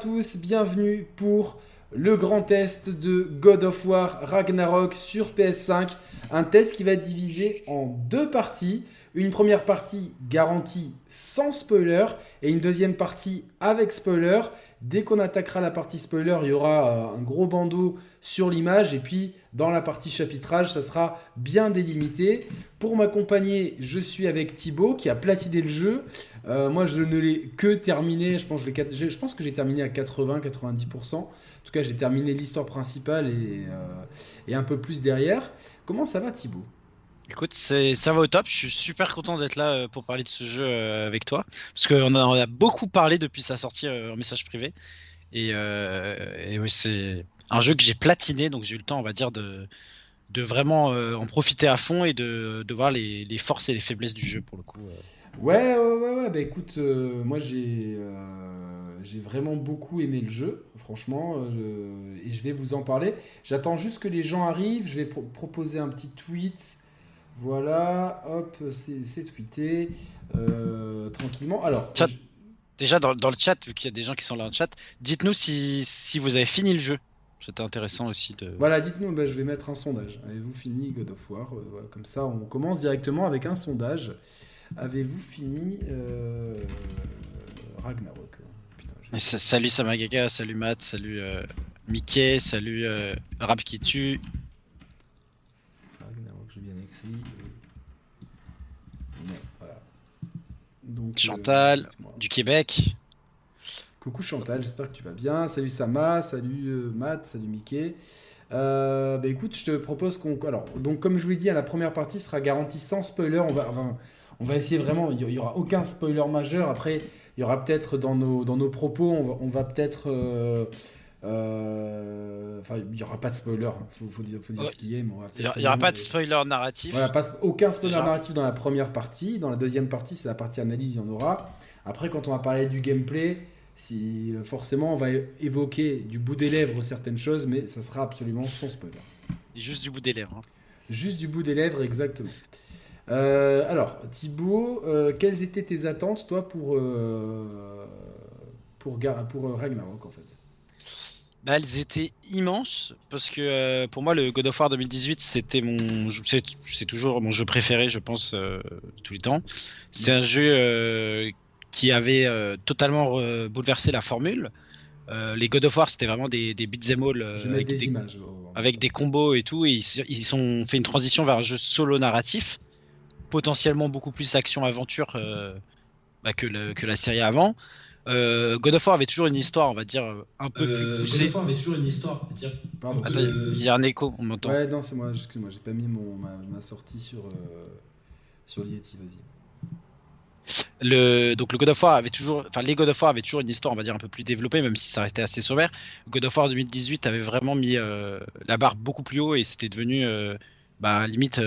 tous, bienvenue pour le grand test de God of War Ragnarok sur PS5. Un test qui va être divisé en deux parties. Une première partie garantie sans spoiler et une deuxième partie avec spoiler. Dès qu'on attaquera la partie spoiler, il y aura euh, un gros bandeau sur l'image et puis dans la partie chapitrage, ça sera bien délimité. Pour m'accompagner, je suis avec Thibaut qui a platiné le jeu. Euh, moi, je ne l'ai que terminé. Je pense, que j'ai terminé à 80-90%. En tout cas, j'ai terminé l'histoire principale et, euh, et, un peu plus derrière. Comment ça va, Thibaut? Écoute, ça va au top. Je suis super content d'être là euh, pour parler de ce jeu avec toi. Parce qu'on en a beaucoup parlé depuis sa sortie en message privé. Et, oui, c'est un jeu que j'ai platiné, donc j'ai eu le temps, on va dire, de, vraiment en profiter à fond et de, voir les, forces et les faiblesses du jeu pour le coup. Ouais, ouais, ouais, bah écoute, euh, moi j'ai euh, j'ai vraiment beaucoup aimé le jeu, franchement, euh, et je vais vous en parler. J'attends juste que les gens arrivent, je vais proposer un petit tweet. Voilà, hop, c'est tweeté tranquillement. Alors, déjà dans, dans, le chat, vu qu'il y a des gens qui sont là en chat, dites-nous si, si vous avez fini le jeu. C'était intéressant aussi de. Voilà, dites-nous, bah, je vais mettre un sondage. Avez-vous fini God of War? Comme ça, on commence directement avec un sondage. Avez-vous fini euh, Ragnarok Salut Samagaga, salut Matt, salut euh, Mickey, salut euh, Rap qui tue. Ragnarok, j'ai bien écrit. voilà. Donc, Chantal, du Québec. Coucou Chantal, j'espère que tu vas bien. Salut Sama, salut Matt, salut Mickey. bah écoute, je te propose qu'on. Alors, donc comme je vous l'ai dit, la première partie sera garantie sans spoiler. On va, on va essayer vraiment, il n'y aura aucun spoiler majeur. Après, il y aura peut-être dans nos, dans nos propos, on va, peut-être... Euh, euh, enfin, il n'y aura pas de spoiler, il hein. faut, dire, ce qui est. il n'y aura pas de spoiler narratif. Voilà, pas, aucun spoiler narratif dans la première partie. Dans la deuxième partie, c'est la partie analyse, il y en aura. Après, quand on va parler du gameplay, si, forcément, on va évoquer du bout des lèvres certaines choses, mais ça sera absolument sans spoiler. Et juste du bout des lèvres. Hein. Juste du bout des lèvres, exactement. Euh, alors, Thibaut, euh, quelles étaient tes attentes, toi, pour, euh, pour, pour Ragnarok, en fait? Bah, elles étaient immenses parce que pour moi le God of War 2018 c'était mon c'est toujours mon jeu préféré je pense tous les temps. C'est un jeu qui avait totalement bouleversé la formule. Les God of War c'était vraiment des, des beat'em all avec, des, avec des combos et tout et ils, ils ont fait une transition vers un jeu solo narratif potentiellement beaucoup plus action-aventure euh, bah, que, que, la série avant. Euh, God of War avait toujours une histoire, on va dire, un peu plus euh, poussée. God of War avait toujours une histoire, dire. Pardon. il y a un écho, on m'entend. Ouais, non, c'est moi, excuse-moi, j'ai pas mis mon, ma, sortie sur, sur Yeti, vas-y. Le, donc le God of War avait toujours, enfin les God of War avaient toujours une histoire, on va dire un peu plus développée, même si ça restait assez sommaire. God of War 2018 avait vraiment mis la barre beaucoup plus haut et c'était devenu, bah limite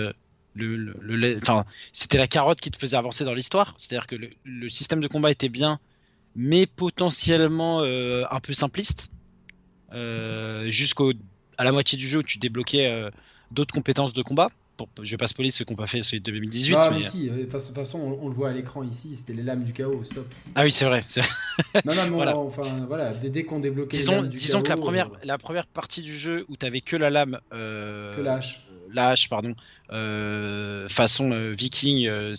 le, c'était la carotte qui te faisait avancer dans l'histoire. C'est-à-dire que le, système de combat était bien, mais potentiellement euh, un peu simpliste. Euh, jusqu'au à la moitié du jeu où tu débloquais euh, d'autres compétences de combat. Pour, je vais pas spoiler ce qu'on pas fait celui de 2018. Non, mais, si, de toute façon, on, le voit à l'écran ici, c'était les lames du chaos, stop. Ah oui, c'est vrai. non, non, voilà. enfin, voilà, dès, qu'on débloquait disons, les lames du disons que la première, la première partie du jeu où tu avais que la lame. que la hache lâche, pardon, euh, façon euh, viking. Euh,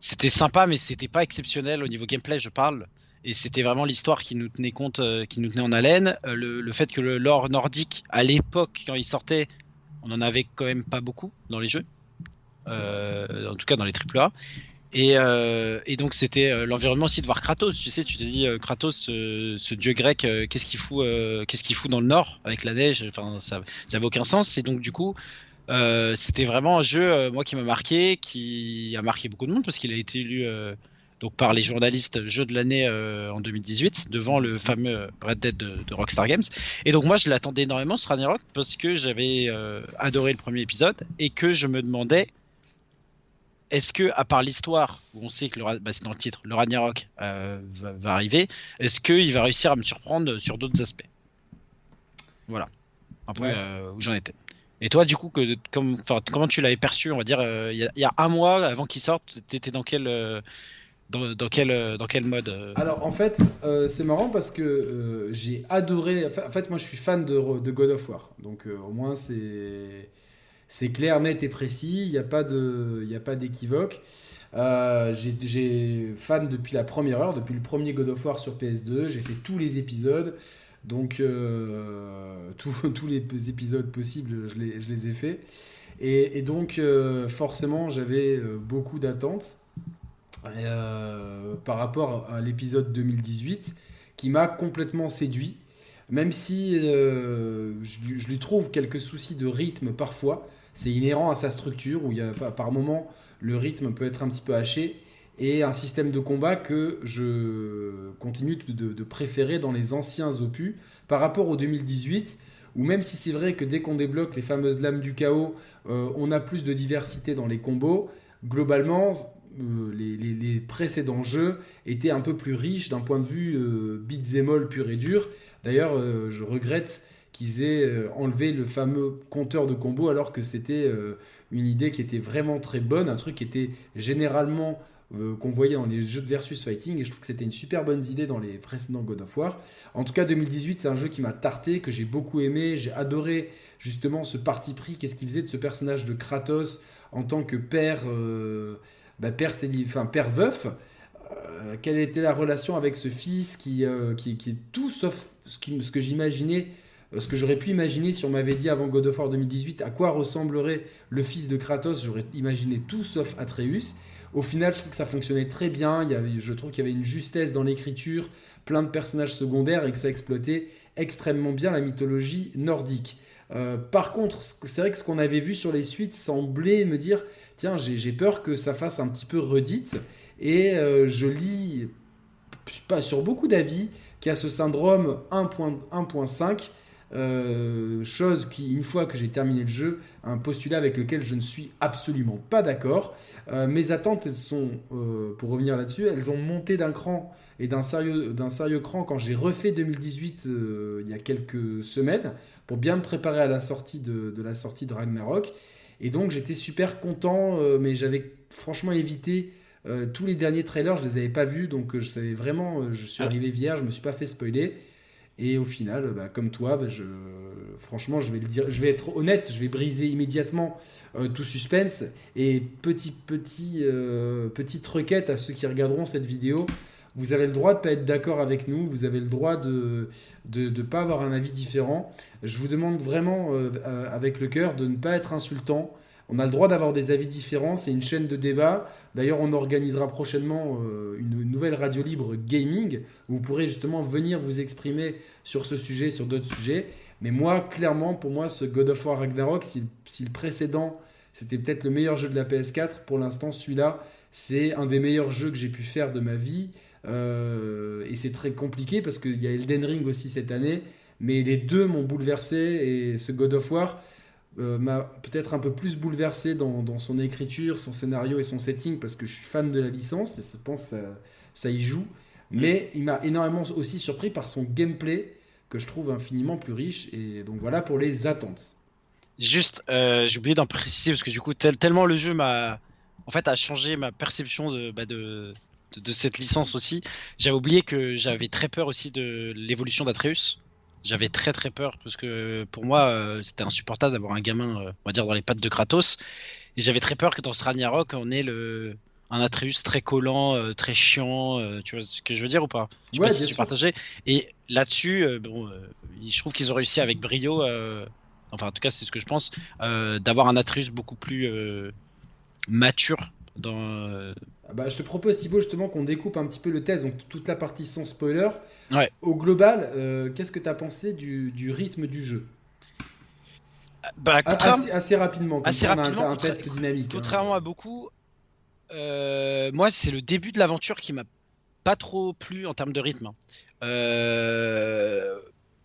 c'était sympa, mais c'était pas exceptionnel au niveau gameplay, je parle. Et c'était vraiment l'histoire qui nous tenait compte, qui nous tenait en haleine. Le, fait que le lore nordique, à l'époque, quand il sortait, on en avait quand même pas beaucoup dans les jeux. en tout cas dans les AAA. Et, et donc c'était l'environnement aussi de voir Kratos. Tu sais, tu te dis Kratos, ce dieu grec, qu'est-ce qu'il fout, qu'est-ce qu'il fout dans le nord avec la neige? Enfin, ça, ça avait aucun sens. Et donc du coup, euh, c'était vraiment un jeu, euh, moi, qui m'a marqué, qui a marqué beaucoup de monde parce qu'il a été élu euh, donc par les journalistes jeu de l'année en 2018 devant le fameux Red Dead de, Rockstar Games. Et donc moi, je l'attendais énormément ce Ragnarok parce que j'avais adoré le premier épisode et que je me demandais est-ce que, à part l'histoire, où on sait que le, bah, c'est dans le titre, le Ragnarok va, va, arriver, est-ce qu'il va réussir à me surprendre sur d'autres aspects? Voilà. Après, où j'en étais. Et toi, du coup, comment tu l'avais perçu, on va dire, euh, il y, a un mois avant qu'il sorte, t'étais dans quel, euh, dans, quel, dans quel mode Alors en fait, c'est marrant parce que j'ai adoré. En fait, moi je suis fan de, God of War. Donc au moins c'est c'est clair, net et précis. Il n'y a pas d'équivoque. Euh, j'ai fan depuis la première heure, depuis le premier God of War sur PS2. J'ai fait tous les épisodes. Donc, euh, tous les épisodes possibles, je les, ai faits. Et, donc, euh, forcément, j'avais beaucoup d'attentes par rapport à l'épisode 2018 qui m'a complètement séduit. Même si je, je, lui trouve quelques soucis de rythme parfois, c'est inhérent à sa structure où il y a par moment le rythme peut être un petit peu haché et un système de combat que je continue de, préférer dans les anciens opus par rapport au 2018 où même si c'est vrai que dès qu'on débloque les fameuses lames du chaos, euh, on a plus de diversité dans les combos, globalement, euh, les, précédents jeux étaient un peu plus riches d'un point de vue euh, beat'em all pur et dur. D'ailleurs, je regrette qu'ils aient euh, enlevé le fameux compteur de combos alors que c'était euh, une idée qui était vraiment très bonne, un truc qui était généralement euh, qu'on voyait dans les jeux de versus fighting et je trouve que c'était une super bonne idée dans les précédents God of War. En tout cas 2018 c'est un jeu qui m'a tarté, que j'ai beaucoup aimé, j'ai adoré justement ce parti pris, qu'est-ce qu'il faisait de ce personnage de Kratos en tant que père, bah, père, enfin, père veuf? quelle était la relation avec ce fils qui, qui, qui est tout sauf ce, ce que j'imaginais euh, ce que j'aurais pu imaginer si on m'avait dit avant God of War 2018 à quoi ressemblerait le fils de Kratos, j'aurais imaginé tout sauf Atreus. Au final, je trouve que ça fonctionnait très bien. Il y avait, je trouve qu'il y avait une justesse dans l'écriture, plein de personnages secondaires et que ça exploitait extrêmement bien la mythologie nordique. Euh, par contre, c'est vrai que ce qu'on avait vu sur les suites semblait me dire tiens, j'ai peur que ça fasse un petit peu redite. Et euh, je lis pas sur beaucoup d'avis qu'il y a ce syndrome 1.5 euh, chose qui, une fois que j'ai terminé le jeu, un postulat avec lequel je ne suis absolument pas d'accord. Euh, mes attentes, elles sont, euh, pour revenir là-dessus, elles ont monté d'un cran et d'un sérieux, d'un sérieux cran quand j'ai refait 2018 il y a quelques semaines pour bien me préparer à la sortie de, de la sortie de Ragnarok. Et donc j'étais super content, mais j'avais franchement évité tous les derniers trailers, je les avais pas vus, donc je savais vraiment, je suis ah. arrivé vierge, je me suis pas fait spoiler. Et au final, bah, comme toi, bah, je, franchement, je vais, le dire, je vais être honnête, je vais briser immédiatement euh, tout suspense. Et petit, petit, euh, petite requête à ceux qui regarderont cette vidéo. Vous avez le droit de ne pas être d'accord avec nous, vous avez le droit de ne de, pas avoir un avis différent. Je vous demande vraiment, euh, avec le cœur, de ne pas être insultant, on a le droit d'avoir des avis différents, c'est une chaîne de débat. D'ailleurs, on organisera prochainement euh, une nouvelle radio libre gaming où vous pourrez justement venir vous exprimer sur ce sujet, sur d'autres sujets. Mais moi, clairement, pour moi, ce God of War Ragnarok, si, le précédent, c'était peut-être le meilleur jeu de la PS4, pour l'instant, celui-là, c'est un des meilleurs jeux que j'ai pu faire de ma vie. Euh, et c'est très compliqué parce qu'il y a Elden Ring aussi cette année. Mais les deux m'ont bouleversé et ce God of War, euh, m'a peut-être un peu plus bouleversé dans, dans, son écriture, son scénario et son setting parce que je suis fan de la licence et je pense que ça, ça y joue. Mais il m'a énormément aussi surpris par son gameplay que je trouve infiniment plus riche. Et donc voilà pour les attentes. Juste, euh, j'ai oublié d'en préciser parce que du coup, tellement le jeu m'a en fait a changé ma perception de, bah de, de, de, cette licence aussi. J'avais oublié que j'avais très peur aussi de l'évolution d'Atreus. J'avais très très peur parce que pour moi euh, c'était insupportable d'avoir un gamin, euh, on va dire, dans les pattes de Kratos. Et j'avais très peur que dans ce Ragnarok on ait le, un Atreus très collant, euh, très chiant. tu vois ce que je veux dire ou pas? Je sais pas si tu partageais. Et là-dessus, bon, je trouve qu'ils ont réussi avec brio, enfin en tout cas c'est ce que je pense, d'avoir un Atreus beaucoup plus mature dans ah bah, je te propose Thibaut justement qu'on découpe un petit peu le test, donc toute la partie sans spoiler. Ouais. Au global, euh, qu'est-ce que tu as pensé du, rythme du jeu? Bah, assez, rapidement, comme assez rapidement, un, test dynamique. Hein. Contrairement à beaucoup, euh, moi c'est le début de l'aventure qui m'a pas trop plu en termes de rythme. Hein. Euh,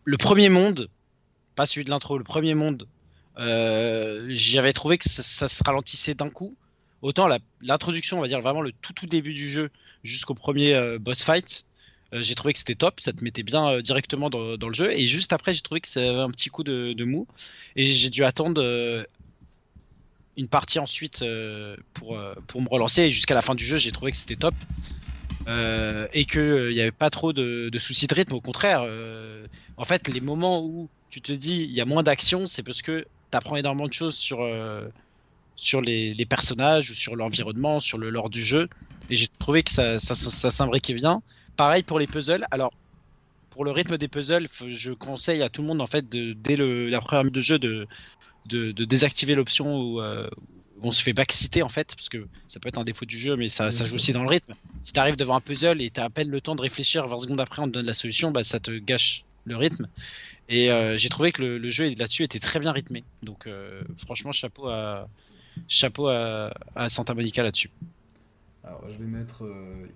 le premier monde, pas celui de l'intro, le premier monde, j'avais trouvé que ça se ralentissait d'un coup. Autant l'introduction, on va dire vraiment le tout tout début du jeu jusqu'au premier euh, boss fight, euh, j'ai trouvé que c'était top, ça te mettait bien euh, directement dans, le jeu. Et juste après, j'ai trouvé que ça avait un petit coup de, mou. Et j'ai dû attendre une partie ensuite pour, pour me relancer. Et jusqu'à la fin du jeu, j'ai trouvé que c'était top. et qu'il n'y avait pas trop de, soucis de rythme. Au contraire, en fait, les moments où tu te dis il y a moins d'action, c'est parce que tu apprends énormément de choses sur, sur les, personnages ou sur l'environnement, sur le lore du jeu. Et j'ai trouvé que ça, ça, ça s'imbriquait bien. Pareil pour les puzzles. Alors, pour le rythme des puzzles, je conseille à tout le monde en fait de, dès le, la première minute de jeu de, de, désactiver l'option où, euh, on se fait backciter en fait, parce que ça peut être un défaut du jeu, mais ça, ça joue aussi dans le rythme. Si tu arrives devant un puzzle et tu as à peine le temps de réfléchir, 20 secondes après on te donne la solution, bah, ça te gâche le rythme. Et euh, j'ai trouvé que le, jeu là-dessus était très bien rythmé. Donc euh, franchement, chapeau à, chapeau à, Santa Monica là-dessus. Alors je vais mettre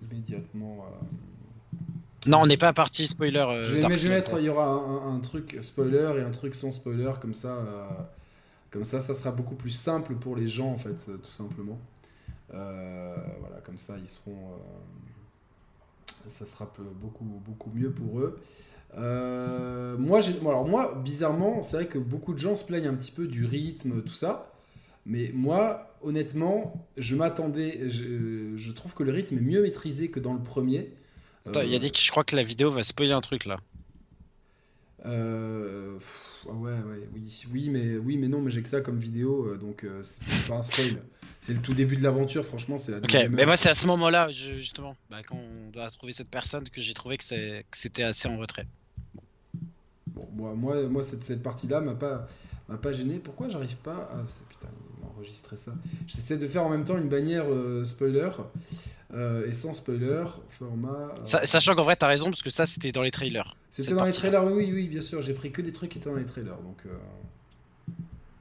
immédiatement non, on n'est pas parti spoiler. Euh, je, vais, mettre, il y aura un, truc spoiler et un truc sans spoiler, comme ça, euh, comme ça, ça sera beaucoup plus simple pour les gens en fait, euh, tout simplement. voilà, comme ça, ils seront, ça sera beaucoup, beaucoup mieux pour eux. moi, j'ai, alors moi, bizarrement, c'est vrai que beaucoup de gens se plaignent un petit peu du rythme, tout ça. Mais moi, honnêtement, je m'attendais, je, je trouve que le rythme est mieux maîtrisé que dans le premier. Attends, il a dit que je crois que la vidéo va spoiler un truc là. Euh, ah ouais, ouais, oui, oui, mais oui, mais non, mais j'ai que ça comme vidéo, euh, donc euh, c'est pas un spoil. C'est le tout début de l'aventure, franchement, c'est. Ok, mais moi c'est à ce moment-là, justement, bah, quand on doit trouver cette personne, que j'ai trouvé que c'était assez en retrait. Bon, moi, moi, moi cette, cette partie-là m'a pas, m'a pas gêné. Pourquoi j'arrive pas à. Putain, enregistré ça. J'essaie de faire en même temps une bannière spoiler. Euh, et sans spoiler, format. Euh, sachant qu'en vrai, t'as raison, parce que ça, c'était dans les trailers. C'était dans les trailers, oui, oui, bien sûr. J'ai pris que des trucs qui étaient dans les trailers. Donc. Euh,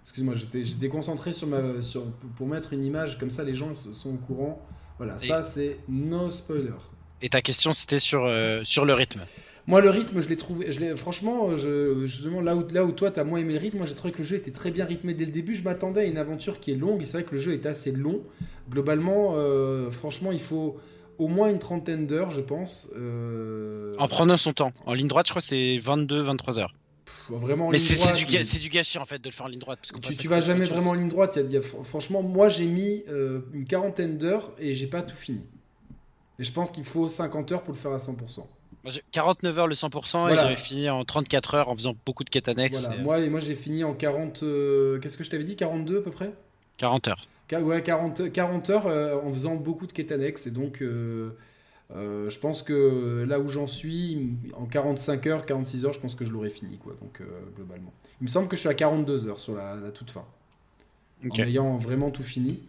excuse-moi, j'étais concentré sur ma, sur, pour mettre une image, comme ça les gens sont au courant. Voilà, ça c'est no spoiler. Et ta question c'était sur, sur le rythme. Moi, le rythme, je l'ai trouvé. Je franchement, je, justement, là où, là où toi, tu as moins aimé le rythme, moi, j'ai trouvé que le jeu était très bien rythmé dès le début. Je m'attendais à une aventure qui est longue. Et c'est vrai que le jeu est assez long. Globalement, euh, franchement, il faut au moins une trentaine d'heures, je pense. Euh, en prenant son temps. En ligne droite, je crois que c'est 22-23 heures. vraiment en Mais c'est du, du, gâchis en fait de le faire en ligne droite. tu, tu vas jamais vraiment en ligne droite. franchement, moi j'ai mis euh, une quarantaine d'heures et j'ai pas tout fini. Et je pense qu'il faut 50 heures pour le faire à 100%. 49 heures le 100% et j'avais fini en 34 heures en faisant beaucoup de quêtes annexes. Euh, moi, moi j'ai fini en 40. Euh, qu'est-ce que je t'avais dit 42 à peu près? 40 heures. ouais, 40, 40 heures euh, en faisant beaucoup de quêtes annexes. Et donc, je pense que là où j'en suis, en 45 heures, 46 heures, je pense que je l'aurais fini, quoi. Donc, globalement. Il me semble que je suis à 42 heures sur la, toute fin. En ayant vraiment tout fini.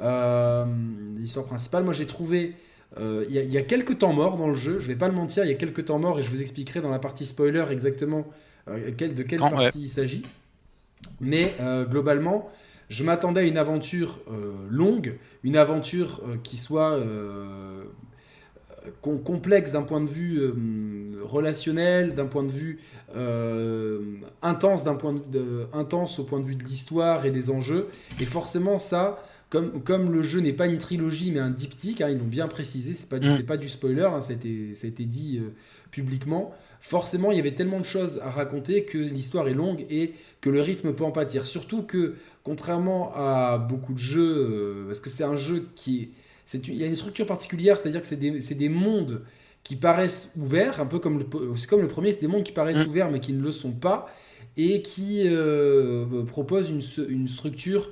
L'histoire principale, moi j'ai trouvé euh, il y, a quelques temps morts dans le jeu, je vais pas le mentir, il y a quelques temps morts et je vous expliquerai dans la partie spoiler exactement euh, de quelle partie il s'agit. Mais euh, globalement, je m'attendais à une aventure longue, une aventure qui soit complexe d'un point de vue relationnel, d'un point de vue intense, d'un point de, intense au point de vue de l'histoire et des enjeux. Et forcément, ça, comme, le jeu n'est pas une trilogie mais un diptyque, hein, ils l'ont bien précisé, c'est pas, du, mm. pas du spoiler, hein, ça, a été, dit euh, publiquement. Forcément, il y avait tellement de choses à raconter que l'histoire est longue et que le rythme peut en pâtir. Surtout que, contrairement à beaucoup de jeux, euh, parce que c'est un jeu qui il y a une structure particulière, c'est-à-dire que c'est des, mondes qui paraissent ouverts, un peu comme le, comme le premier, c'est des mondes qui paraissent mm. ouverts mais qui ne le sont pas, et qui euh, proposent une, une structure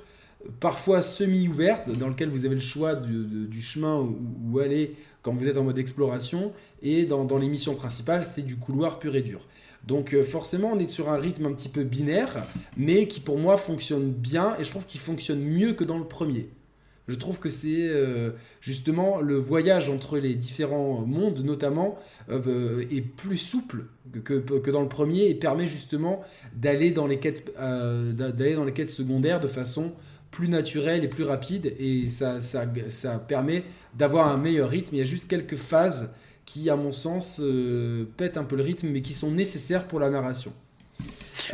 parfois semi-ouverte, dans lequel vous avez le choix du, chemin où, aller quand vous êtes en mode exploration, et dans, dans les missions principales, c'est du couloir pur et dur. Donc euh, forcément, on est sur un rythme un petit peu binaire, mais qui pour moi fonctionne bien, et je trouve qu'il fonctionne mieux que dans le premier. Je trouve que c'est euh, justement le voyage entre les différents mondes, notamment, euh, est plus souple que, que, dans le premier et permet justement d'aller dans d'aller dans les quêtes secondaires de façon plus naturel et plus rapide et ça, ça, ça permet d'avoir un meilleur rythme. Il y a juste quelques phases qui, à mon sens, euh, pètent un peu le rythme mais qui sont nécessaires pour la narration.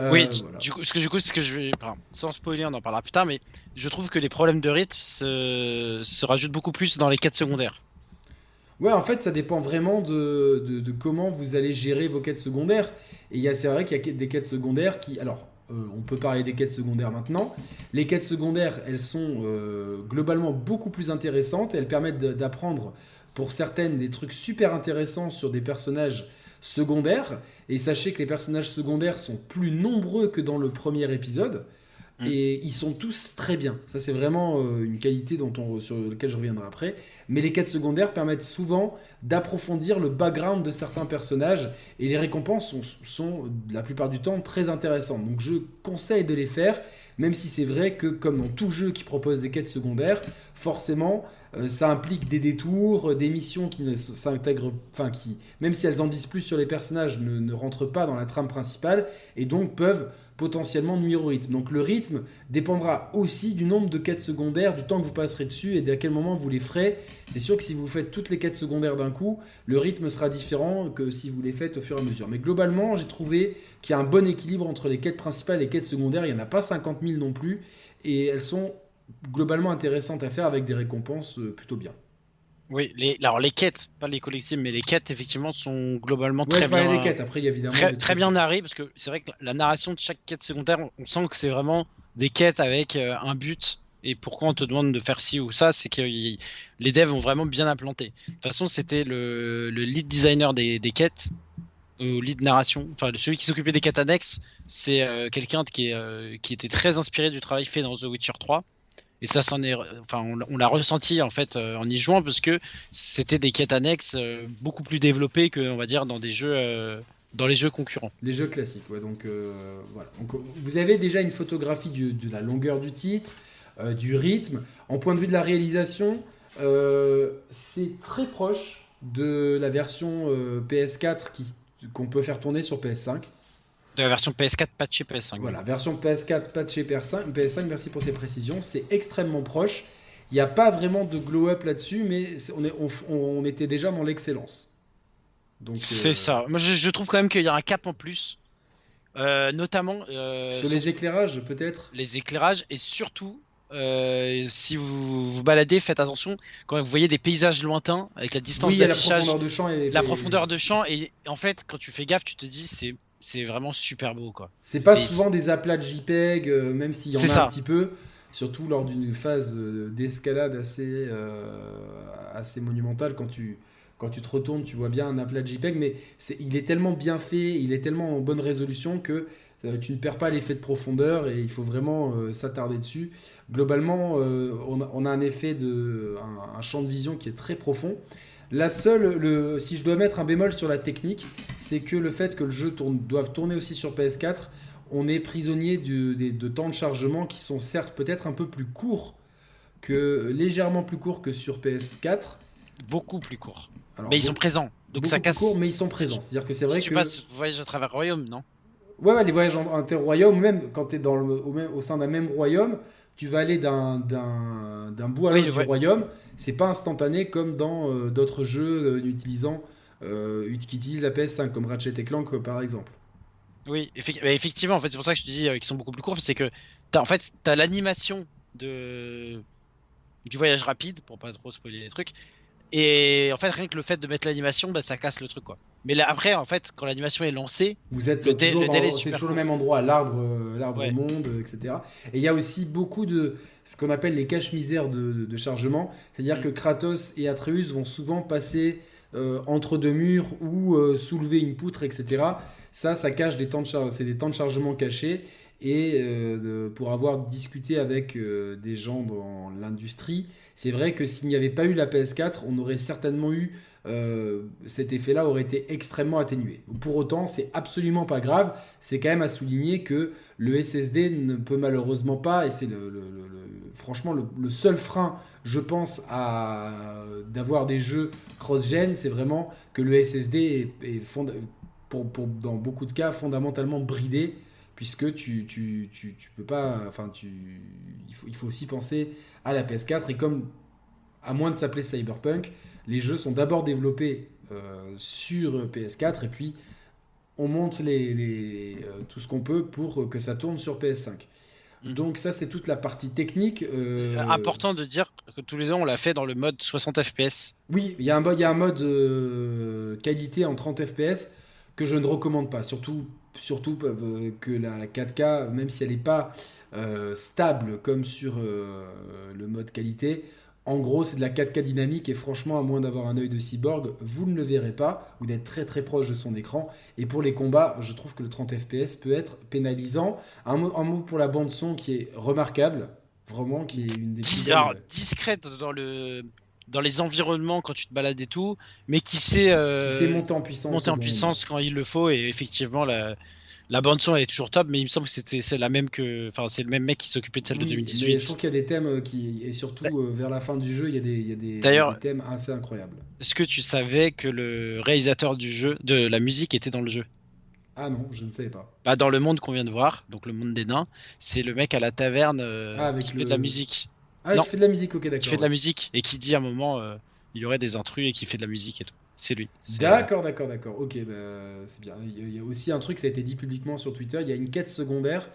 Euh, oui, du coup, ce que du coup, ce que je vais, sans spoiler, on en parlera plus tard, mais je trouve que les problèmes de rythme se, se rajoutent beaucoup plus dans les quêtes secondaires. Ouais, en fait, ça dépend vraiment de, de, de, comment vous allez gérer vos quêtes secondaires. Et c'est vrai qu'il y a des quêtes secondaires qui, alors, on peut parler des quêtes secondaires maintenant. Les quêtes secondaires, elles sont euh, globalement beaucoup plus intéressantes. Elles permettent d'apprendre pour certaines des trucs super intéressants sur des personnages secondaires. Et sachez que les personnages secondaires sont plus nombreux que dans le premier épisode. Mm. Et ils sont tous très bien. Ça, c'est vraiment euh, une qualité dont on, sur laquelle je reviendrai après. Mais les quêtes secondaires permettent souvent d'approfondir le background de certains personnages. Et les récompenses sont, la plupart du temps, très intéressantes. Donc, je conseille de les faire. Même si c'est vrai que, comme dans tout jeu qui propose des quêtes secondaires, forcément, euh, ça implique des détours, des missions qui ne s'intègrent, enfin qui, même si elles en disent plus sur les personnages, ne rentrent pas dans la trame principale et donc peuvent potentiellement nuire au rythme. Donc le rythme dépendra aussi du nombre de quêtes secondaires, du temps que vous passerez dessus et à quel moment vous les ferez. C'est sûr que si vous faites toutes les quêtes secondaires d'un coup, le rythme sera différent que si vous les faites au fur et à mesure. Mais globalement, j'ai trouvé qu'il y a un bon équilibre entre les quêtes principales et les quêtes secondaires. Il n'y en a pas 50 000 non plus et elles sont globalement intéressantes à faire avec des récompenses euh, plutôt bien. Oui, les, alors les quêtes, pas les collectifs, mais les quêtes effectivement sont globalement très bien. les quêtes. Après, il y a évidemment très, bien narrées parce que c'est vrai que la narration de chaque quête secondaire, on, sent que c'est vraiment des quêtes avec euh, un but. Et pourquoi on te demande de faire ci ou ça, c'est que les devs ont vraiment bien implanté. De toute façon, c'était le, lead designer des, quêtes, ou lead narration, enfin celui qui s'occupait des quêtes annexes, c'est euh, quelqu'un qui, euh, qui était très inspiré du travail fait dans The Witcher 3 et ça, s'en est, enfin, on, l'a ressenti en fait euh, en y jouant parce que c'était des quêtes annexes euh, beaucoup plus développées que, on va dire, dans des jeux, euh, dans les jeux concurrents. Des jeux classiques, ouais. Donc voilà. vous avez déjà une photographie de la longueur du titre, du rythme. En point de vue de la réalisation, c'est très proche de la version PS4 qu'on peut faire tourner sur PS5. De la version PS4 patchée PS5. Voilà, version PS4 patchée PS5, PS5, merci pour ces précisions. C'est extrêmement proche. Il n'y a pas vraiment de glow-up là-dessus, mais on, est, on, était déjà dans l'excellence. C'est euh, ça. Moi, je, trouve quand même qu'il y a un cap en plus. Euh, notamment. Euh, sur les éclairages, peut-être? Les éclairages, et surtout, si vous vous baladez, faites attention quand vous voyez des paysages lointains avec la distance d'affichage, la profondeur de champ et la profondeur de champ et en fait quand tu fais gaffe, tu te dis c'est c'est vraiment super beau quoi. C'est pas souvent des aplats de JPEG, euh, même s'il y en a un petit peu, surtout lors d'une phase euh, d'escalade assez, euh, assez monumentale quand tu, quand tu te retournes, tu vois bien un aplat de JPEG, mais il est tellement bien fait, il est tellement en bonne résolution que tu ne perds pas l'effet de profondeur et il faut vraiment s'attarder dessus. Globalement, on a, un effet de un, champ de vision qui est très profond. La seule, le, si je dois mettre un bémol sur la technique, c'est que le fait que le jeu tourne, doive tourner aussi sur PS4, on est prisonnier de, temps de chargement qui sont certes peut-être un peu plus courts que légèrement plus courts que sur PS4. Beaucoup plus courts. mais ils sont présents, donc ça casse. Court, mais ils sont présents. C'est-à-dire que c'est vrai que. Passes voyage à travers royaume, non? Ouais, les voyages inter-royaumes, même quand tu es dans au, au, sein d'un même royaume, tu vas aller d'un bout à l'autre du royaume. C'est pas instantané comme dans euh, d'autres jeux euh, utilisant, euh, qui utilisent la PS5, comme Ratchet Clank par exemple. Oui, effectivement, en fait, c'est pour ça que je te dis qu'ils sont beaucoup plus courts, c'est que as, en fait, tu as l'animation de du voyage rapide, pour pas trop spoiler les trucs, et en fait, rien que le fait de mettre l'animation, bah, ça casse le truc quoi. Mais là, après, en fait, quand l'animation est lancée, vous êtes le, toujours, le même endroit, l'arbre, euh, l'arbre monde, etc. Et il y a aussi beaucoup de ce qu'on appelle les caches misères de, chargement, c'est-à-dire mm. que Kratos et Atreus vont souvent passer euh, entre deux murs ou euh, soulever une poutre, etc. Ça, ça cache des temps de charge, c'est des temps de chargement cachés. Et pour avoir discuté avec des gens dans l'industrie, c'est vrai que s'il n'y avait pas eu la PS4, on aurait certainement eu euh, cet effet-là aurait été extrêmement atténué. Pour autant, c'est absolument pas grave. C'est quand même à souligner que le SSD ne peut malheureusement pas, et c'est franchement le, seul frein, je pense, à d'avoir des jeux cross-gen, c'est vraiment que le SSD est, pour, dans beaucoup de cas fondamentalement bridé puisque tu, tu, peux pas, enfin, il faut aussi penser à la PS4, et comme, à moins de s'appeler Cyberpunk, les jeux sont d'abord développés euh, sur PS4, et puis on monte les, les euh, tout ce qu'on peut pour que ça tourne sur PS5. Mhm. Donc ça c'est toute la partie technique. Euh, Important de dire que tous les ans on l'a fait dans le mode 60 fps. Oui, il y a un, il y a un mode qualité en 30 fps que je ne recommande pas. Surtout, surtout que la 4K, même si elle n'est pas stable comme sur le mode qualité, En gros, c'est de la 4K dynamique et franchement, à moins d'avoir un œil de cyborg, vous ne le verrez pas ou d'être très très proche de son écran. Et pour les combats, je trouve que le 30 FPS peut être pénalisant. Un mot, un mot pour la bande son qui est remarquable, vraiment, qui est une des plus Alors, discrète dans le dans les environnements quand tu te balades et tout, mais qui sait euh, qui sait monter en puissance. monter en puissance quand il le faut. Et effectivement, la, la bande son elle est toujours top, mais il me semble que c'était c'est la même que, enfin c'est le même mec qui s'occupait de celle Oui, de mais 2018. je trouve qu'il y a des thèmes euh, qui, et surtout euh, vers la fin du jeu, il y a des, il y a des, D'ailleurs- des thèmes assez incroyables. Est-ce que tu savais que le réalisateur du jeu, de la musique, était dans le jeu? Ah non, je ne savais pas. Bah, dans le monde qu'on vient de voir, donc le monde des nains, c'est le mec à la taverne euh, Ah, avec qui le- fait de la musique. Ah, Non. qui fait de la musique, ok, d'accord. Qui fait de la musique et qui dit à un moment euh, il y aurait des intrus et qui fait de la musique et tout. C'est lui. D'accord, d'accord, d'accord. Ok, bah, c'est bien. Il y a- aussi un truc, ça a été dit publiquement sur Twitter. Il y a une quête secondaire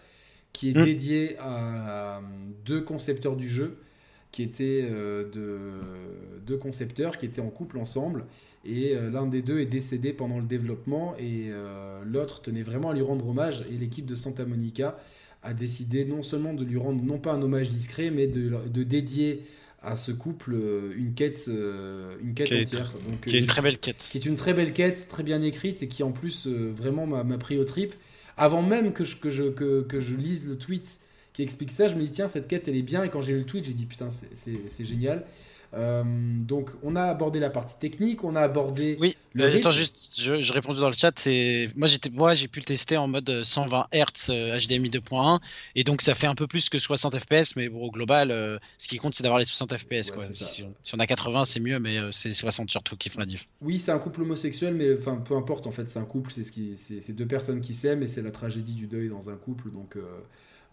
qui est Hmm. dédiée à, à deux concepteurs du jeu, qui étaient euh, de, deux concepteurs qui étaient en couple ensemble. Et euh, l'un des deux est décédé pendant le développement et euh, l'autre tenait vraiment à lui rendre hommage. Et l'équipe de Santa Monica a décidé non seulement de lui rendre non pas un hommage discret, mais de, de dédier à ce couple euh, une quête, euh, une quête Qui est- entière. Donc, Qui est euh, une j'ai très belle quête. qui est une très belle quête, très bien écrite et qui en plus euh, vraiment m'a pris au trip. Avant même que je, que, je, que, que je lise le tweet qui explique ça, je me dis tiens cette quête elle est bien et quand j'ai lu le tweet j'ai dit putain c'est génial. Euh, donc on a abordé la partie technique, on a abordé Oui, le euh, attends juste, je, je réponds dans le chat. C'est moi j'étais, moi j'ai pu le tester en mode euh, 120 Hz HDMI 2.1 et donc ça fait un peu plus que 60 FPS, mais bon, au global, euh, ce qui compte c'est d'avoir les 60 FPS. Ouais, quoi. Si, on, si on a 80 c'est mieux, mais euh, c'est 60 surtout qui font la diff. Oui, c'est un couple homosexuel, mais enfin peu importe en fait, c'est un couple, c'est ce qui, c'est c'est deux personnes qui s'aiment et c'est la tragédie du deuil dans un couple. Donc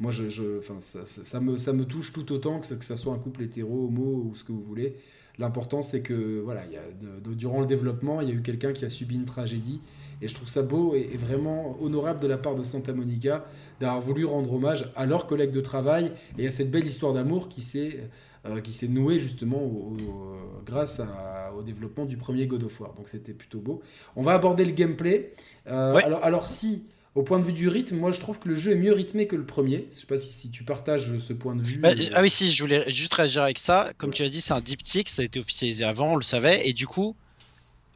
moi, je, je, enfin ça, ça, ça me, ça me touche tout autant que que ça soit un couple hétéro, homo ou ce que vous voulez. L'important, c'est que voilà, il y a de- de- durant le développement, il y a eu quelqu'un qui a subi une tragédie et je trouve ça beau et, et vraiment honorable de la part de Santa Monica d'avoir voulu rendre hommage à leurs collègues de travail et à cette belle histoire d'amour qui s'est euh, qui s'est nouée justement au- au- grâce à- au développement du premier God of War. Donc c'était plutôt beau. On va aborder le gameplay. Euh, Ouais. alors, alors si, au point de vue du rythme, moi je trouve que le jeu est mieux rythmé que le premier. Je sais pas si, si tu partages ce point de vue. Bah, euh, Ah oui, si, je voulais juste réagir avec ça. Comme tu as dit, c'est un diptyque, ça a été officialisé avant, on le savait, et du coup,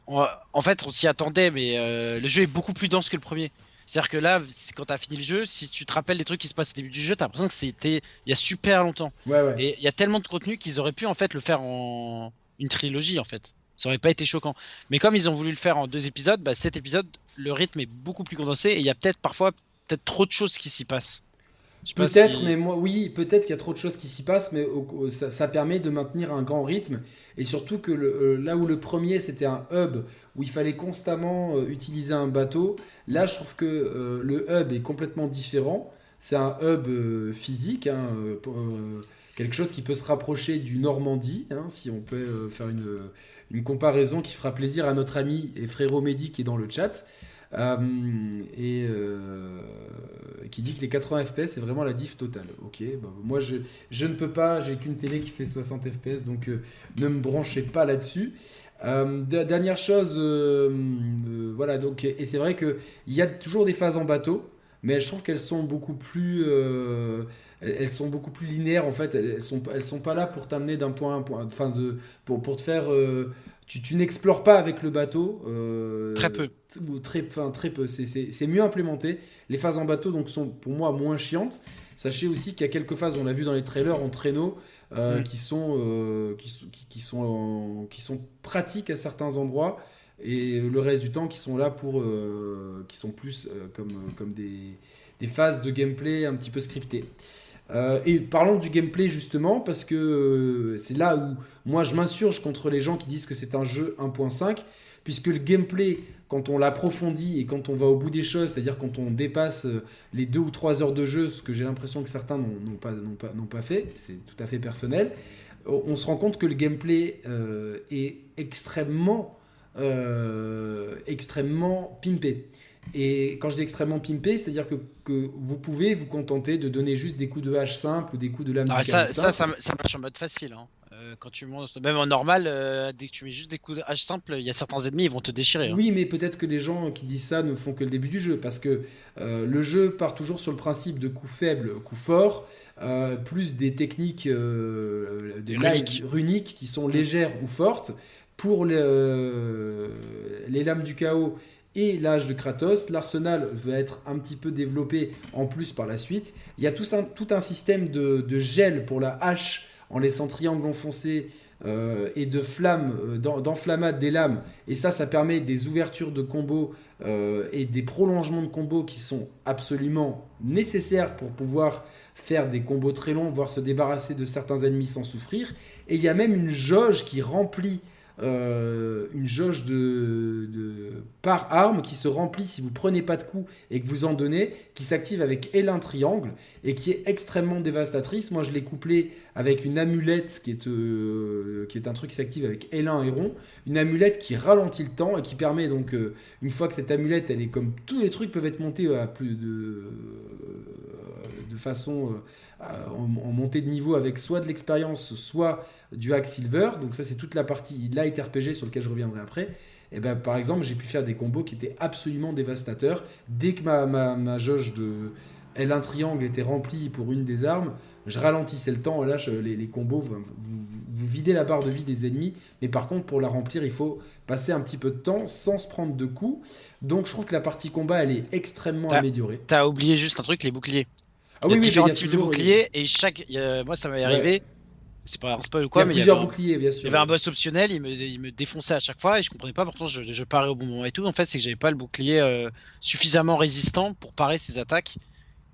on- en fait, on s'y attendait, mais euh, le jeu est beaucoup plus dense que le premier. C'est-à-dire que là, quand t'as fini le jeu, si tu te rappelles des trucs qui se passent au début du jeu, t'as l'impression que c'était il y a super longtemps. Ouais, ouais. Et il y a tellement de contenu qu'ils auraient pu en fait le faire en une trilogie en fait. Ça aurait pas été choquant. Mais comme ils ont voulu le faire en deux épisodes, bah, cet épisode, le rythme est beaucoup plus condensé et il y a peut-être parfois peut-être trop de choses qui s'y passent. Peut-être, si- mais moi, oui, peut-être qu'il y a trop de choses qui s'y passent, mais au- au- ça, ça permet de maintenir un grand rythme. Et surtout que le- euh, là où le premier c'était un hub où il fallait constamment euh, utiliser un bateau, là je trouve que euh, le hub est complètement différent. C'est un hub physique, hein, quelque chose qui peut se rapprocher du Normandie, hein, si on peut faire une, une comparaison qui fera plaisir à notre ami et frérot Mehdi qui est dans le chat. Euh, et euh, qui dit que les 80 FPS c'est vraiment la diff totale. Ok, bah, moi je, ne peux pas, j'ai qu'une télé qui fait 60 FPS donc euh, ne me branchez pas là-dessus. De- dernière chose, voilà donc et c'est vrai que il y a toujours des phases en bateau, mais je trouve qu'elles sont beaucoup plus, euh, elles sont beaucoup plus linéaires en fait. Elles sont, elles sont pas là pour t'amener d'un point à un point, enfin de, pour, pour te faire euh, tu, tu n'explores pas avec le bateau. euh, Très peu. ou très, enfin, très peu. C'est- mieux implémenté. Les phases en bateau donc sont pour moi moins chiantes. Sachez aussi qu'il y a quelques phases, on l'a vu dans les trailers, en traîneau, Mm. qui, sont, qui, sont- qui, qui sont, qui sont pratiques à certains endroits et le reste du temps qui sont là pour, euh, qui sont plus euh, comme, comme des, des phases de gameplay un petit peu scriptées. Euh, et parlons du gameplay justement, parce que euh, c'est là où moi je m'insurge contre les gens qui disent que c'est un jeu 1.5, puisque le gameplay, quand on l'approfondit et quand on va au bout des choses, c'est-à-dire quand on dépasse euh, les deux ou trois heures de jeu, ce que j'ai l'impression que certains n'ont pas, pas, pas fait, c'est tout à fait personnel, on se rend compte que le gameplay euh, est extrêmement, euh, extrêmement pimpé. Et quand je dis extrêmement pimpé, c'est-à-dire que, que vous pouvez vous contenter de donner juste des coups de hache simples ou des coups de lame Ah, ça, ça, ça, ça marche en mode facile. hein. Euh, quand tu montes, même en normal, euh, dès que tu mets juste des coups de hache simple, il y a certains ennemis, ils vont te déchirer. Hein. Oui, mais peut-être que les gens qui disent ça ne font que le début du jeu, parce que euh, le jeu part toujours sur le principe de coups faibles, coups forts, plus des techniques des runiques. qui sont légères ou fortes. Pour les, les lames du chaos et l'âge de Kratos. L'arsenal va être un petit peu développé en plus par la suite. Il y a tout un, système de, de, gel pour la hache en laissant triangle enfoncé euh, et de flammes, euh, des lames. Et ça, ça permet des ouvertures de combos euh, et des prolongements de combos qui sont absolument nécessaires pour pouvoir faire des combos très longs, voire se débarrasser de certains ennemis sans souffrir. Et il y a même une jauge qui remplit euh, une jauge de, par arme qui se remplit si vous prenez pas de coups et que vous en donnez, qui s'active avec L1 triangle et qui est extrêmement dévastatrice. Moi, je l'ai couplé avec une amulette qui est, euh, qui est un truc qui s'active avec L1 et rond, une amulette qui ralentit le temps et qui permet donc, euh, une fois que cette amulette, elle est comme tous les trucs peuvent être montés à plus de, de façon en, montée de niveau avec soit de l'expérience, soit du hack silver. Donc ça, c'est toute la partie light RPG sur lequel je reviendrai après. Et ben, par exemple, j'ai pu faire des combos qui étaient absolument dévastateurs. Dès que ma, ma, jauge de L1 triangle était remplie pour une des armes, je ralentissais le temps. Là, les, les, combos, vous, vous, videz la barre de vie des ennemis. Mais par contre, pour la remplir, il faut passer un petit peu de temps sans se prendre de coups. Donc je trouve que la partie combat, elle est extrêmement améliorée. T'as oublié juste un truc, les boucliers. Ah il y a différents types de boucliers et chaque. moi, ça m'est arrivé. C'est pas un spoil ou quoi, mais il y avait boucliers, bien sûr. Il y avait un boss optionnel, il me, il me, défonçait à chaque fois et je comprenais pas. Pourtant, je, je parais au bon moment et tout. En fait, c'est que j'avais pas le bouclier euh, suffisamment résistant pour parer ses attaques.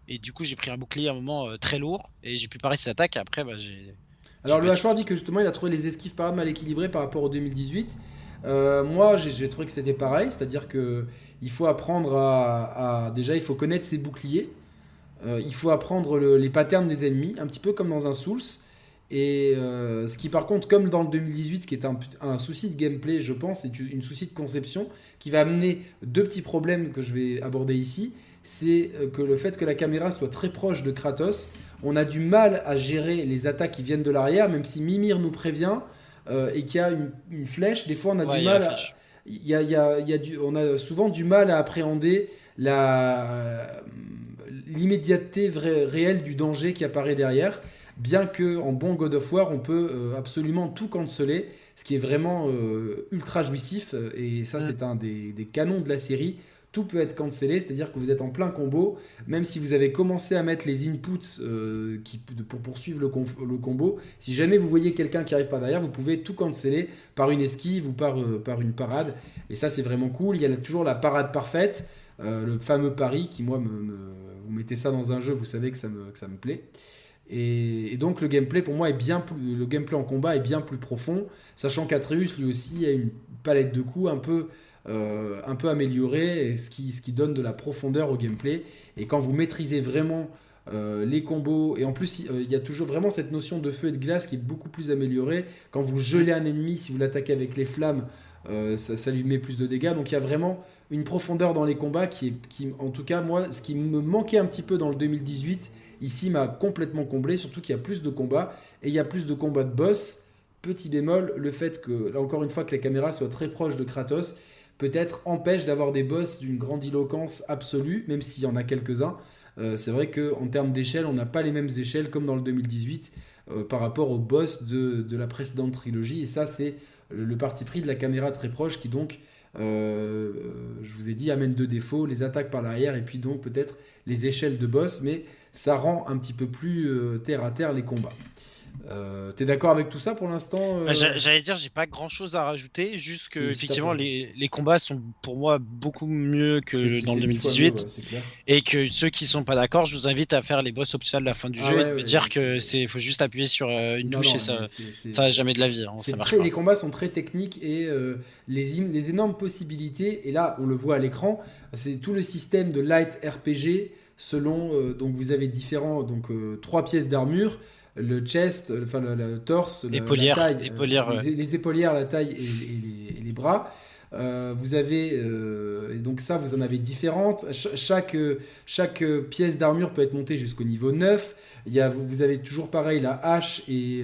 Et du coup, j'ai pris un bouclier à un moment euh, très lourd et j'ai pu parer ses attaques. Et après, bah, j'ai. Alors, le hachoir dit que justement, il a trouvé les esquives pas mal équilibrées par rapport au 2018. Euh, moi, j'ai trouvé que c'était pareil, c'est-à-dire que il faut apprendre à, à, déjà, il faut connaître ses boucliers. Euh, il faut apprendre les patterns des ennemis, un petit peu comme dans un Souls. Et euh, ce qui, par contre, comme dans le 2018, qui est un, souci de gameplay, je pense, c'est une souci de conception qui va amener deux petits problèmes que je vais aborder ici. C'est euh, que le fait que la caméra soit très proche de Kratos, on a du mal à gérer les attaques qui viennent de l'arrière, même si Mimir nous prévient et qu'il y a une, flèche. Des fois, on a du mal. À, y a, y a du, on a souvent du mal à appréhender la l'immédiateté réelle du danger qui apparaît derrière. Bien que en bon God of War, on peut euh, absolument tout canceller, ce qui est vraiment euh, ultra jouissif. Et ça, c'est un des, canons de la série tout peut être cancellé, c'est-à-dire que vous êtes en plein combo, même si vous avez commencé à mettre les inputs euh, qui, pour poursuivre le, le, combo, si jamais vous voyez quelqu'un qui arrive par derrière, vous pouvez tout canceller par une esquive ou par, par une parade. Et ça, c'est vraiment cool. Il y a toujours la parade parfaite, le fameux pari qui, moi, me vous mettez ça dans un jeu, vous savez que ça me, ça me plaît. Et, donc le gameplay pour moi est bien plus, le gameplay en combat est bien plus profond, sachant qu'Atreus lui aussi a une palette de coups un peu, euh, un peu améliorée, ce, qui, ce qui donne de la profondeur au gameplay. Et quand vous maîtrisez vraiment euh, les combos, et en plus euh, il y a toujours vraiment cette notion de feu et de glace qui est beaucoup plus améliorée. Quand vous gelez un ennemi, si vous l'attaquez avec les flammes, ça, ça, lui met plus de dégâts. Donc il y a vraiment une profondeur dans les combats qui, est, qui, en tout cas, moi, ce qui me manquait un petit peu dans le 2018, ici m'a complètement comblé, surtout qu'il y a plus de combats et il y a plus de combats de boss. Petit bémol, le fait que, là encore une fois, que la caméra soit très proche de Kratos, peut-être empêche d'avoir des boss d'une grandiloquence absolue, même s'il y en a quelques-uns. Euh, c'est vrai qu'en termes d'échelle, on n'a pas les mêmes échelles comme dans le 2018 euh, par rapport aux boss de, de, la précédente trilogie. Et ça, c'est le parti pris de la caméra très proche qui donc euh, je vous ai dit, amène deux défauts, les attaques par l'arrière et puis donc peut-être les échelles de boss, mais ça rend un petit peu plus euh, terre à terre les combats. Euh, T'es d'accord avec tout ça pour l'instant euh bah, J'allais dire, j'ai pas grand chose à rajouter, juste que effectivement les, les, combats sont pour moi beaucoup mieux que dans le 2018 et que ceux qui sont pas d'accord, je vous invite à faire les boss optionnels à la fin du ah jeu et me dire que c'est faut juste appuyer sur euh, une touche et ça, ça va jamais de la vie. Hein, très, les combats sont très techniques et euh, les, les énormes possibilités, et là on le voit à l'écran, c'est tout le système de light RPG selon donc vous avez différents donc trois pièces d'armure le chest, enfin le, torse, la, taille, épaulières, les, épaulières, la taille et, les, bras. Euh, vous avez, euh, et donc ça, vous en avez différentes. chaque, chaque pièce d'armure peut être montée jusqu'au niveau 9. Il y a, vous avez toujours pareil la hache et,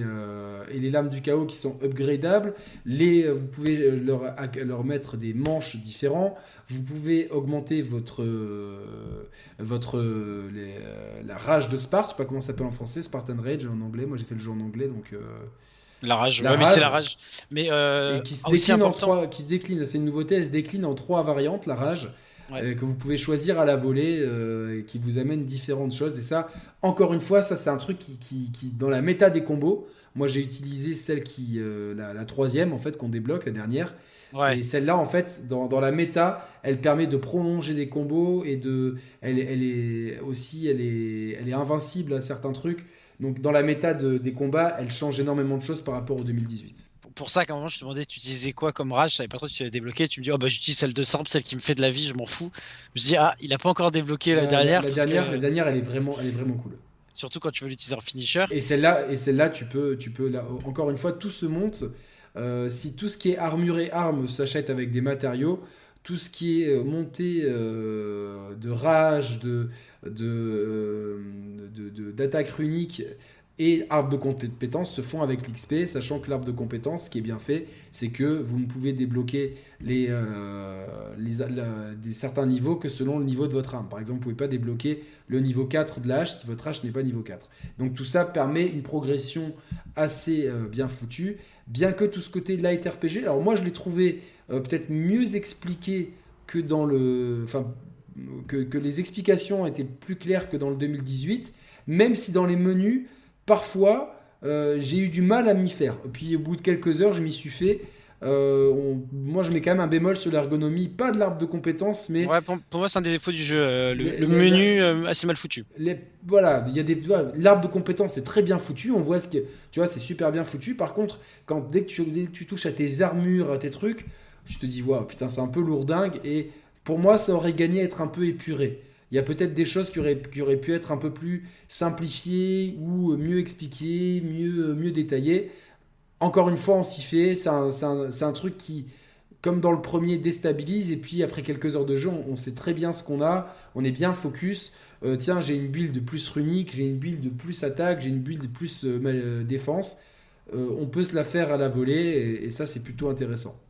les lames du chaos qui sont upgradables. Les, vous pouvez leur, mettre des manches différents. Vous pouvez augmenter votre, votre la rage de Sparte. Je sais pas comment ça s'appelle en français, Spartan Rage en anglais. Moi j'ai fait le jeu en anglais donc. La rage, mais c'est la rage. Mais euh, qui, se décline en trois, qui se décline, c'est une nouveauté, elle se décline en trois variantes, la rage, euh, que vous pouvez choisir à la volée, euh, et qui vous amène différentes choses. Et ça, encore une fois, ça c'est un truc qui, qui, dans la méta des combos, moi j'ai utilisé celle qui, la, troisième en fait, qu'on débloque, la dernière. Et celle-là, en fait, dans, dans, la méta, elle permet de prolonger des combos et de, elle, elle est aussi, elle est, elle est invincible à certains trucs. Donc dans la méta des combats, elle change énormément de choses par rapport au 2018 pour ça qu'à un moment je te demandais tu utilisais quoi comme rage, je savais pas trop si tu avais débloqué, tu me dis oh bah j'utilise celle de simple, celle qui me fait de la vie, je m'en fous. Je me dis ah il a pas encore débloqué la, dernière. La, dernière, la dernière elle est vraiment elle est vraiment cool. Surtout quand tu veux l'utiliser en finisher. Et celle-là et celle-là tu peux tu peux là, encore une fois tout se monte. Euh, si tout ce qui est armure et armes s'achète avec des matériaux, tout ce qui est euh, montée euh, de rage, de, de, d'attaque runique et arbre de compétences se font avec l'XP, sachant que l'arbre de compétences, ce qui est bien fait, c'est que vous ne pouvez débloquer euh, certains niveaux que selon le niveau de votre arme. Par exemple, vous ne pouvez pas débloquer le niveau 4 de l'âge si votre hache n'est pas niveau 4. Donc tout ça permet une progression assez euh, bien foutue, bien que tout ce côté light RPG, alors moi je l'ai trouvé euh, peut-être mieux expliqué que dans le... Enfin, que, que les explications étaient plus claires que dans le 2018, même si dans les menus, parfois, euh, j'ai eu du mal à m'y faire. Puis au bout de quelques heures, je m'y suis fait. Euh, moi, je mets quand même un bémol sur l'ergonomie, pas de l'arbre de compétences, mais. Ouais, pour, moi, c'est un des défauts du jeu. Euh, le, menu assez mal foutu. Les, voilà, il y a des. L'arbre de compétences est très bien foutu. On voit ce que. Tu vois, c'est super bien foutu. Par contre, quand dès que, tu, dès que tu touches à tes armures, à tes trucs, tu te dis, waouh, putain, c'est un peu lourdingue. Et pour moi, ça aurait gagné à être un peu épuré. Il y a peut-être des choses qui auraient, pu être un peu plus simplifiées ou mieux expliquées, mieux, détaillées. Encore une fois, on s'y fait. C'est un, un, truc qui, comme dans le premier, déstabilise. Et puis après quelques heures de jeu, on, sait très bien ce qu'on a. On est bien focus. Euh, tiens, j'ai une build plus runique, j'ai une build plus attaque, j'ai une build plus euh, euh, défense. on peut se la faire à la volée et ça, c'est plutôt intéressant.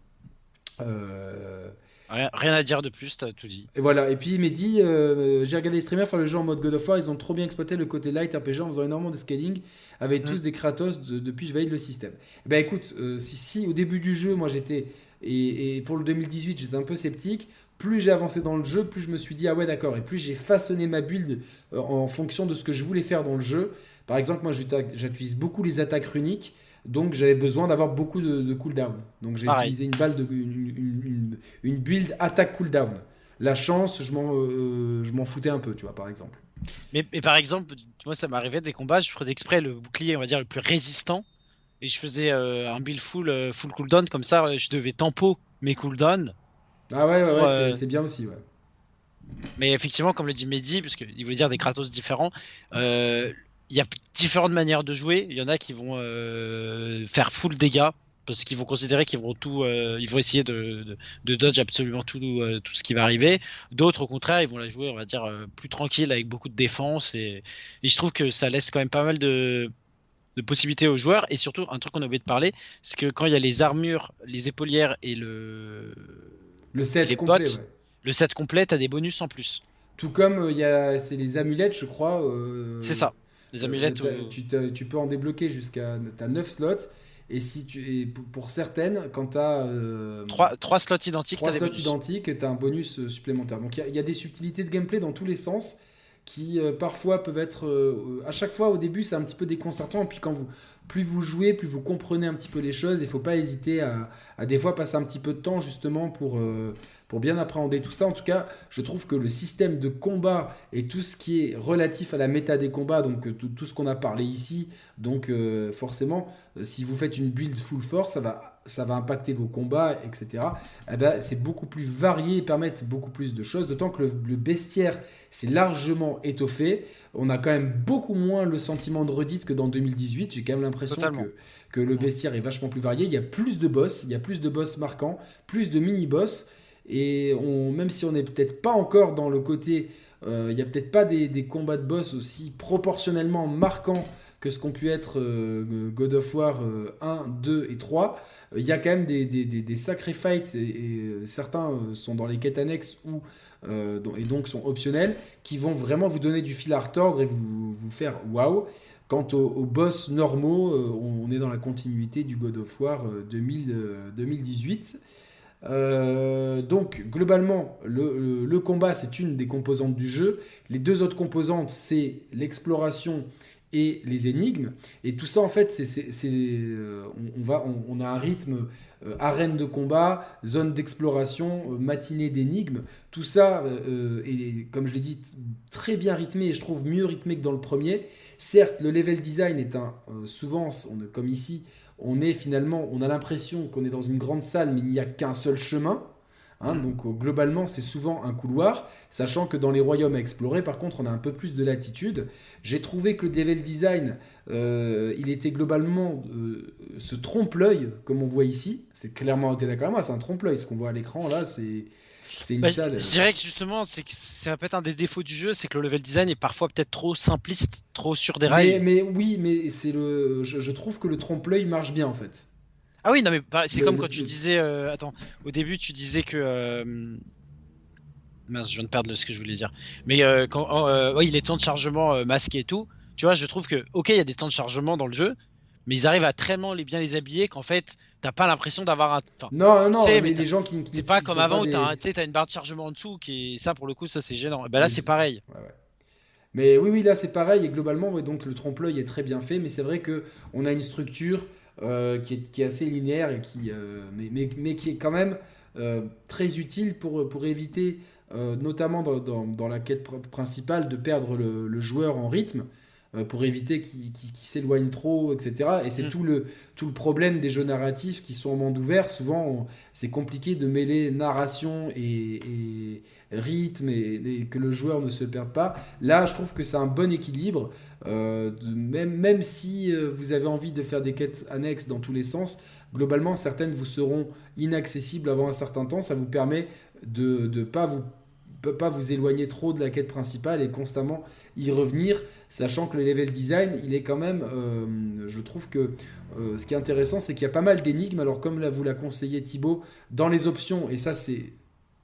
Euh, Rien, à dire de plus, t'as tout dit. Et voilà, et puis il m'a dit euh, j'ai regardé les streamers faire le jeu en mode God of War, ils ont trop bien exploité le côté light RPG en faisant énormément de scaling, avec mm. tous des Kratos depuis je valide le système. Eh ben écoute, euh, si, si, au début du jeu, moi j'étais, et, pour le 2018, j'étais un peu sceptique, plus j'ai avancé dans le jeu, plus je me suis dit ah ouais d'accord, et plus j'ai façonné ma build euh, en fonction de ce que je voulais faire dans le jeu. Par exemple, moi j'utilise beaucoup les attaques runiques. Donc j'avais besoin d'avoir beaucoup de, cooldown. Donc j'ai utilisé une balle de une, une, build attaque cooldown. La chance, je m'en euh, je m'en foutais un peu, tu vois, par exemple. Mais, par exemple, moi ça m'arrivait des combats, je prenais exprès le bouclier, on va dire le plus résistant, et je faisais euh, un build full euh, full cooldown comme ça, je devais tempo mes cooldowns. Ah ouais, ouais, ouais c'est bien aussi, ouais. Mais effectivement, comme le dit Mehdi, parce qu'il voulait dire des Kratos différents, il y a différentes manières de jouer. Il y en a qui vont euh, faire full dégâts parce qu'ils vont considérer qu'ils vont tout, euh, ils vont essayer de, dodge absolument tout, euh, tout ce qui va arriver. D'autres, au contraire, ils vont la jouer, on va dire, plus tranquille avec beaucoup de défense. Et, je trouve que ça laisse quand même pas mal de, possibilités aux joueurs. Et surtout, un truc qu'on a oublié de parler, c'est que quand il y a les armures, les épaulières et le, le set complet, le set complet, t'as des bonus en plus. Tout comme il y a, c'est les amulettes, je crois. c'est ça. Amulettes. Euh, tu, peux en débloquer jusqu'à. Tu 9 slots. Et si tu pour certaines, quand tu as. 3, slots identiques, 3 slots identiques, tu as un bonus euh, supplémentaire. Donc il y, a des subtilités de gameplay dans tous les sens qui euh, parfois peuvent être. à chaque fois, au début, c'est un petit peu déconcertant. Et puis quand vous. Plus vous jouez, plus vous comprenez un petit peu les choses. Il ne faut pas hésiter à, à, des fois passer un petit peu de temps justement pour, pour bien appréhender tout ça. En tout cas, je trouve que le système de combat et tout ce qui est relatif à la méta des combats, donc euh, tout, ce qu'on a parlé ici, donc euh, forcément, euh, si vous faites une build full force, ça va ça va impacter vos combats, etc. Eh ben, c'est beaucoup plus varié et permettre beaucoup plus de choses, d'autant que le, bestiaire s'est largement étoffé. On a quand même beaucoup moins le sentiment de redite que dans 2018. J'ai quand même l'impression que, que, le bestiaire est vachement plus varié. Il y a plus de boss, il y a plus de boss marquants, plus de mini-boss. Et même si on n'est peut-être pas encore dans le côté... Euh, il n'y a peut-être pas des, combats de boss aussi proportionnellement marquants que ce qu'ont pu être euh, God of War 1, 2 et 3 il y a quand même des, des, sacrés fights, et, euh, certains euh, sont dans les quêtes annexes ou, euh, et donc sont optionnels, qui vont vraiment vous donner du fil à retordre et vous, faire waouh. Quant aux, boss normaux, on, est dans la continuité du God of War 2000, 2018. Donc globalement, le, combat c'est une des composantes du jeu. Les deux autres composantes c'est l'exploration et les énigmes. Et tout ça, en fait, euh, on, a un rythme euh, arène de combat, zone d'exploration, euh, matinée d'énigmes. Tout ça est, comme je l'ai dit, très bien rythmé et je trouve mieux rythmé que dans le premier. Certes, le level design est un. souvent, comme ici, on est finalement, on a l'impression qu'on est dans une grande salle, mais il n'y a qu'un seul chemin. Hein, donc euh, globalement, c'est souvent un couloir, sachant que dans les royaumes à explorer, par contre, on a un peu plus de latitude. J'ai trouvé que le level design, euh, il était globalement euh, ce trompe-l'œil, comme on voit ici. C'est clairement, es d'accord avec moi, c'est un trompe-l'œil. Ce qu'on voit à l'écran là, c'est c'est une bah, salle. Je dirais que justement, c'est ça peut être un des défauts du jeu, c'est que le level design est parfois peut-être trop simpliste, trop sur des rails. Mais, oui, mais c'est le, je, je, trouve que le trompe-l'œil marche bien en fait. Ah oui, non, mais c'est comme quand tu disais. Euh, attends, au début, tu disais que. Euh, mince, je viens de perdre ce que je voulais dire. Mais euh, quand. Oui, les temps de chargement masqués et tout. Tu vois, je trouve que. Ok, il y a des temps de chargement dans le jeu. Mais ils arrivent à tellement les bien les habiller qu'en fait, t'as pas l'impression d'avoir un. non, non, mais, des gens qui. C'est pas comme avant où t'as as une barre de chargement en dessous qui est. Ça, pour le coup, ça c'est gênant. bah là, c'est pareil. Mais oui, oui, là c'est pareil. Et globalement, donc le trompe-l'œil est très bien fait. Mais c'est vrai que on a une structure euh, qui, est, qui, est, assez linéaire et qui, euh, mais, mais, mais, qui est quand même euh, très utile pour, pour éviter, notamment dans, dans, dans, la quête principale, de perdre le, le joueur en rythme pour éviter qu'il s'éloigne trop, etc. Et c'est mm. tout, le, tout le problème des jeux narratifs qui sont en monde ouvert. Souvent, c'est compliqué de mêler narration et, et rythme et, que le joueur ne se perde pas. Là, je trouve que c'est un bon équilibre. Euh, même, même si euh, vous avez envie de faire des quêtes annexes dans tous les sens, globalement, certaines vous seront inaccessibles avant un certain temps. Ça vous permet de ne pas vous pas vous éloigner trop de la quête principale et constamment y revenir, sachant que le level design, il est quand même, euh, je trouve que ce qui est intéressant, c'est qu'il y a pas mal d'énigmes. Alors comme là, vous l'a conseillé Thibaut, dans les options, et ça c'est,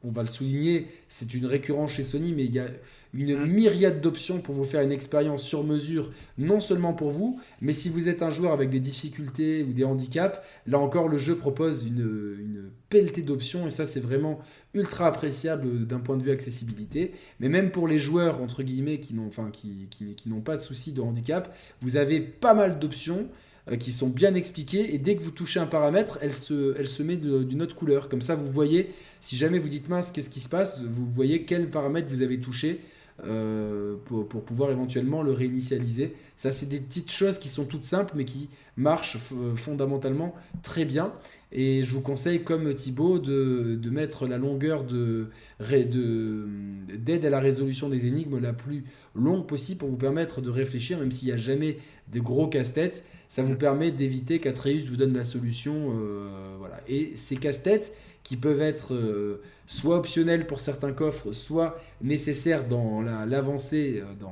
on va le souligner, c'est une récurrence chez Sony, mais il y a une mm. myriade d'options pour vous faire une expérience sur mesure, non seulement pour vous, mais si vous êtes un joueur avec des difficultés ou des handicaps, là encore le jeu propose une, une pelletée d'options et ça c'est vraiment ultra appréciable d'un point de vue accessibilité. Mais même pour les joueurs entre guillemets qui n'ont enfin, qui, qui, qui pas de soucis de handicap, vous avez pas mal d'options euh, qui sont bien expliquées et dès que vous touchez un paramètre, elle se, elle se met d'une autre couleur. Comme ça, vous voyez, si jamais vous dites mince, qu'est-ce qui se passe, vous voyez quel paramètre vous avez touché. Euh, pour, pouvoir éventuellement le réinitialiser. Ça, c'est des petites choses qui sont toutes simples, mais qui marchent fondamentalement très bien. Et je vous conseille, comme Thibaut, de, de mettre la longueur de, d'aide à la résolution des énigmes la plus longue possible pour vous permettre de réfléchir, même s'il n'y a jamais de gros casse-têtes. Ça vous permet d'éviter qu'Atreus vous donne la solution. Euh, voilà. Et ces casse-têtes, qui peuvent être euh, soit optionnels pour certains coffres, soit nécessaires dans l'avancée euh,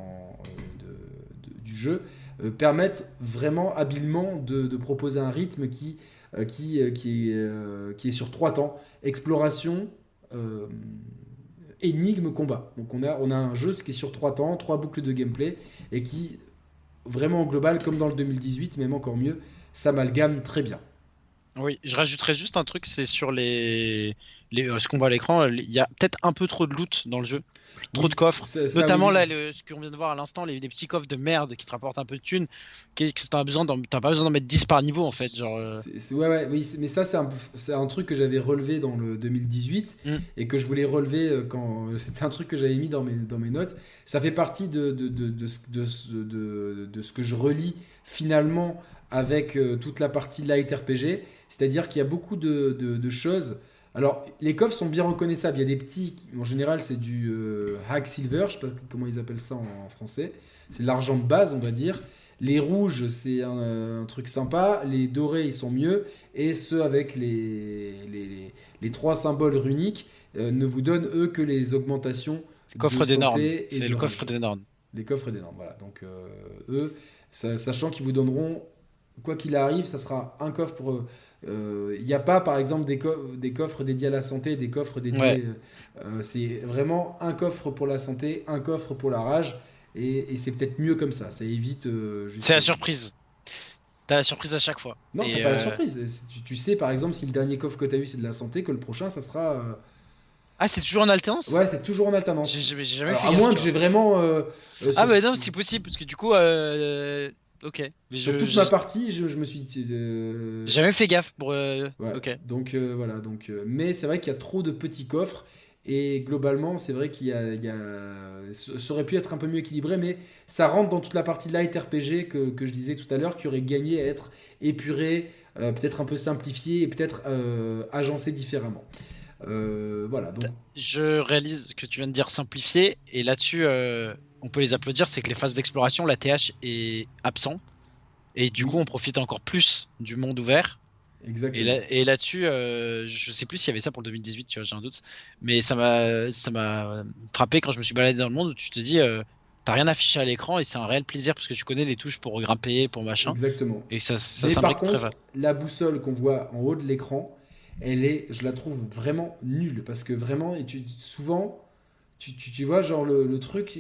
euh, du jeu, permettent vraiment habilement de, proposer un rythme qui, qui, qui, est, qui est sur trois temps exploration, énigme, combat. Donc on a, on a un jeu qui est sur trois temps, trois boucles de gameplay et qui, vraiment au global, comme dans le 2018, même encore mieux, s'amalgame très bien. Oui, je rajouterais juste un truc, c'est sur les, ce qu'on voit à l'écran, il y a peut-être un peu trop de loot dans le jeu trop de coffres. Notamment là, ce qu'on vient de voir à l'instant, les, petits coffres de merde qui te rapportent un peu de thunes, qui, que t'as besoin pas besoin d'en mettre 10 par niveau en fait. Genre, euh. ouais, ouais, oui, mais ça, c'est un, un, truc que j'avais relevé dans le 2018 mm. et que je voulais relever euh, quand. Euh, c'était un truc que j'avais mis dans mes, dans mes notes. Ça fait partie de, de, de, de, de, de ce que je relis finalement avec toute la partie light RPG. C'est-à-dire qu'il y a beaucoup de, choses alors, les coffres sont bien reconnaissables. Il y a des petits, en général, c'est du euh, hack silver, je sais pas comment ils appellent ça en, français. C'est l'argent de base, on va dire. Les rouges, c'est un, truc sympa. Les dorés, ils sont mieux. Et ceux avec les, les, trois symboles runiques euh, ne vous donnent, eux, que les augmentations. Coffre des normes. C'est le coffre des normes. Les coffres des normes, voilà. Donc, euh, eux, sachant qu'ils vous donneront, quoi qu'il arrive, ça sera un coffre pour il euh, n'y a pas, par exemple, des, des, coffres dédiés à la santé, des coffres dédiés. Euh, c'est vraiment un coffre pour la santé, un coffre pour la rage, et, c'est peut-être mieux comme ça. Ça évite. Euh, c'est la surprise. T'as la surprise à chaque fois. Non, t'as pas la surprise. Tu, sais, par exemple, si le dernier coffre que t'as eu c'est de la santé, que le prochain, ça sera. Ah, c'est toujours en alternance? Ouais, c'est toujours en alternance. J'ai jamais fait À moins que j'ai vraiment. ah, bah non, c'est possible, parce que du coup, Ok. Sur toute ma partie, je, me suis dit. Euh... Jamais fait gaffe pour. Euh. Donc euh, voilà. Donc, euh, mais c'est vrai qu'il y a trop de petits coffres. Et globalement, c'est vrai qu'il y, a, Ça aurait pu être un peu mieux équilibré, mais ça rentre dans toute la partie light RPG que, que je disais tout à l'heure, qui aurait gagné à être épuré, peut-être un peu simplifié et peut-être agencé différemment. voilà. Donc... Je réalise que tu viens de dire simplifié, et là-dessus on peut les applaudir, c'est que les phases d'exploration, la TH est absent. Et du coup, on profite encore plus du monde ouvert. Exactement. Et, là, dessus euh, je sais plus s'il y avait ça pour le 2018, tu vois, j'ai un doute. Mais ça m'a, ça m'a frappé quand je me suis baladé dans le monde où tu te dis, euh, t'as rien affiché à l'écran et c'est un réel plaisir parce que tu connais les touches pour grimper, pour machin. Exactement. Et ça, ça Mais par contre, la boussole qu'on voit en haut de l'écran, elle est, je la trouve vraiment nulle parce que vraiment, et tu, souvent, tu, tu, vois, genre le, truc,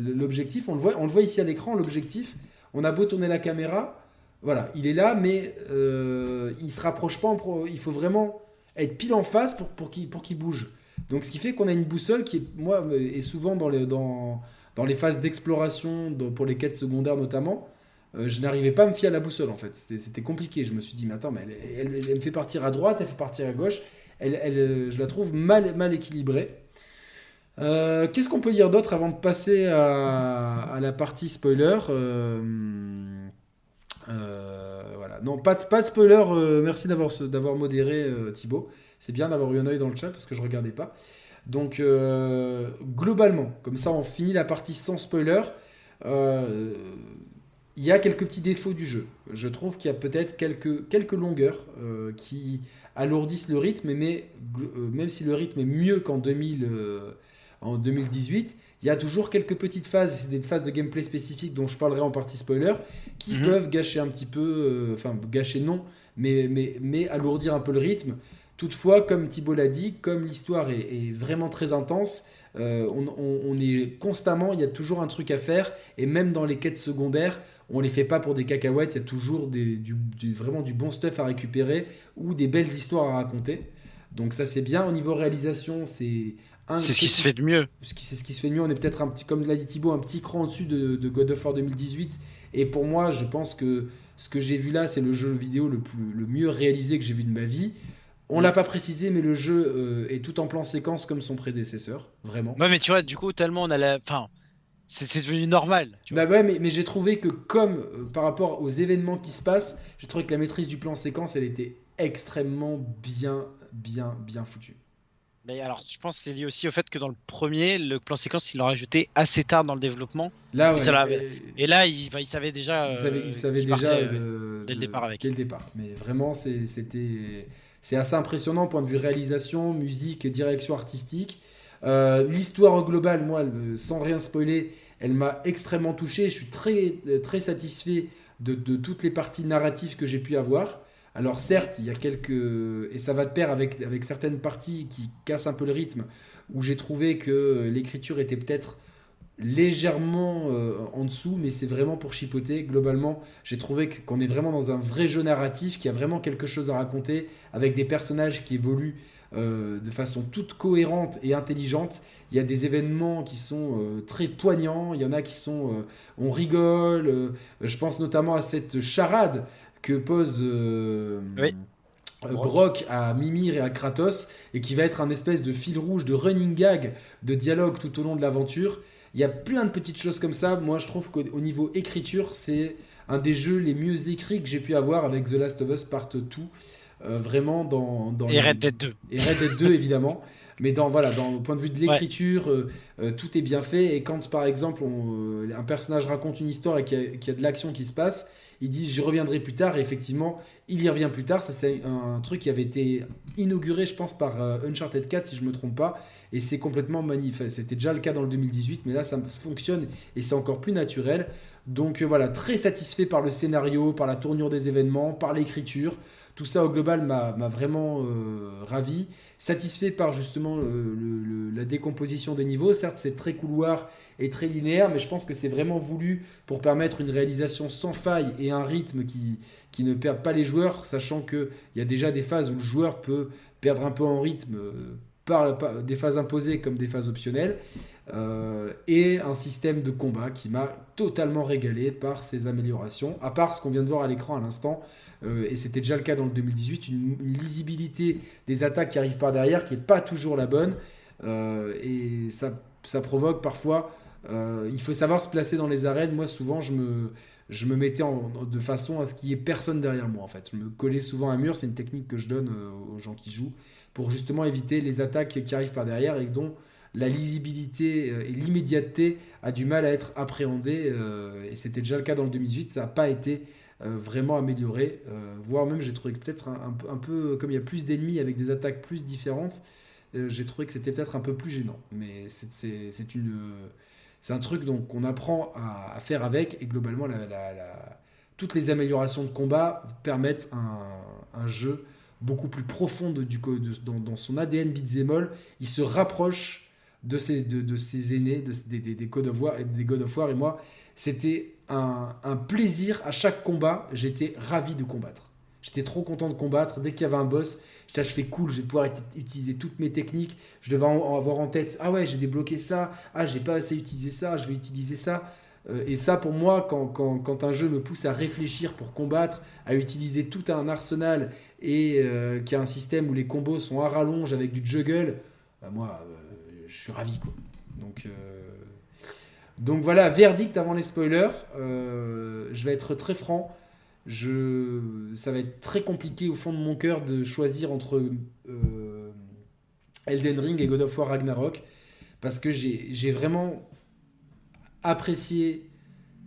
l'objectif, on le voit, on le voit ici à l'écran, l'objectif. On a beau tourner la caméra, voilà, il est là, mais euh, il se rapproche pas. il faut vraiment être pile en face pour, pour qu'il qu'il bouge. Donc, ce qui fait qu'on a une boussole qui est, moi, est souvent dans les, dans, dans les phases d'exploration, pour les quêtes secondaires notamment. Euh, je n'arrivais pas à me fier à la boussole en fait. C'était compliqué. Je me suis dit, mais attends, mais elle, me fait partir à droite, elle fait partir à gauche. Elle, je la trouve mal, mal équilibrée. Euh, qu'est-ce qu'on peut dire d'autre avant de passer à, la partie spoiler euh, euh, voilà. Non, pas de, pas de spoiler. merci d'avoir, modéré Thibaut. C'est bien d'avoir eu un œil dans le chat parce que je regardais pas. Donc, globalement, comme ça, on finit la partie sans spoiler. Il y a quelques petits défauts du jeu. Je trouve qu'il y a peut-être quelques, quelques longueurs qui alourdissent le rythme, mais même si le rythme est mieux qu'en 2000 en 2018, il y a toujours quelques petites phases, c'est des phases de gameplay spécifiques dont je parlerai en partie spoiler, qui mhm. peuvent gâcher un petit peu, euh, enfin gâcher non, mais, mais, mais alourdir un peu le rythme. Toutefois, comme Thibault l'a dit, comme l'histoire est, vraiment très intense, euh, on, est constamment, il y a toujours un truc à faire, et même dans les quêtes secondaires, on les fait pas pour des cacahuètes, il y a toujours des, du, vraiment du bon stuff à récupérer ou des belles histoires à raconter. Donc ça c'est bien. Au niveau réalisation, c'est c'est ce qui se fait de mieux. C'est ce qui se fait de mieux. On est peut-être un petit, comme l'a dit Thibaut, un petit cran au-dessus de, God of War 2018. Et pour moi, je pense que ce que j'ai vu là, c'est le jeu vidéo le, plus, le mieux réalisé que j'ai vu de ma vie. On l'a pas précisé, mais le jeu euh, est tout en plan séquence comme son prédécesseur, vraiment. Ouais, mais tu vois, du coup, tellement on a la. Enfin, c'est devenu normal. bah ouais, mais, mais j'ai trouvé que, comme euh, par rapport aux événements qui se passent, j'ai trouvé que la maîtrise du plan séquence, elle était extrêmement bien, bien, bien foutue alors, je pense que c'est lié aussi au fait que dans le premier, le plan séquence, il l'a rajouté assez tard dans le développement. Là, et, là, il, il, savait déjà. Il savait, il savait déjà euh, dès le départ avec. Dès le départ. Mais vraiment, c'était, c'est assez impressionnant, point de vue réalisation, musique, direction artistique. Euh, l'histoire globale, moi, sans rien spoiler, elle m'a extrêmement touché. Je suis très, très satisfait de, de toutes les parties narratives que j'ai pu avoir. Alors certes, il y a quelques... Et ça va de pair avec, avec certaines parties qui cassent un peu le rythme, où j'ai trouvé que l'écriture était peut-être légèrement euh, en dessous, mais c'est vraiment pour chipoter. Globalement, j'ai trouvé qu'on est vraiment dans un vrai jeu narratif, qui a vraiment quelque chose à raconter, avec des personnages qui évoluent de façon toute cohérente et intelligente. Il y a des événements qui sont très poignants, il y en a qui sont... on rigole, je pense notamment à cette charade que pose... Oui euh, Brock à Mimir et à Kratos, et qui va être un espèce de fil rouge, de running gag, de dialogue tout au long de l'aventure. Il y a plein de petites choses comme ça. Moi, je trouve qu'au niveau écriture, c'est un des jeux les mieux écrits que j'ai pu avoir avec The Last of Us Part 2. Euh, vraiment dans, dans et Red Dead 2 et Red Dead 2 évidemment mais dans voilà dans le point de vue de l'écriture euh, tout est bien fait et quand par exemple un personnage raconte une histoire et qu'il y, a de l'action qui se passe il dit je reviendrai plus tard et effectivement il y revient plus tard. Ça c'est un, truc qui avait été inauguré je pense par euh, Uncharted 4 si je me trompe pas et c'est complètement magnifique. C'était déjà le cas dans le 2018 mais là ça fonctionne et c'est encore plus naturel. Donc euh, voilà très satisfait par le scénario, par la tournure des événements, par l'écriture. Tout ça au global m'a vraiment euh, ravi. Satisfait par justement la décomposition des niveaux. Certes c'est très couloir est très linéaire, mais je pense que c'est vraiment voulu pour permettre une réalisation sans faille et un rythme qui, ne perd pas les joueurs, sachant qu'il y a déjà des phases où le joueur peut perdre un peu en rythme euh, par, des phases imposées comme des phases optionnelles, euh, et un système de combat qui m'a totalement régalé par ces améliorations, à part ce qu'on vient de voir à l'écran à l'instant, euh, et c'était déjà le cas dans le 2018, une, lisibilité des attaques qui arrivent par derrière qui n'est pas toujours la bonne, et ça, ça provoque parfois euh, il faut savoir se placer dans les arènes. Moi, souvent, je me, je me mettais de façon à ce qu'il n'y ait personne derrière moi. En fait, je me collais souvent à un mur. C'est une technique que je donne euh, aux gens qui jouent pour justement éviter les attaques qui arrivent par derrière et dont la lisibilité euh, et l'immédiateté a du mal à être appréhendée. et c'était déjà le cas dans le 2018. Ça n'a pas été vraiment amélioré, voire même j'ai trouvé peut-être un, peu, comme il y a plus d'ennemis avec des attaques plus différentes, j'ai trouvé que c'était peut-être un peu plus gênant. Mais c'est une c'est un truc donc qu'on apprend à, faire avec et globalement toutes les améliorations de combat permettent un, jeu beaucoup plus profond du, dans, son ADN beat'em Il se rapproche de ses, aînés, de, des, des, des God of War et moi, c'était un, plaisir à chaque combat. J'étais ravi de combattre. J'étais trop content de combattre. Dès qu'il y avait un boss, je fais cool, je vais pouvoir utiliser toutes mes techniques. Je devais avoir en tête, ah ouais, j'ai débloqué ça, ah j'ai pas assez utilisé ça, je vais utiliser ça. Euh, et ça, pour moi, quand, quand, quand, un jeu me pousse à réfléchir pour combattre, à utiliser tout un arsenal et euh, qu'il y a un système où les combos sont à rallonge avec du juggle, bah moi, euh, je suis ravi. Quoi. Donc, donc voilà, verdict avant les spoilers. je vais être très franc je, ça va être très compliqué au fond de mon cœur de choisir entre euh, Elden Ring et God of War Ragnarok parce que j'ai vraiment apprécié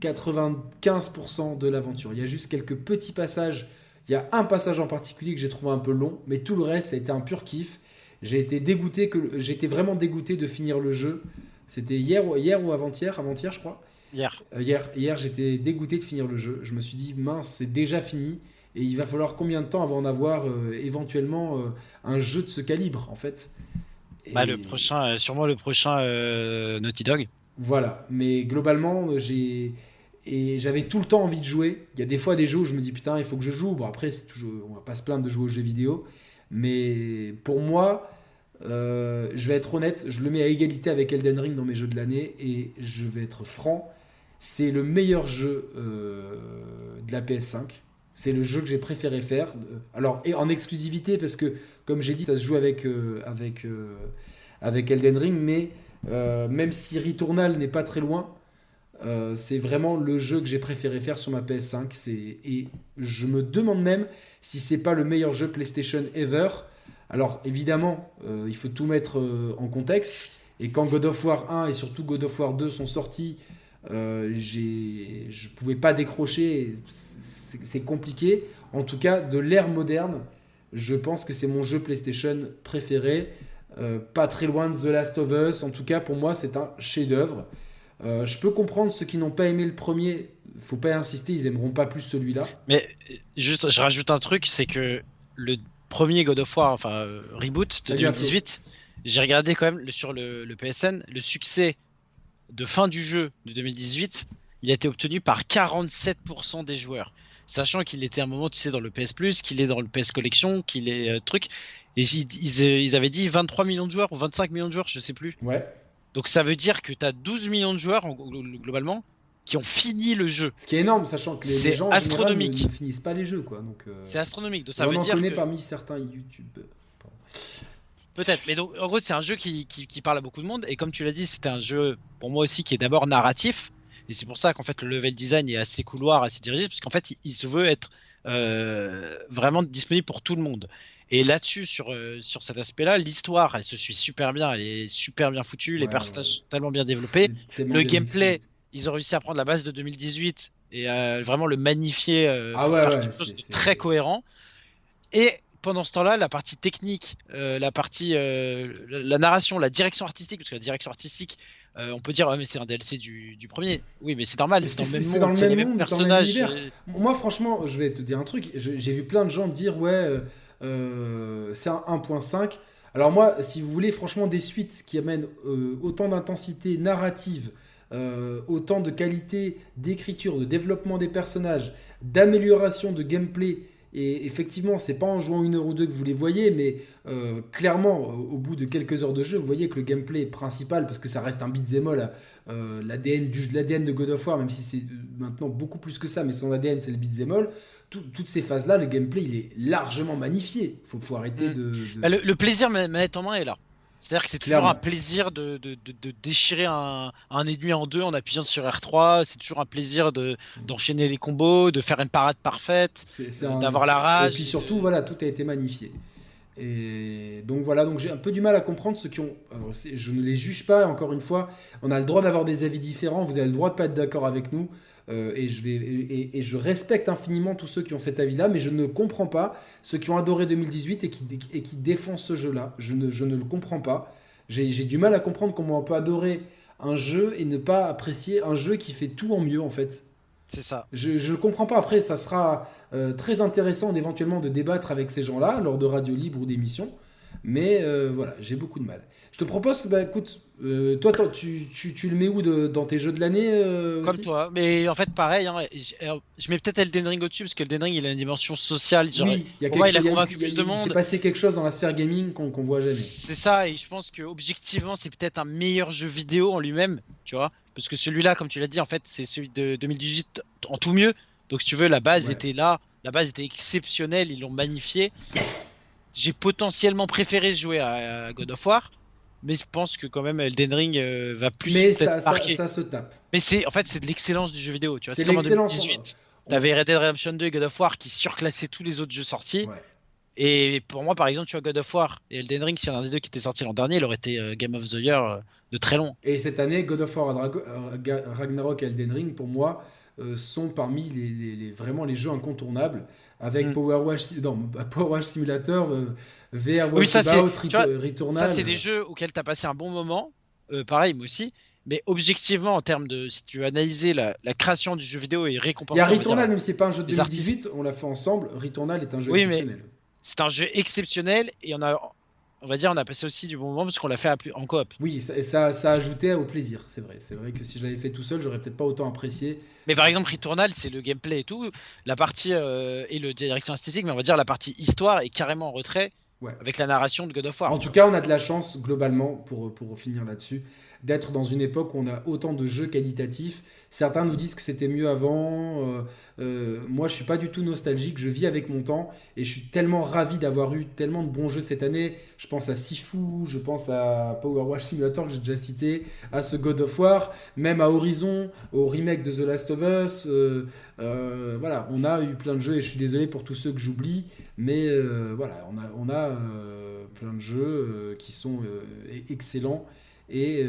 95% de l'aventure. Il y a juste quelques petits passages. Il y a un passage en particulier que j'ai trouvé un peu long, mais tout le reste, ça a été un pur kiff. J'ai été dégoûté, que j'étais vraiment dégoûté de finir le jeu. C'était hier, hier ou avant-hier, avant-hier je crois. Hier. Euh, hier, hier j'étais dégoûté de finir le jeu. Je me suis dit, mince, c'est déjà fini. Et il va falloir combien de temps avant d'avoir euh, éventuellement euh, un jeu de ce calibre, en fait? Bah, le prochain, sûrement le prochain Naughty Dog. Voilà, mais globalement, j'ai et j'avais tout le temps envie de jouer. Il y a des fois des jeux où je me dis putain, il faut que je joue. Bon après, c'est toujours, on va pas se plaindre de jouer aux jeux vidéo, mais pour moi, je vais être honnête, je le mets à égalité avec Elden Ring dans mes jeux de l'année et je vais être franc. C'est le meilleur jeu euh, de la PS5. C'est le jeu que j'ai préféré faire. Alors, et en exclusivité, parce que, comme j'ai dit, ça se joue avec, euh, avec, euh, avec Elden Ring, mais même si Returnal n'est pas très loin, c'est vraiment le jeu que j'ai préféré faire sur ma PS5. Et je me demande même si c'est pas le meilleur jeu PlayStation ever. Alors, évidemment, il faut tout mettre en contexte. Et quand God of War 1 et surtout God of War 2 sont sortis, euh, je pouvais pas décrocher, c'est compliqué. En tout cas, de l'ère moderne, je pense que c'est mon jeu PlayStation préféré. Euh, pas très loin de The Last of Us. En tout cas, pour moi, c'est un chef-d'œuvre. Euh, je peux comprendre ceux qui n'ont pas aimé le premier. Faut pas insister, ils aimeront pas plus celui-là. Mais juste, je rajoute un truc, c'est que le premier God of War, enfin reboot de 2018, j'ai regardé quand même sur le, le PSN le succès de fin du jeu de 2018, il a été obtenu par 47% des joueurs. sachant qu'il était un moment, tu sais, dans le PS Plus, qu'il est dans le PS Collection, qu'il est euh, truc. Et ils, ils, avaient dit 23 millions de joueurs ou 25 millions de joueurs, je sais plus. Ouais. Donc ça veut dire que tu as 12 millions de joueurs globalement qui ont fini le jeu. Ce qui est énorme, sachant que les, gens astronomique. ne, finissent pas les jeux, quoi. Donc euh, c'est astronomique. Donc ça on veut en dire connaît que... parmi certains YouTube. Peut-être, mais donc en gros c'est un jeu qui, qui, parle à beaucoup de monde et comme tu l'as dit, c'était un jeu pour moi aussi qui est d'abord narratif et c'est pour ça qu'en fait le level design est assez couloir, assez dirigé parce qu'en fait il, se veut être euh, vraiment disponible pour tout le monde. Et là-dessus, sur, euh, sur cet aspect-là, l'histoire, elle se suit super bien, elle est super bien foutue, les personnages tellement bien développés. Le gameplay, ils ont réussi à prendre la base de 2018 et à vraiment le magnifier euh, ah ouais, faire quelque chose de très cohérent. Et pendant ce temps-là, la partie technique, euh, la partie, la, narration, la direction artistique, parce que la direction artistique, on peut dire, mais c'est un DLC du, du, premier. Oui, mais c'est normal, c'est dans le même monde, dans le même, monde. Moi, franchement, je vais te dire un truc. J'ai vu plein de gens dire, ouais euh, c'est un 1.5. Alors moi, si vous voulez franchement des suites qui amènent euh, autant d'intensité narrative, euh, autant de qualité d'écriture, de développement des personnages, d'amélioration de gameplay, et effectivement, c'est pas en jouant une heure ou deux que vous les voyez, mais clairement, au bout de quelques heures de jeu, vous voyez que le gameplay principal, parce que ça reste un beat'em all, l'ADN de God of War, même si c'est maintenant beaucoup plus que ça, mais son ADN c'est le beat'em all toutes ces phases-là, le gameplay, il est largement magnifié. Il faut, faut, arrêter mm. de... Bah, le, plaisir manette en main est là. C'est-à-dire que c'est toujours un plaisir de, de, de déchirer un, un, ennemi en deux en appuyant sur R3. C'est toujours un plaisir d'enchaîner les combos, de faire une parade parfaite, d'avoir la rage. Et puis surtout, voilà, tout a été magnifié. Et donc voilà, donc j'ai un peu du mal à comprendre ceux qui ont. je ne les juge pas, encore une fois. On a le droit d'avoir des avis différents. Vous avez le droit de pas être d'accord avec nous. Euh, et, je vais, et, je respecte infiniment tous ceux qui ont cet avis-là, mais je ne comprends pas ceux qui ont adoré 2018 et qui, et qui défoncent ce jeu-là. Je ne, je ne le comprends pas. J'ai du mal à comprendre comment on peut adorer un jeu et ne pas apprécier un jeu qui fait tout en mieux, en fait. C'est ça. Je ne comprends pas. Après, ça sera euh, très intéressant éventuellement de débattre avec ces gens-là lors de radio libre ou d'émissions. Mais euh, voilà, j'ai beaucoup de mal. Je te propose que, bah, écoute, euh, toi, tu, tu, tu, le mets où de, dans tes jeux de l'année euh, Comme toi, mais en fait, pareil, hein, je, mets peut-être Elden Ring au-dessus parce que Elden Ring il a une dimension sociale. oui, il y a quelque chose, il plus de monde. s'est passé quelque chose dans la sphère gaming qu'on voit jamais. C'est ça, et je pense que objectivement, c'est peut-être un meilleur jeu vidéo en lui-même, tu vois. Parce que celui-là, comme tu l'as dit, en fait, c'est celui de 2018 en tout mieux. Donc, si tu veux, la base était là, la base était exceptionnelle, ils l'ont magnifié. J'ai potentiellement préféré jouer à God of War mais je pense que quand même Elden Ring euh, va plus mais ça, ça, se tape. Mais c'est en fait c'est de l'excellence du jeu vidéo tu vois c'est comme en 2018 t'avais Red Dead Redemption 2 et God of War qui surclassaient tous les autres jeux sortis. Et pour moi par exemple tu vois God of War et Elden Ring si y en a un des deux qui était sorti l'an dernier il aurait été euh, Game of the Year euh, de très long. Et cette année God of War Ragnarok et Elden Ring pour moi sont parmi les, vraiment les jeux incontournables avec mm. Power, Wash, Power Wash Simulator VR oui, ça, c'est, Ça, c'est des jeux auxquels tu as passé un bon moment. Euh, pareil, moi aussi. Mais objectivement, en termes de. Si tu veux analyser la, création du jeu vidéo et récompenser. Il y a Returnal, même si c'est pas un jeu de 2018, on l'a fait ensemble. Returnal est un jeu exceptionnel. c'est un jeu exceptionnel et on a. On va dire, on a passé aussi du bon moment parce qu'on l'a fait en coop. Oui, et ça, ça ajoutait au plaisir, c'est vrai. C'est vrai que si je l'avais fait tout seul, j'aurais peut-être pas autant apprécié. Mais par exemple, Returnal, c'est le gameplay et tout. La partie euh, et le direction artistique, mais on va dire la partie histoire est carrément en retrait avec la narration de God of War. En tout cas, on a de la chance, globalement, pour, pour finir là-dessus, d'être dans une époque où on a autant de jeux qualitatifs. Certains nous disent que c'était mieux avant. Euh, euh, moi, je suis pas du tout nostalgique. Je vis avec mon temps et je suis tellement ravi d'avoir eu tellement de bons jeux cette année. Je pense à Sifu, je pense à Power Wash Simulator que j'ai déjà cité, à ce God of War, même à Horizon, au remake de The Last of Us. Euh, voilà, on a eu plein de jeux et je suis désolé pour tous ceux que j'oublie. Mais voilà, on a, plein de jeux qui sont excellents. Et,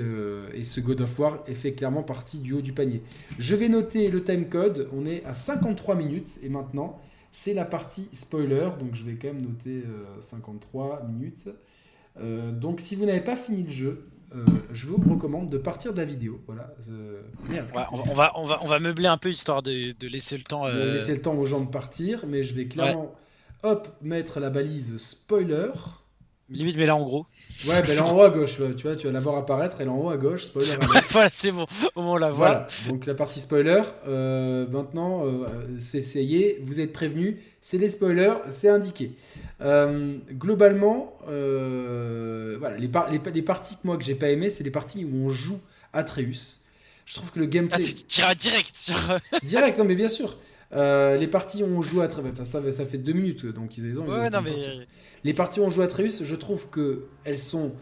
et, ce God of War est fait clairement partie du haut du panier. Je vais noter le time code. On est à 53 minutes. Et maintenant, c'est la partie spoiler. Donc je vais quand même noter 53 minutes. donc si vous n'avez pas fini le jeu, je vous recommande de partir de la vidéo. Voilà. on, va, on, va, on va meubler un peu histoire de, de laisser le temps. De laisser le temps aux gens de partir, mais je vais clairement hop, mettre la balise spoiler. Limite, mais là en gros. Ouais, ben là en haut à gauche, tu vois, tu vas la voir apparaître, elle est en haut à gauche, spoiler voilà, c'est bon, au moment on la voit. Voilà, donc la partie spoiler, euh, maintenant, euh, c'est essayé, vous êtes prévenus, c'est des spoilers, c'est indiqué. Euh, globalement, voilà, les, les, parties que moi que j'ai pas aimé, c'est les parties où on joue Atreus. Je trouve que le gameplay. Ah, tu tiras direct sur. direct, non mais bien sûr. Les parties où on joue à enfin, ça, ça fait deux minutes donc ils ont. Ouais, non mais. Les parties où on joue Atreus, je trouve qu'elles sont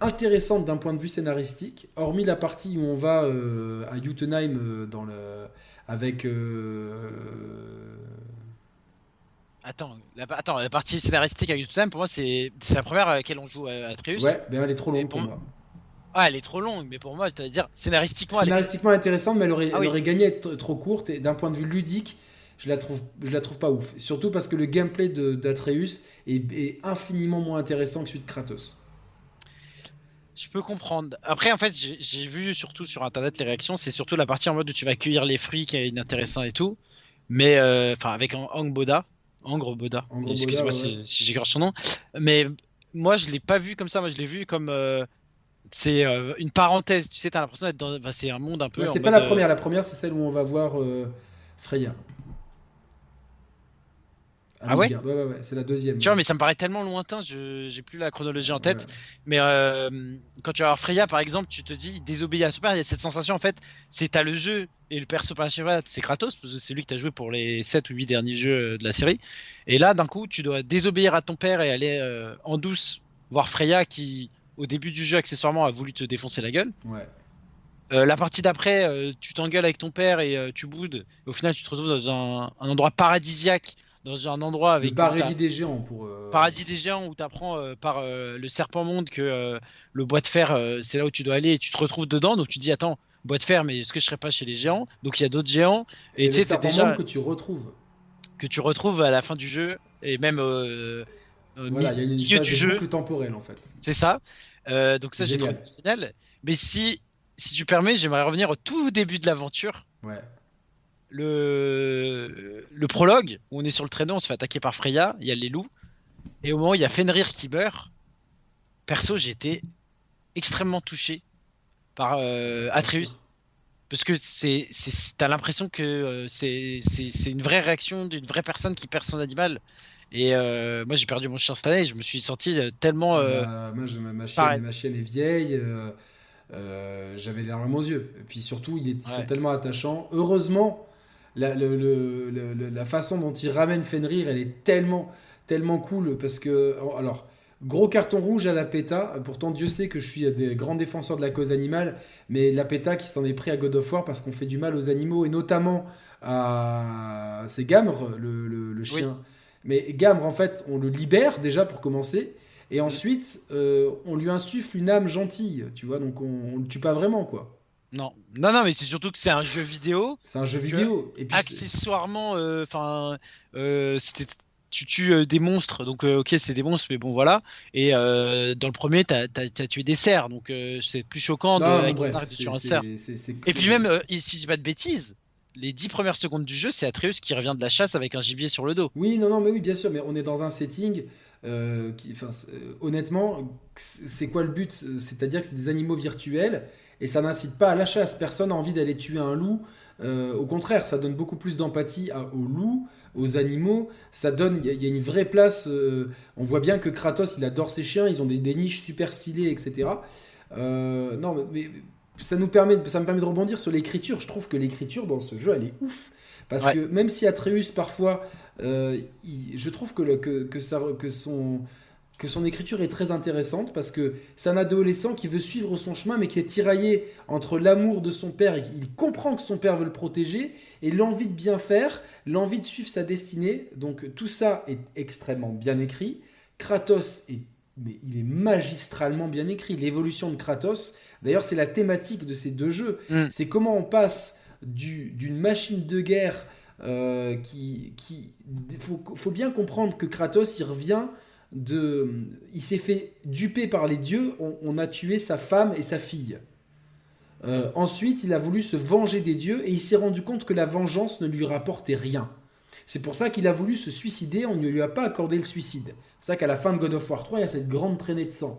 intéressantes d'un point de vue scénaristique, hormis la partie où on va euh, à Jotunheim euh, dans le, avec. Euh, attends, la, attends, la partie scénaristique à Jotunheim, pour moi, c'est la première à laquelle on joue à. Ouais, ben elle est trop longue pour, moi. Ah, elle est trop longue, mais pour moi, cest à dire scénaristiquement. Scénaristiquement intéressante, mais elle aurait, ah elle aurait gagné à être trop courte. Et d'un point de vue ludique, je la trouve, je la trouve pas ouf. Surtout parce que le gameplay d'Atreus est, est, infiniment moins intéressant que celui de Kratos. Je peux comprendre. Après, en fait, j'ai vu surtout sur internet les réactions. C'est surtout la partie en mode où tu vas cueillir les fruits qui est inintéressant et tout. Mais, euh, enfin, avec Angboda. Angre-Boda. Excuse-moi si, si son nom. Mais moi, je l'ai pas vu comme ça. Moi, je l'ai vu comme. Euh, c'est euh, une parenthèse. Tu sais, t'as l'impression d'être dans. c'est un monde un peu. c'est pas la première. La première, c'est celle où on va voir Freya. Ah ouais Ouais, ouais, c'est la deuxième. Tu vois, mais ça me paraît tellement lointain, je j'ai plus la chronologie en tête. Mais euh, quand tu vas voir Freya, par exemple, tu te dis désobéir à père, il y a cette sensation en fait, c'est t'as le jeu et le perso principal, c'est Kratos, parce que c'est lui que t'as joué pour les 7 ou 8 derniers jeux euh, de la série. Et là, d'un coup, tu dois désobéir à ton père et aller euh, en douce voir Freya qui, au début du jeu, accessoirement, a voulu te défoncer la gueule. Ouais. la partie d'après, tu t'engueules avec ton père et tu boudes. au final, tu te retrouves dans un, un endroit paradisiaque dans un endroit avec. Le paradis des géants pour. Euh, paradis des géants où tu apprends euh, par euh, le serpent monde que le bois de fer c'est là où tu dois aller et tu te retrouves dedans donc tu dis attends bois de fer mais est-ce que je serais pas chez les géants? Donc il y a d'autres géants et, tu sais déjà que tu retrouves que tu retrouves à la fin du jeu et même voilà, il y a une milieu du jeu plus temporel en fait. C'est ça. donc ça j'ai trouvé génial. Mais si si tu permets, j'aimerais revenir au tout début de l'aventure. Ouais le, le prologue, où on est sur le traîneau, on se fait attaquer par Freya, il y a les loups, et au moment où il y a Fenrir qui meurt, perso, j'ai été extrêmement touché par euh, Atreus. Parce que c'est, t'as l'impression que euh, c'est, une vraie réaction d'une vraie personne qui perd son animal. Et euh, moi j'ai perdu mon chien cette année, je me suis senti tellement. Bah, moi, ma, chienne, ma, chienne, est vieille, j'avais les larmes aux yeux. Et puis surtout, ils sont tellement attachants. Heureusement, la, la façon dont il ramène Fenrir, elle est tellement, tellement cool parce que, alors, gros carton rouge à la PETA. Pourtant, Dieu sait que je suis des grands défenseurs de la cause animale, mais la PETA qui s'en est pris à God of War parce qu'on fait du mal aux animaux et notamment à. C'est Gamre, le, chien. Mais Gamre, en fait, on le libère déjà pour commencer. Et ensuite, euh, on lui insuffle une âme gentille, tu vois, donc on, on le tue pas vraiment, quoi. Non, non, non, mais c'est surtout que c'est un jeu vidéo. C'est un jeu vidéo. Et puis accessoirement, euh, enfin, euh, tu tues des monstres, donc ok, c'est des monstres, mais bon, voilà. Et dans le premier, t'as as, tué des cerfs, donc c'est plus choquant de, tuer un cerf. Et puis même, si je dis pas de bêtises, les 10 premières secondes du jeu, c'est Atreus qui revient de la chasse avec un gibier sur le dos. Oui, non, non, mais oui, bien sûr, mais on est dans un setting. qui, honnêtement, c'est quoi le but? C'est-à-dire que c'est des animaux virtuels et ça n'incite pas à la chasse. Personne n'a envie d'aller tuer un loup. Euh, au contraire, ça donne beaucoup plus d'empathie aux loups, aux animaux. Ça donne, il y, a une vraie place. Euh, on voit bien que Kratos, il adore ses chiens. Ils ont des, niches super stylées, etc. Euh, non, mais, ça nous permet, ça me permet de rebondir sur l'écriture. Je trouve que l'écriture dans ce jeu, elle est ouf. Parce que même si Atreus parfois, je trouve que, le, que, que, ça, que son que son écriture est très intéressante parce que c'est un adolescent qui veut suivre son chemin mais qui est tiraillé entre l'amour de son père, il comprend que son père veut le protéger, et l'envie de bien faire, l'envie de suivre sa destinée. Donc tout ça est extrêmement bien écrit. Kratos est mais il est magistralement bien écrit. L'évolution de Kratos, d'ailleurs c'est la thématique de ces deux jeux, mm. c'est comment on passe d'une machine de guerre euh, qui... Il faut, faut, bien comprendre que Kratos, il revient de, il s'est fait duper par les dieux, on, a tué sa femme et sa fille. Euh, ensuite, il a voulu se venger des dieux et il s'est rendu compte que la vengeance ne lui rapportait rien. C'est pour ça qu'il a voulu se suicider, on ne lui a pas accordé le suicide. C'est ça qu'à la fin de God of War 3, il y a cette grande traînée de sang.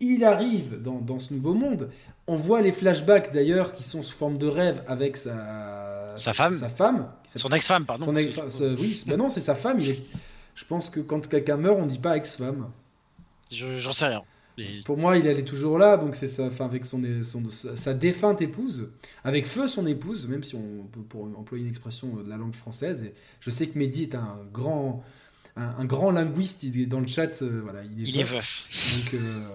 Il arrive dans, ce nouveau monde. On voit les flashbacks d'ailleurs qui sont sous forme de rêve avec sa, sa femme. Sa femme Son ex-femme, pardon. oui, ben non, c'est sa femme. Il est... Je pense que quand quelqu'un meurt, on dit pas ex-femme. J'en sais rien. Pour moi, il est toujours là, donc c'est sa, avec son, sa défunte épouse, avec feu son épouse, même si on peut pour employer une expression de la langue française. Et je sais que Mehdi est un grand, un, grand linguiste, il est dans le chat, euh, voilà, il est veuf. Donc, euh,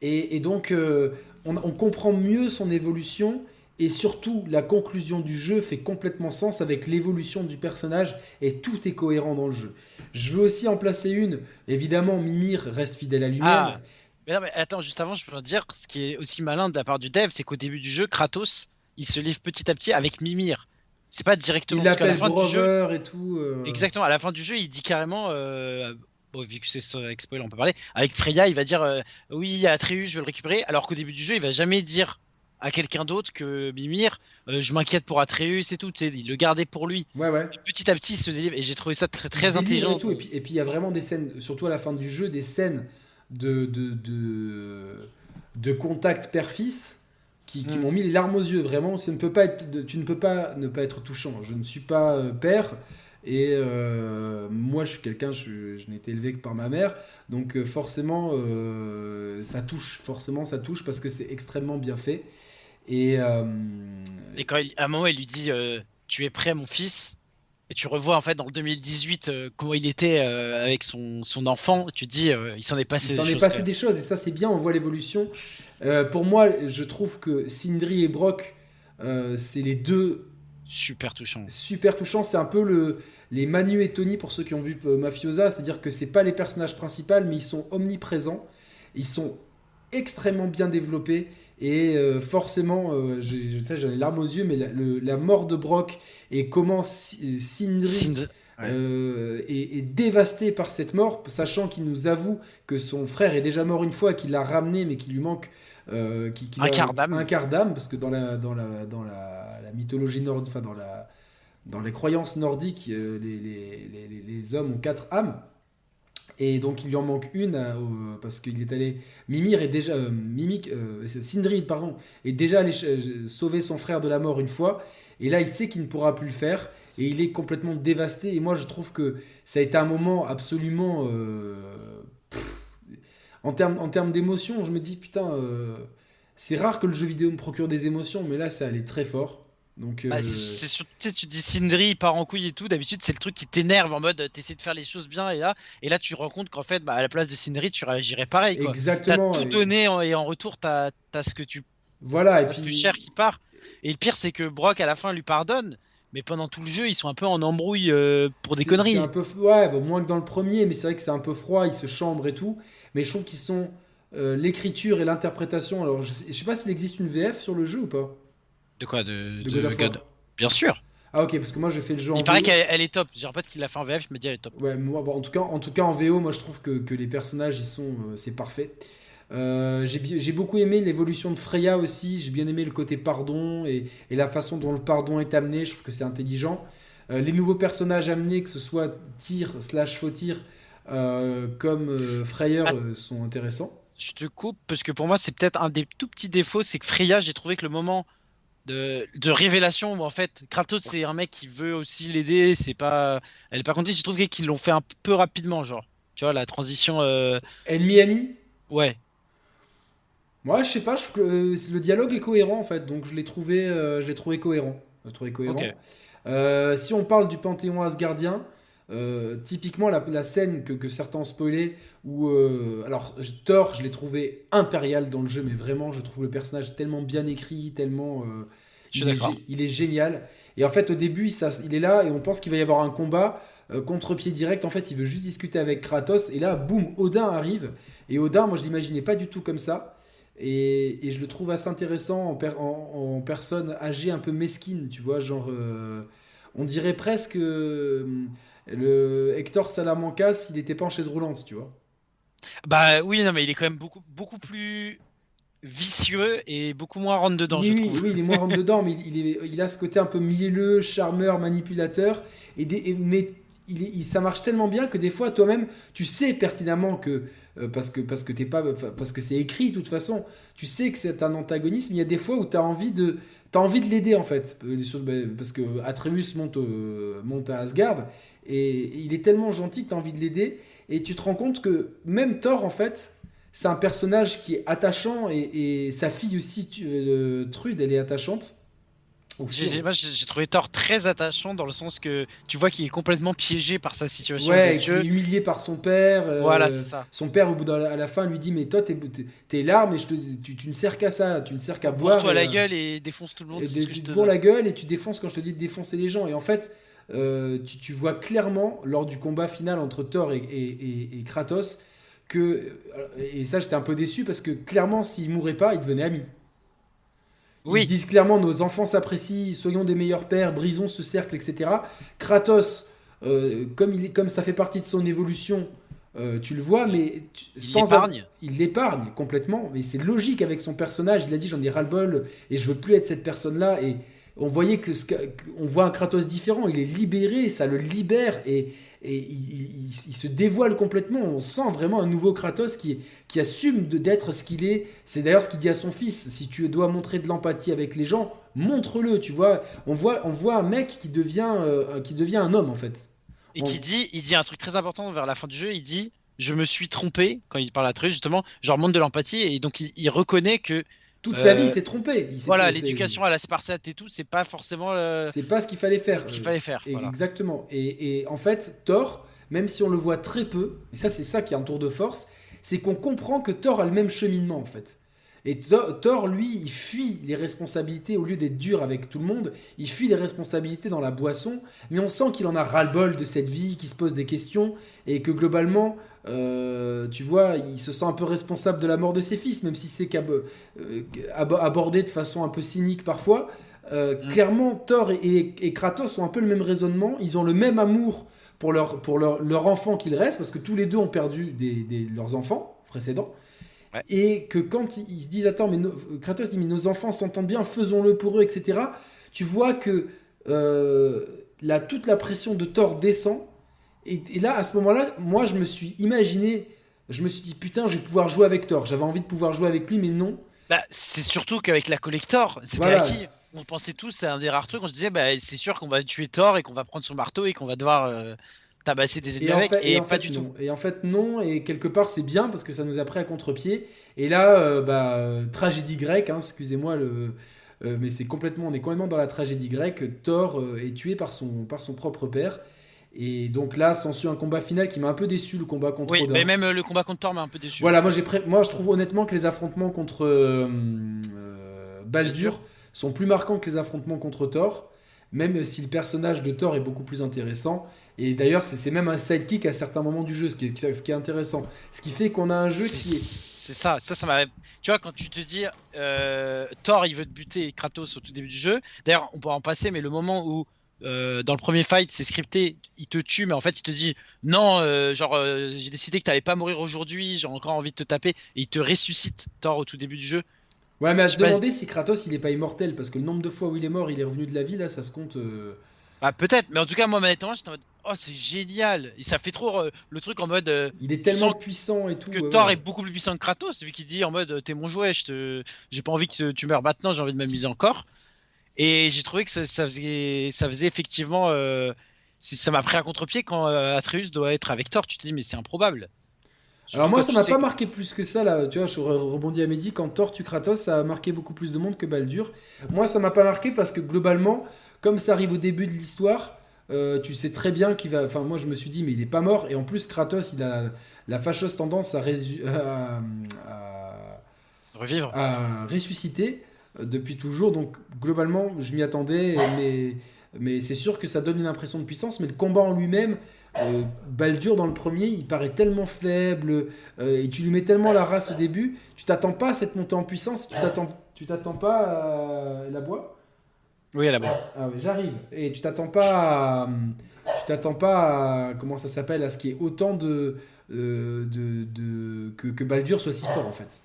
et, donc, euh, on, on, comprend mieux son évolution et surtout, la conclusion du jeu fait complètement sens avec l'évolution du personnage et tout est cohérent dans le jeu. Je veux aussi en placer une. Évidemment, Mimir reste fidèle à lui-même. Ah. Mais, non, mais attends, juste avant, je peux dire, ce qui est aussi malin de la part du dev, c'est qu'au début du jeu, Kratos, il se livre petit à petit avec Mimir. C'est pas directement. Il Brother et tout. Euh. Exactement. À la fin du jeu, il dit carrément. Euh, bon, vu que c'est avec spoil, on peut parler. Avec Freya, il va dire euh, Oui, Atreus, je veux le récupérer. Alors qu'au début du jeu, il va jamais dire à quelqu'un d'autre que Mimir. Euh, je m'inquiète pour Atreus et tout. Il le gardait pour lui. Ouais, ouais. petit à petit, il se délivre. Et j'ai trouvé ça très, très intelligent. Et, tout. et puis, il y a vraiment des scènes, surtout à la fin du jeu, des scènes de, de, de, de contact père-fils qui, qui mm. m'ont mis les larmes aux yeux. Vraiment, ça ne peut pas être, tu ne peux pas ne pas être touchant. Je ne suis pas euh, père. Et euh, moi, je suis quelqu'un, je, je n'ai été élevé que par ma mère. Donc forcément, ça touche. Forcément, ça touche parce que c'est extrêmement bien fait. Et, euh, et quand à un moment, il lui dit euh, Tu es prêt, mon fils? Et tu revois en fait dans le 2018 euh, comment il était avec son, son, enfant, tu te dis il s'en est passé il s'en est passé des choses et ça c'est bien, on voit l'évolution. pour moi, je trouve que Sindri et Brock, c'est les deux super touchants. Super touchants, c'est un peu le, les Manu et Tony pour ceux qui ont vu Mafiosa, c'est-à-dire que c'est pas les personnages principaux, mais ils sont omniprésents, ils sont extrêmement bien développés et euh, forcément, euh, j'en ai les larmes aux yeux, mais la, mort de Brock et comment Sindri euh, est, dévasté par cette mort, sachant qu'il nous avoue que son frère est déjà mort une fois, qu'il l'a ramené, mais qu'il lui manque un, quart un quart d'âme, parce que dans la, dans la, dans la, mythologie nordique, enfin dans, la, dans les croyances nordiques, les, les, les, les hommes ont quatre âmes. Et donc il lui en manque une euh, parce qu'il est allé. Mimir est déjà. Euh, euh, Sindrid, pardon, est déjà allé sauver son frère de la mort une fois. Et là, il sait qu'il ne pourra plus le faire. Et il est complètement dévasté. Et moi, je trouve que ça a été un moment absolument. en termes en termes d'émotion, je me dis, putain, c'est rare que le jeu vidéo me procure des émotions, mais là, ça allait très fort. Donc, bah, c'est tu dis Sindri il part en couille et tout. D'habitude, c'est le truc qui t'énerve en mode t'essaies de faire les choses bien et là, et là, tu te rends compte qu'en fait, bah, à la place de Sindri, tu réagirais pareil. Quoi. Exactement. T'as tout donné et en retour, t'as as ce que tu. Voilà, et puis. Plus cher qui part. Et le pire, c'est que Brock à la fin lui pardonne, mais pendant tout le jeu, ils sont un peu en embrouille euh, pour des conneries. C'est un peu ouais, bah, moins que dans le premier, mais c'est vrai que c'est un peu froid, ils se chambrent et tout. Mais je trouve qu'ils sont euh, l'écriture et l'interprétation. Alors, je sais, je sais pas s'il existe une VF sur le jeu ou pas. De quoi De, God, Bien sûr. Ah ok, parce que moi j'ai fait le jeu Il paraît qu'elle est top. J'ai pas qu'il l'a fait en VF, je me dis elle est top. Ouais, moi, bon, en, tout cas, en tout cas en VO, moi je trouve que, que les personnages ils sont, euh, c'est parfait. Euh, j'ai beaucoup aimé l'évolution de Freya aussi. J'ai bien aimé le côté pardon et, et, la façon dont le pardon est amené. Je trouve que c'est intelligent. Euh, les nouveaux personnages amenés, que ce soit Tyr slash Fautir comme Freyr, ah. sont intéressants. Je te coupe parce que pour moi c'est peut-être un des tout petits défauts, c'est que Freya, j'ai trouvé que le moment de, révélation où en fait Kratos c'est un mec qui veut aussi l'aider, c'est pas elle est pas contente, je trouve qu'ils l'ont fait un peu rapidement genre. Tu vois la transition euh... ennemi ami Ouais. Moi, je sais pas, je trouve que euh, le dialogue est cohérent en fait, donc je l'ai trouvé euh, je l'ai trouvé cohérent, je trouvé cohérent. Euh, si on parle du panthéon asgardien, typiquement la, scène que, que, certains ont spoilé où alors Thor je l'ai trouvé impérial dans le jeu mais vraiment je trouve le personnage tellement bien écrit tellement il, est, il, est, génial. Et en fait, au début, il, il est là et on pense qu'il va y avoir un combat euh, contre-pied direct. En fait, il veut juste discuter avec Kratos. Et là, boum, Odin arrive. Et Odin, moi, je l'imaginais pas du tout comme ça. Et, et je le trouve assez intéressant en, en, personne âgée, un peu mesquine, tu vois. Genre, euh, on dirait presque euh, le Hector Salamanca s'il n'était pas en chaise roulante, tu vois. Bah oui, non, mais il est quand même beaucoup, beaucoup plus vicieux et beaucoup moins rentre dedans, oui, je oui, trouve. oui, il est moins rentre dedans, mais il, est, il a ce côté un peu mielleux, charmeur, manipulateur. Et des- et- mais il, il- ça marche tellement bien que des fois, toi-même, tu sais pertinemment que. euh, parce que parce que t'es pas parce que c'est écrit de toute façon tu sais que c'est un antagonisme il y a des fois où tu as envie de t'as envie de l'aider en fait Euh, ben, parce que Atreus monte euh, monte à Asgard et il est tellement gentil que tu as envie de l'aider et tu te rends compte que même Thor en fait c'est un personnage qui est attachant et, et sa fille aussi euh, Trude elle est attachante J'ai- Moi, j'ai trouvé Thor très attachant dans le sens que tu vois qu'il est complètement piégé par sa situation ouais, est humilié par son père. euh, Voilà, c'est ça. Son père, au bout de la, à la fin, lui dit Mais toi, t'es, t'es- je te, tu, tu ne sers qu'à ça, tu ne sers qu'à boire. Bourre-toi et, la euh, gueule et défonce tout le monde. et tu te bourres la gueule et tu défonces quand je te dis de défoncer les gens. Et en fait, euh, tu, tu vois clairement, lors du combat final entre Thor et, et- et- et Kratos, que. Et ça, j'étais un peu déçu parce que clairement, s'ils mouraient pas, ils devenaient amis. Ils Oui. disent clairement nos enfants s'apprécient, soyons des meilleurs pères, brisons ce cercle, etc. Kratos, euh, comme, il est, comme ça fait partie de son évolution, euh, tu le vois, mais tu- Il sans l'épargne. il l'épargne complètement, mais c'est logique avec son personnage. Il a dit j'en ai ras-le-bol et je veux plus être cette personne-là. Et on voyait que, ce on voit un Kratos différent. Il est libéré, ça le libère et, et il, il- il- il se dévoile complètement. On sent vraiment un nouveau Kratos qui, qui assume de- d'être ce qu'il est. C'est d'ailleurs ce qu'il dit à son fils. Si tu dois montrer de l'empathie avec les gens, montre-le. Tu vois, on voit, on voit un mec qui devient, euh, qui devient un homme en fait. Et On- qui dit, il dit un truc très important vers la fin du jeu. Il dit, je me suis trompé quand il parle à Atreus justement. Genre montre de l'empathie et donc il, il reconnaît que Toute sa Euh, vie, il s'est trompé. Il voilà l'éducation à la Spartiate et tout, c'est pas forcément C'est pas ce qu'il fallait faire. ce qu'il fallait faire. Voilà. Exactement. Et, et en fait, Thor, même si on le voit très peu, et ça c'est ça qui est un tour de force, c'est qu'on comprend que Thor a le même cheminement en fait. Et Thor, lui, il fuit les responsabilités au lieu d'être dur avec tout le monde. Il fuit les responsabilités dans la boisson, mais on sent qu'il en a ras-le-bol de cette vie, qu'il se pose des questions et que globalement, euh, tu vois, il se sent un peu responsable de la mort de ses fils, même si c'est qu'ab- euh, ab- abordé de façon un peu cynique parfois. Euh, Mm. Clairement, Thor et, et- et Kratos ont un peu le même raisonnement. Ils ont le même amour pour leur, pour leur, leur enfant qu'il reste, parce que tous les deux ont perdu des, des- leurs enfants précédents. Ouais. Et que quand ils, se disent, attends, mais nos- Kratos dit, mais nos enfants s'entendent bien, faisons-le pour eux, etc. Tu vois que euh, la, toute la pression de Thor descend. Et, et là, à ce moment-là, moi, je me suis imaginé, je me suis dit, putain, je vais pouvoir jouer avec Thor. J'avais envie de pouvoir jouer avec lui, mais non. Bah, c'est surtout qu'avec la collector, c'était Voilà. acquis. On pensait tous, c'est un des rares trucs, on se disait, bah, c'est sûr qu'on va tuer Thor et qu'on va prendre son marteau et qu'on va devoir euh, tabasser des ennemis Et en fait, et, et en pas fait, du non. tout. Et en fait, non. Et quelque part, c'est bien parce que ça nous a pris à contre-pied. Et là, euh, bah, euh, tragédie grecque, hein, excusez-moi, le, euh, mais c'est complètement, on est complètement dans la tragédie grecque. Thor euh, est tué par son, par son propre père. Et donc là, s'ensuit un combat final qui m'a un peu déçu, le combat contre Oui, Odin. mais même le combat contre Thor m'a un peu déçu. Voilà, moi, j'ai pré- moi je trouve honnêtement que les affrontements contre Baldur sont plus marquants que les affrontements contre Thor, même si le personnage de Thor est beaucoup plus intéressant. Et d'ailleurs, c'est même un sidekick à certains moments du jeu, ce qui est, ce qui est intéressant. Ce qui fait qu'on a un jeu qui est. c'est ça, ça, ça m'a. Tu vois, quand tu te dis euh, Thor, il veut te buter Kratos au tout début du jeu. D'ailleurs, on peut en passer, mais le moment où euh, dans le premier fight, c'est scripté, il te tue, mais en fait, il te dit non, euh, genre, euh, j'ai décidé que t'allais pas mourir aujourd'hui, j'ai encore envie de te taper, et il te ressuscite Thor au tout début du jeu. Ouais, mais à Je pas- demander si Kratos il est pas immortel, parce que le nombre de fois où il est mort, il est revenu de la vie, là, ça se compte. Bah, peut-être, mais en tout cas, moi, honnêtement, j'étais en mode oh, c'est génial, et ça fait trop euh, le truc en mode. euh, Il est tellement puissant et tout. que ouais, Thor ouais. est beaucoup plus puissant que Kratos, vu qu'il dit en mode t'es mon jouet, je te... j'ai pas envie que tu meurs maintenant, j'ai envie de m'amuser encore. Et j'ai trouvé que ça, ça faisait, ça faisait effectivement. euh, ça m'a pris à contre-pied quand Atreus doit être avec Thor. Tu te dis, mais c'est improbable. Alors moi ça m'a sais pas marqué plus que ça là, tu vois, je re- rebondis à Mehdi, quand Thor tue Kratos, ça a marqué beaucoup plus de monde que Baldur. Moi ça m'a pas marqué parce que globalement, comme ça arrive au début de l'histoire, euh, tu sais très bien qu'il va... Enfin moi je me suis dit mais il est pas mort, et en plus Kratos il a la fâcheuse tendance à, résu- à- à- Revivre. à ressusciter euh, depuis toujours, donc globalement je m'y attendais, mais, mais c'est sûr que ça donne une impression de puissance, mais le combat en lui-même... Euh, Baldur dans le premier, il paraît tellement faible euh, et tu lui mets tellement la race au début, tu t'attends pas à cette montée en puissance, tu t'attends, tu t'attends pas à la bois. Oui, là-bas. Ah oui, j'arrive. Et tu t'attends pas à, tu t'attends pas à, comment ça s'appelle, à ce qui est autant de, euh, de, de- que, que Baldur soit si fort en fait.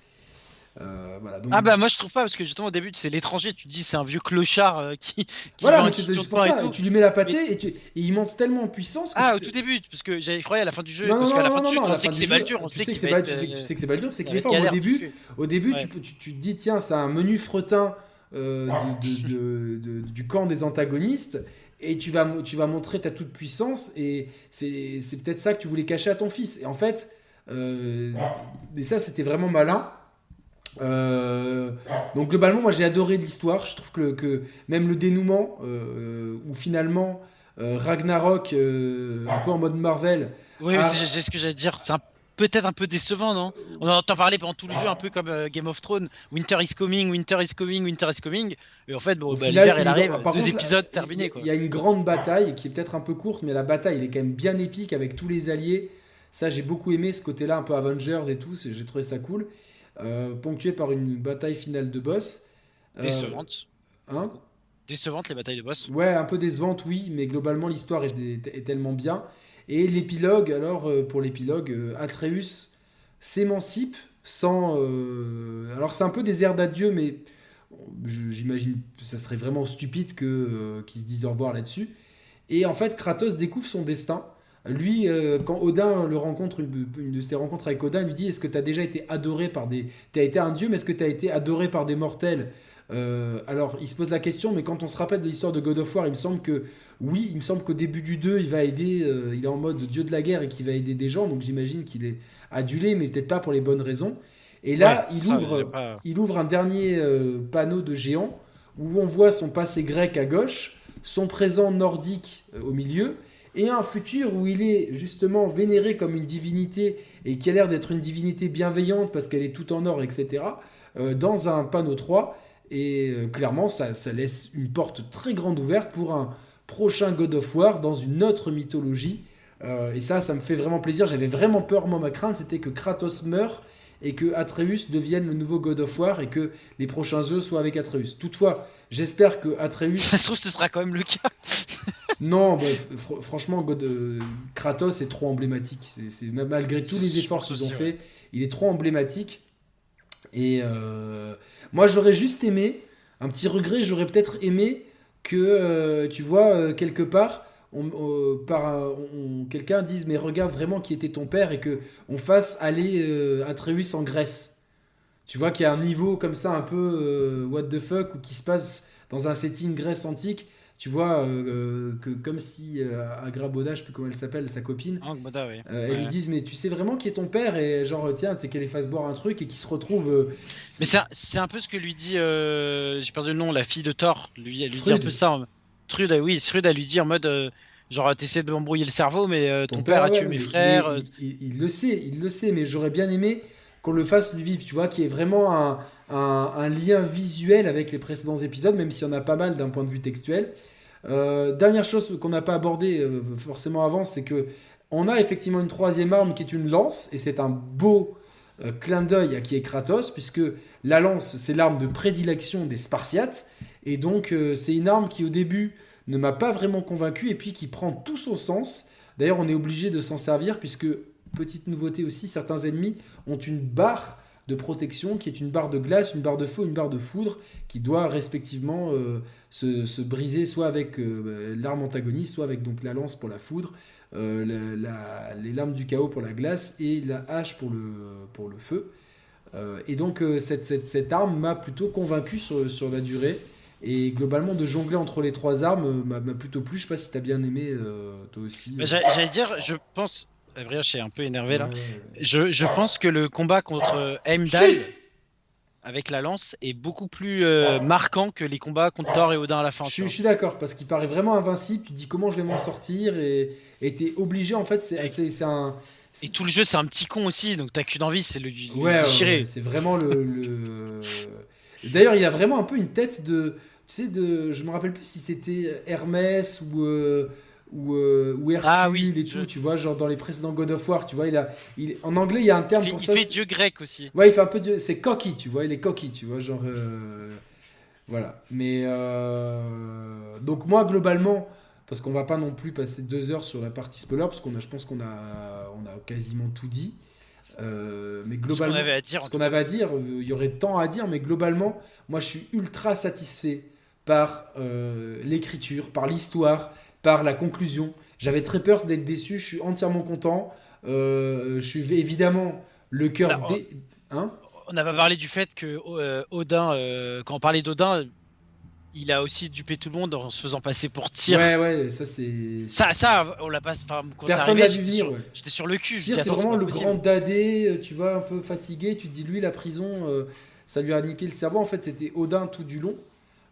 Euh, voilà, ah bah moi je trouve pas parce que justement au début c'est l'étranger tu dis c'est un vieux clochard euh, qui, qui voilà mais tu, pour ça, et tu lui mets la pâtée et, tu, il monte tellement en puissance ah au tout début parce que j'avais croyé à la fin du jeu parce qu'à la fin du jeu on sait que c'est Baldur on sait que c'est Baldur tu sais que c'est Baldur c'est qu'il est fort au début au début tu, tu, te dis tiens c'est un menu fretin euh, du camp des antagonistes et tu vas, tu vas montrer ta toute puissance et c'est peut-être ça que tu voulais cacher à ton fils et en fait euh, et ça c'était vraiment malin euh, donc globalement, moi j'ai adoré l'histoire. Je trouve que, que, même le dénouement, où finalement Ragnarok, un peu en mode Marvel. Oui, c'est ce que j'allais dire. C'est peut-être un peu décevant, non? On en entend parler pendant tout le jeu, un peu comme Game of Thrones. Winter is coming, Winter is coming, Winter is coming. Et en fait, bon, bah, l'hiver il arrive, deux épisodes terminés. Il y a une grande bataille qui est peut-être un peu courte, mais la bataille elle est quand même bien épique avec tous les alliés. Ça, j'ai beaucoup aimé ce côté-là, un peu Avengers et tout. J'ai trouvé ça cool. Euh, ponctué par une bataille finale de boss. Euh, décevante. Hein? Décevante les batailles de boss Ouais, un peu décevante, oui, mais globalement l'histoire est, tellement bien. Et l'épilogue, alors euh, pour l'épilogue, Atreus s'émancipe sans. alors c'est un peu des airs d'adieu, mais j'imagine que ça serait vraiment stupide qu'ils se disent au revoir là-dessus. Et en fait, Kratos découvre son destin lui, euh, quand Odin le rencontre, une, de ses rencontres avec Odin, lui dit Est-ce que tu as déjà été adoré par des. Tu as été un dieu, mais est-ce que tu as été adoré par des mortels? Euh, alors, il se pose la question, mais quand on se rappelle de l'histoire de God of War, il me semble que, oui, il me semble qu'au début du 2, il va aider, euh, il est en mode dieu de la guerre et qu'il va aider des gens, donc j'imagine qu'il est adulé, mais peut-être pas pour les bonnes raisons. Et là, il, ouvre, il ouvre un dernier panneau de géant où on voit son passé grec à gauche, son présent nordique au milieu, et un futur où il est justement vénéré comme une divinité et qui a l'air d'être une divinité bienveillante parce qu'elle est tout en or, etc., euh, dans un panneau 3. Et euh, clairement, ça, ça, laisse une porte très grande ouverte pour un prochain God of War dans une autre mythologie. Euh, et ça, ça me fait vraiment plaisir. J'avais vraiment peur, moi, ma crainte, c'était que Kratos meure et que Atreus devienne le nouveau God of War et que les prochains eux soient avec Atreus. Toutefois, j'espère que Atreus. Ça se trouve, ce sera quand même le cas. Non, bah, franchement, God, euh, Kratos est trop emblématique. C'est malgré tous les efforts qu'ils ont fait, il est trop emblématique. Et euh, moi, j'aurais juste aimé, un petit regret, j'aurais peut-être aimé que, euh, tu vois, quelque part, par quelqu'un dise mais regarde vraiment qui était ton père et que on fasse aller Atreus en Grèce. Tu vois qu'il y a un niveau comme ça un peu what the fuck ou qui se passe dans un setting Grèce antique tu vois, euh, euh, que comme si euh, Agraboda, je sais plus comment elle s'appelle, sa copine, elle lui dise Mais tu sais vraiment qui est ton père? Et genre, tiens, t'es qu'elle fasse boire un truc et qu'il se retrouve. mais c'est un, peu ce que lui dit, j'ai perdu le nom, la fille de Thor. Lui, elle lui dit un peu ça. Trude, oui, Trude, elle lui dit en mode. Genre, t'essaies de m'embrouiller le cerveau, mais ton, père, a tué mes frères. il, le sait, il le sait, mais j'aurais bien aimé qu'on le fasse lui vivre, tu vois, qui est vraiment un, un, lien visuel avec les précédents épisodes, même s'il y en a pas mal d'un point de vue textuel. Euh, dernière chose qu'on n'a pas abordé euh, forcément avant, c'est que on a effectivement une troisième arme qui est une lance, et c'est un beau euh, clin d'œil à qui est Kratos, puisque la lance, c'est l'arme de prédilection des Spartiates, et donc c'est une arme qui au début ne m'a pas vraiment convaincu, et puis qui prend tout son sens. D'ailleurs, on est obligé de s'en servir, puisque, petite nouveauté aussi, certains ennemis ont une barre de protection qui est une barre de glace, une barre de feu, une barre de foudre, qui doit respectivement se, briser soit avec euh, l'arme antagoniste, soit avec donc la lance pour la foudre, euh, les lames du chaos pour la glace et la hache pour le, pour le feu. Euh, et donc cette, cette, arme m'a plutôt convaincu sur, sur, la durée. Et globalement, de jongler entre les trois armes m'a plutôt plu. Je sais pas si tu as bien aimé, toi aussi. J'allais dire, je pense. je suis un peu énervé là. Je, je, pense que le combat contre Heimdall avec la lance est beaucoup plus euh, marquant que les combats contre Thor et Odin à la fin. Je, suis d'accord, parce qu'il paraît vraiment invincible. Tu te dis comment je vais m'en sortir et t'es obligé en fait. C'est un. Et tout le jeu, c'est un petit con aussi, donc t'as qu'une envie, c'est le, ouais, Ouais, c'est vraiment le. D'ailleurs, il a vraiment un peu une tête de. Tu sais, de. Je me rappelle plus si c'était Hermès ou. Euh, ou, euh, ou Hercule ah, oui, et tout, tu vois, genre dans les précédents God of War, tu vois, il a, il, en anglais, il y a un terme pour ça. Il fait dieu grec aussi. Ouais, il fait un peu dieu, c'est cocky, tu vois, il est cocky, tu vois, genre, euh, voilà. Mais, euh, donc moi, globalement, parce qu'on va pas non plus passer deux heures sur la partie spoiler, parce qu'on a, je pense qu'on a, on a quasiment tout dit. Euh, mais globalement, ce qu'on avait à dire, ce qu'on avait à dire, il y aurait tant à dire, mais globalement, moi je suis ultra satisfait par l'écriture, par l'histoire, par la conclusion. J'avais très peur d'être déçu, je suis entièrement content. je suis évidemment le cœur des. Hein on avait parlé du fait que Odin, quand on parlait d'Odin, il a aussi dupé tout le monde en se faisant passer pour tir. Ouais, ouais, ça c'est. Ça, ça, on l'a pas. Personne l'a vu venir. J'étais sur le cul. c'est vraiment le grand dadé, euh, tu vois, un peu fatigué. Tu te dis, lui, la prison, euh, ça lui a niqué le cerveau. En fait, c'était Odin tout du long.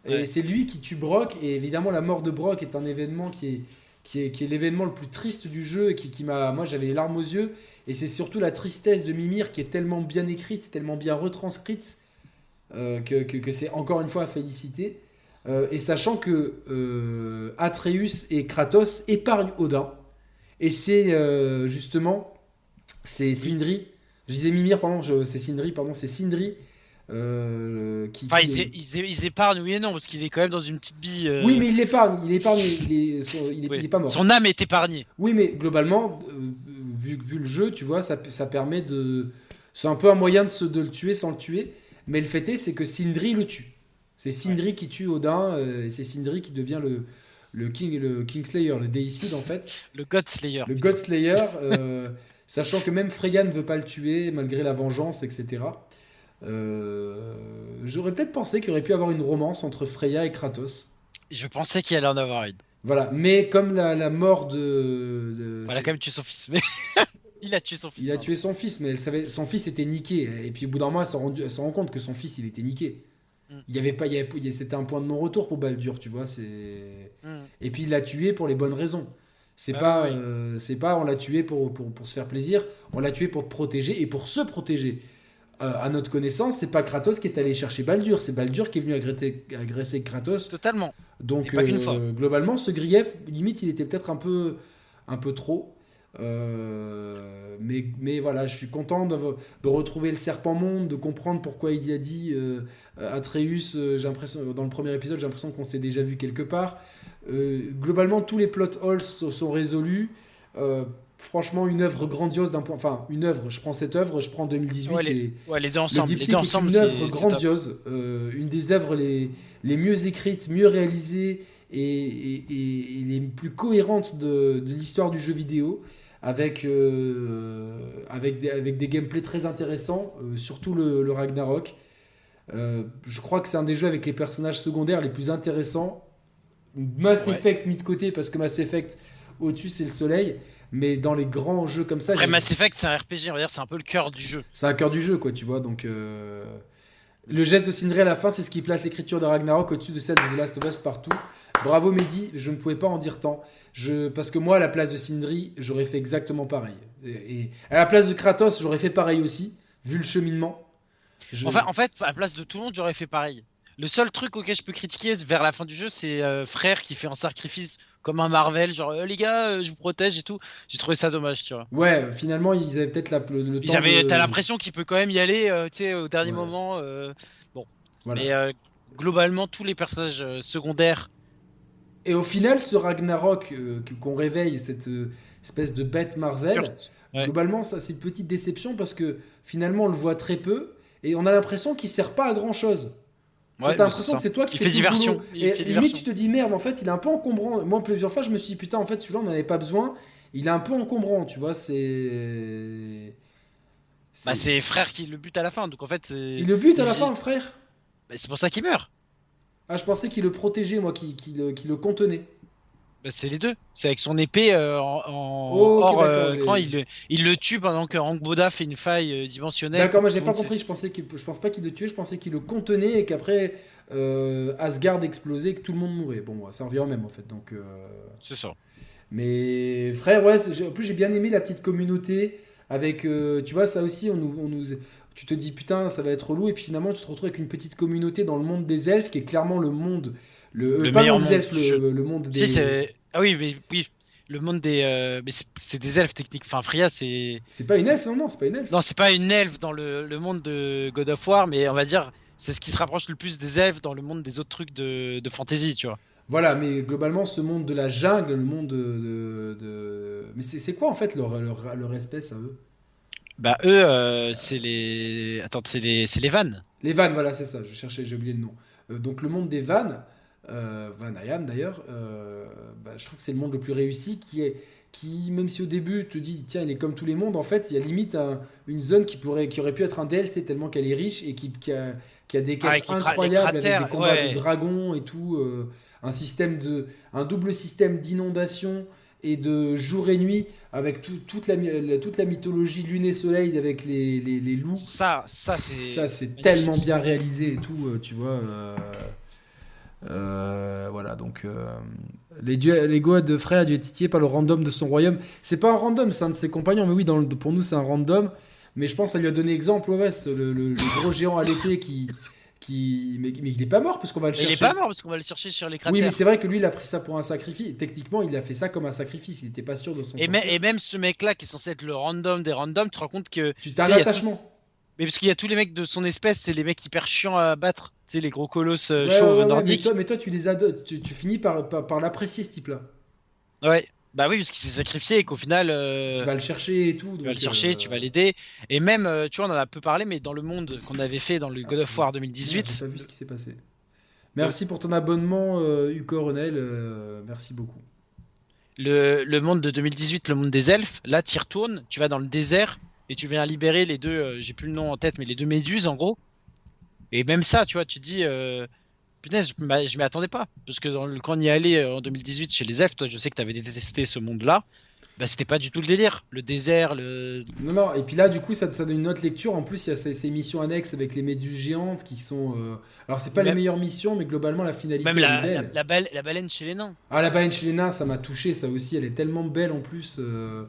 Et c'est lui qui tue Brock. Et évidemment, la mort de Brock est un événement qui est, qui est, qui est l'événement le plus triste du jeu et qui, qui m'a. Moi, j'avais les larmes aux yeux. Et c'est surtout la tristesse de Mimir qui est tellement bien écrite, tellement bien retranscrite, euh, que, que, que c'est encore une fois à féliciter. Euh, et sachant que euh, Atreus et Kratos épargnent Odin. Et c'est justement, c'est Sindri. Je disais Mimir, pardon, c'est Sindri, pardon, c'est Sindri. Qui, enfin, ils, épargnent, oui et non, parce qu'il est quand même dans une petite bille. Oui, mais il l'épargne, il épargne, il est, il est, pas mort. Son âme est épargnée. Oui, mais globalement, vu, vu, le jeu, tu vois, ça, ça permet de. C'est un peu un moyen de, se, de le tuer sans le tuer. Mais le fait est, c'est que Sindri le tue. C'est Sindri qui tue Odin, euh, et c'est Sindri qui devient le, le, King, le Kingslayer, le Deicide en fait. Le Godslayer. Le Godslayer, euh, sachant que même Freya ne veut pas le tuer, malgré la vengeance, etc. Euh, j'aurais peut-être pensé qu'il aurait pu avoir une romance entre Freya et Kratos. Je pensais qu'il allait en avoir une. Voilà, mais comme la, mort de. Elle a quand même tué son fils, mais. il a tué son fils. Il a tué son fils, mais elle savait, son fils était niqué. Et puis au bout d'un moment, elle s'en rend compte que son fils, il était niqué. Il y avait pas, c'était un point de non-retour pour Baldur, tu vois. C'est mm. et puis il l'a tué pour les bonnes raisons. C'est bah pas, euh, c'est pas, on l'a tué pour, pour, pour, se faire plaisir. On l'a tué pour protéger et pour se protéger. Euh, à notre connaissance, c'est pas Kratos qui est allé chercher Baldur, c'est Baldur qui est venu agresser, agresser Kratos. Totalement. Donc euh, globalement, ce grief, limite, il était peut-être un peu, un peu trop. Euh, mais, mais voilà, je suis content de, de, retrouver le serpent monde, de comprendre pourquoi il y a dit Atreus. J'ai l'impression, dans le premier épisode, j'ai l'impression qu'on s'est déjà vu quelque part. globalement, tous les plot holes sont, résolus. Franchement, une œuvre grandiose d'un point. Enfin, une œuvre. Je prends cette œuvre, je prends 2018 ouais, les, et ouais, les deux ensemble. Le les ensemble, une œuvre grandiose, une des œuvres les, les mieux écrites, mieux réalisées et, les plus cohérentes de, de l'histoire du jeu vidéo avec, euh, avec, des, avec des gameplays très intéressants, euh, surtout le, Ragnarok. Euh, je crois que c'est un des jeux avec les personnages secondaires les plus intéressants. Mass Effect mis de côté parce que Mass Effect au-dessus c'est le soleil. Mais dans les grands jeux comme ça. Après, Mass Effect c'est un RPG, on va dire c'est un peu le cœur du jeu. C'est un cœur du jeu quoi, tu vois. Donc le geste de Sindri à la fin, c'est ce qui place l'écriture de Ragnarok au-dessus de celle de The Last of Us partout. Bravo Mehdi, je ne pouvais pas en dire tant. Je, parce que moi, à la place de Sindri, j'aurais fait exactement pareil. Et, à la place de Kratos, j'aurais fait pareil aussi, vu le cheminement. Enfin, en fait, à la place de tout le monde, j'aurais fait pareil. Le seul truc auquel je peux critiquer vers la fin du jeu, c'est euh, Frère qui fait un sacrifice comme un Marvel, genre euh, les gars, euh, je vous protège et tout. J'ai trouvé ça dommage, tu vois. Ouais, finalement, ils avaient peut-être le, le temps. Avaient, T'as l'impression qu'il peut quand même y aller, tu sais, au dernier moment. bon. Mais globalement, tous les personnages secondaires et au final, ce Ragnarok euh, qu'on réveille, cette euh, espèce de bête Marvel, globalement, ça c'est une petite déception parce que finalement, on le voit très peu et on a l'impression qu'il sert pas à grand chose. Ouais, t'as l'impression que c'est toi qui fais diversion. et limite, tu te dis merde, en fait, il est un peu encombrant. Moi, plusieurs fois, je me suis dit putain, en fait, celui-là, on n'en avait pas besoin. Il est un peu encombrant, tu vois. C'est. Bah, c'est frère qui le bute à la fin, donc en fait. Il le bute à la fin, frère. Bah, c'est pour ça qu'il meurt. Ah, je pensais qu'il le protégeait, moi, qu'il le, contenait. Bah, c'est les deux. C'est avec son épée euh, en, hors euh, il, il, le tue pendant que Boda fait une faille euh, dimensionnelle. D'accord, moi j'ai pas compris. Je pensais je pense pas qu'il le tuait. Je pensais qu'il le contenait et qu'après Asgard explosait et que tout le monde mourait. Bon, ça revient au même en fait. Donc. C'est ça. Mais frère, ouais. En plus j'ai bien aimé la petite communauté avec. tu vois, ça aussi, on nous, on nous, tu te dis putain ça va être relou et puis finalement tu te retrouves avec une petite communauté dans le monde des elfes qui est clairement le monde le, le meilleur monde, des elfes, le, monde des si, ah oui mais oui le monde des euh, mais c'est des elfes techniques enfin Freya c'est c'est pas une elfe non non c'est pas une elfe non c'est pas une elfe dans le, monde de God of War mais on va dire c'est ce qui se rapproche le plus des elfes dans le monde des autres trucs de, de fantasy tu vois voilà, mais globalement, ce monde de la jungle, le monde de. de... Mais c'est quoi en fait leur, leur, leur espèce à eux? Bah eux, euh, c'est les. Attends, c'est les, les vannes. Les vannes, voilà, c'est ça. Je cherchais, j'ai oublié le nom. Euh, donc le monde des vannes, Van Ayam d'ailleurs, euh, bah, je trouve que c'est le monde le plus réussi qui est qui, même si au début te dit tiens il est comme tous les mondes, en fait il y a limite un- une zone qui pourrait qui aurait pu être un DLC tellement qu'elle est riche et qui, qui a, qui a des Ah, quêtes les incroyables avec des combats ouais. de dragons et tout, euh, un système de un double système d'inondation et de jour et nuit avec tout- toute la toute la mythologie lune et soleil avec les, les, les loups. Ça, ça c'est. Ça, c'est tellement bien réalisé et tout, euh, tu vois. euh, euh, voilà, donc euh, les, dieux, les goûts de frère Dieu titillé par le random de son royaume. C'est pas un random, c'est un de ses compagnons, mais oui, dans le- pour nous, c'est un random. Mais je pense que ça lui a donné exemple, ouais, le, le- le gros géant à l'épée qui. qui mais, mais il est pas mort, parce qu'on va le Mais il chercher. est pas mort parce qu'on va le chercher sur les cratères. Oui, mais c'est vrai que lui, il a pris ça pour un sacrifice. Techniquement, il a fait ça comme un sacrifice. Il était pas sûr de son et, et même ce mec-là qui est censé être le random des randoms, tu te rends compte que. Tu t'as un tu sais, il y a attachement. Mais parce qu'il y a tous les mecs de son espèce, c'est les mecs hyper chiants à battre. Tu sais, les gros colosses euh, Ouais, chauves ouais, ouais, mais, nordiques. toi, mais toi, tu les adoptes. Tu, tu finis par, par, par l'apprécier, ce type-là. Ouais. Bah oui, parce qu'il s'est sacrifié et qu'au final. euh, Tu vas le chercher et tout. Tu vas le chercher, euh, tu vas l'aider. Et même, tu vois, on en a peu parlé, mais dans le monde qu'on avait fait dans le God of War J'ai 2018, pas vu ce qui s'est passé. Merci pour ton abonnement, euh, Hugo Renel. merci beaucoup. le, le monde de 2018, le monde des elfes, là, tu y retournes, tu vas dans le désert et tu viens libérer les deux, euh, j'ai plus le nom en tête, mais les deux méduses en gros. Et même ça, tu vois, tu dis, euh, punaise, je m'y attendais pas. Parce que dans le- quand on y allait euh, en 2018 chez les elfes, toi, je sais que tu avais détesté ce monde-là. Bah, c'était pas du tout le délire. Le désert, le. Non, non, et puis là, du coup, ça, ça donne une autre lecture. En plus, il y a ces, ces missions annexes avec les méduses géantes qui sont. euh, Alors, c'est pas les Même- meilleures missions, mais globalement, la finalité Même la, est belle. la, la la baleine chez les nains. Ah, la baleine chez les nains, ça m'a touché, ça aussi. Elle est tellement belle en plus. euh.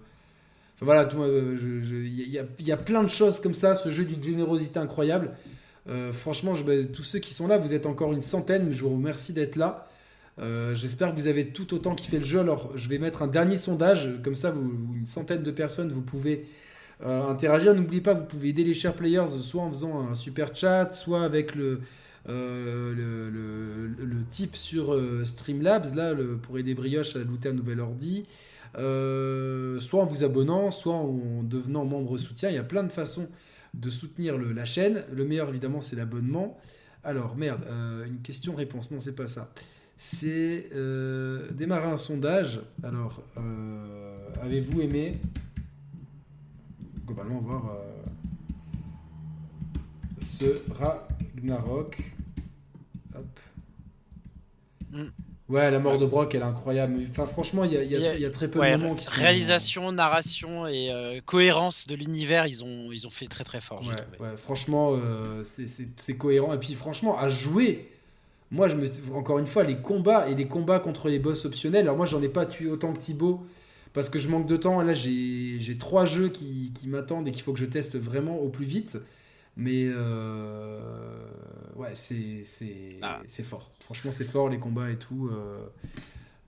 Voilà, tout, euh, il y, a- il plein de choses comme ça. Ce jeu d'une générosité incroyable. Euh, franchement, bah, tous ceux qui sont là, vous êtes encore une centaine. Je vous remercie d'être là. Euh, J'espère que vous avez tout autant kiffé le jeu. Alors, je vais mettre un dernier sondage. Comme ça, une centaine de personnes, vous pouvez interagir. N'oubliez pas, vous pouvez aider les chers players soit en faisant un super chat, soit avec le, type sur Streamlabs là, pour aider Brioche à looter un nouvel ordi. Euh, soit en vous abonnant, soit en devenant membre soutien. Il y a plein de façons de soutenir la chaîne. Le meilleur, évidemment, c'est l'abonnement. Alors, merde, euh, une question-réponse. Non, c'est pas ça. C'est euh, démarrer un sondage. Alors, avez-vous aimé Globalement, voir ce Ragnarok? Hop. Mm. Ouais, la mort de Brock, elle est incroyable. Enfin, franchement, il y a, y y très peu Ouais, de moments qui sont. réalisation, narration et euh, cohérence de l'univers, ils ont, ils ont fait très très fort. Ouais, ouais, franchement, euh, c'est- cohérent. Et puis, franchement, à jouer, moi, je me, encore une fois, les combats et les combats contre les boss optionnels. Alors, moi, j'en ai pas tué autant que Thibaut parce que je manque de temps. Là, j'ai j'ai trois jeux qui, qui m'attendent et qu'il faut que je teste vraiment au plus vite. Mais, euh, ouais, c'est c'est Ah. fort. Franchement, c'est fort, les combats et tout. euh.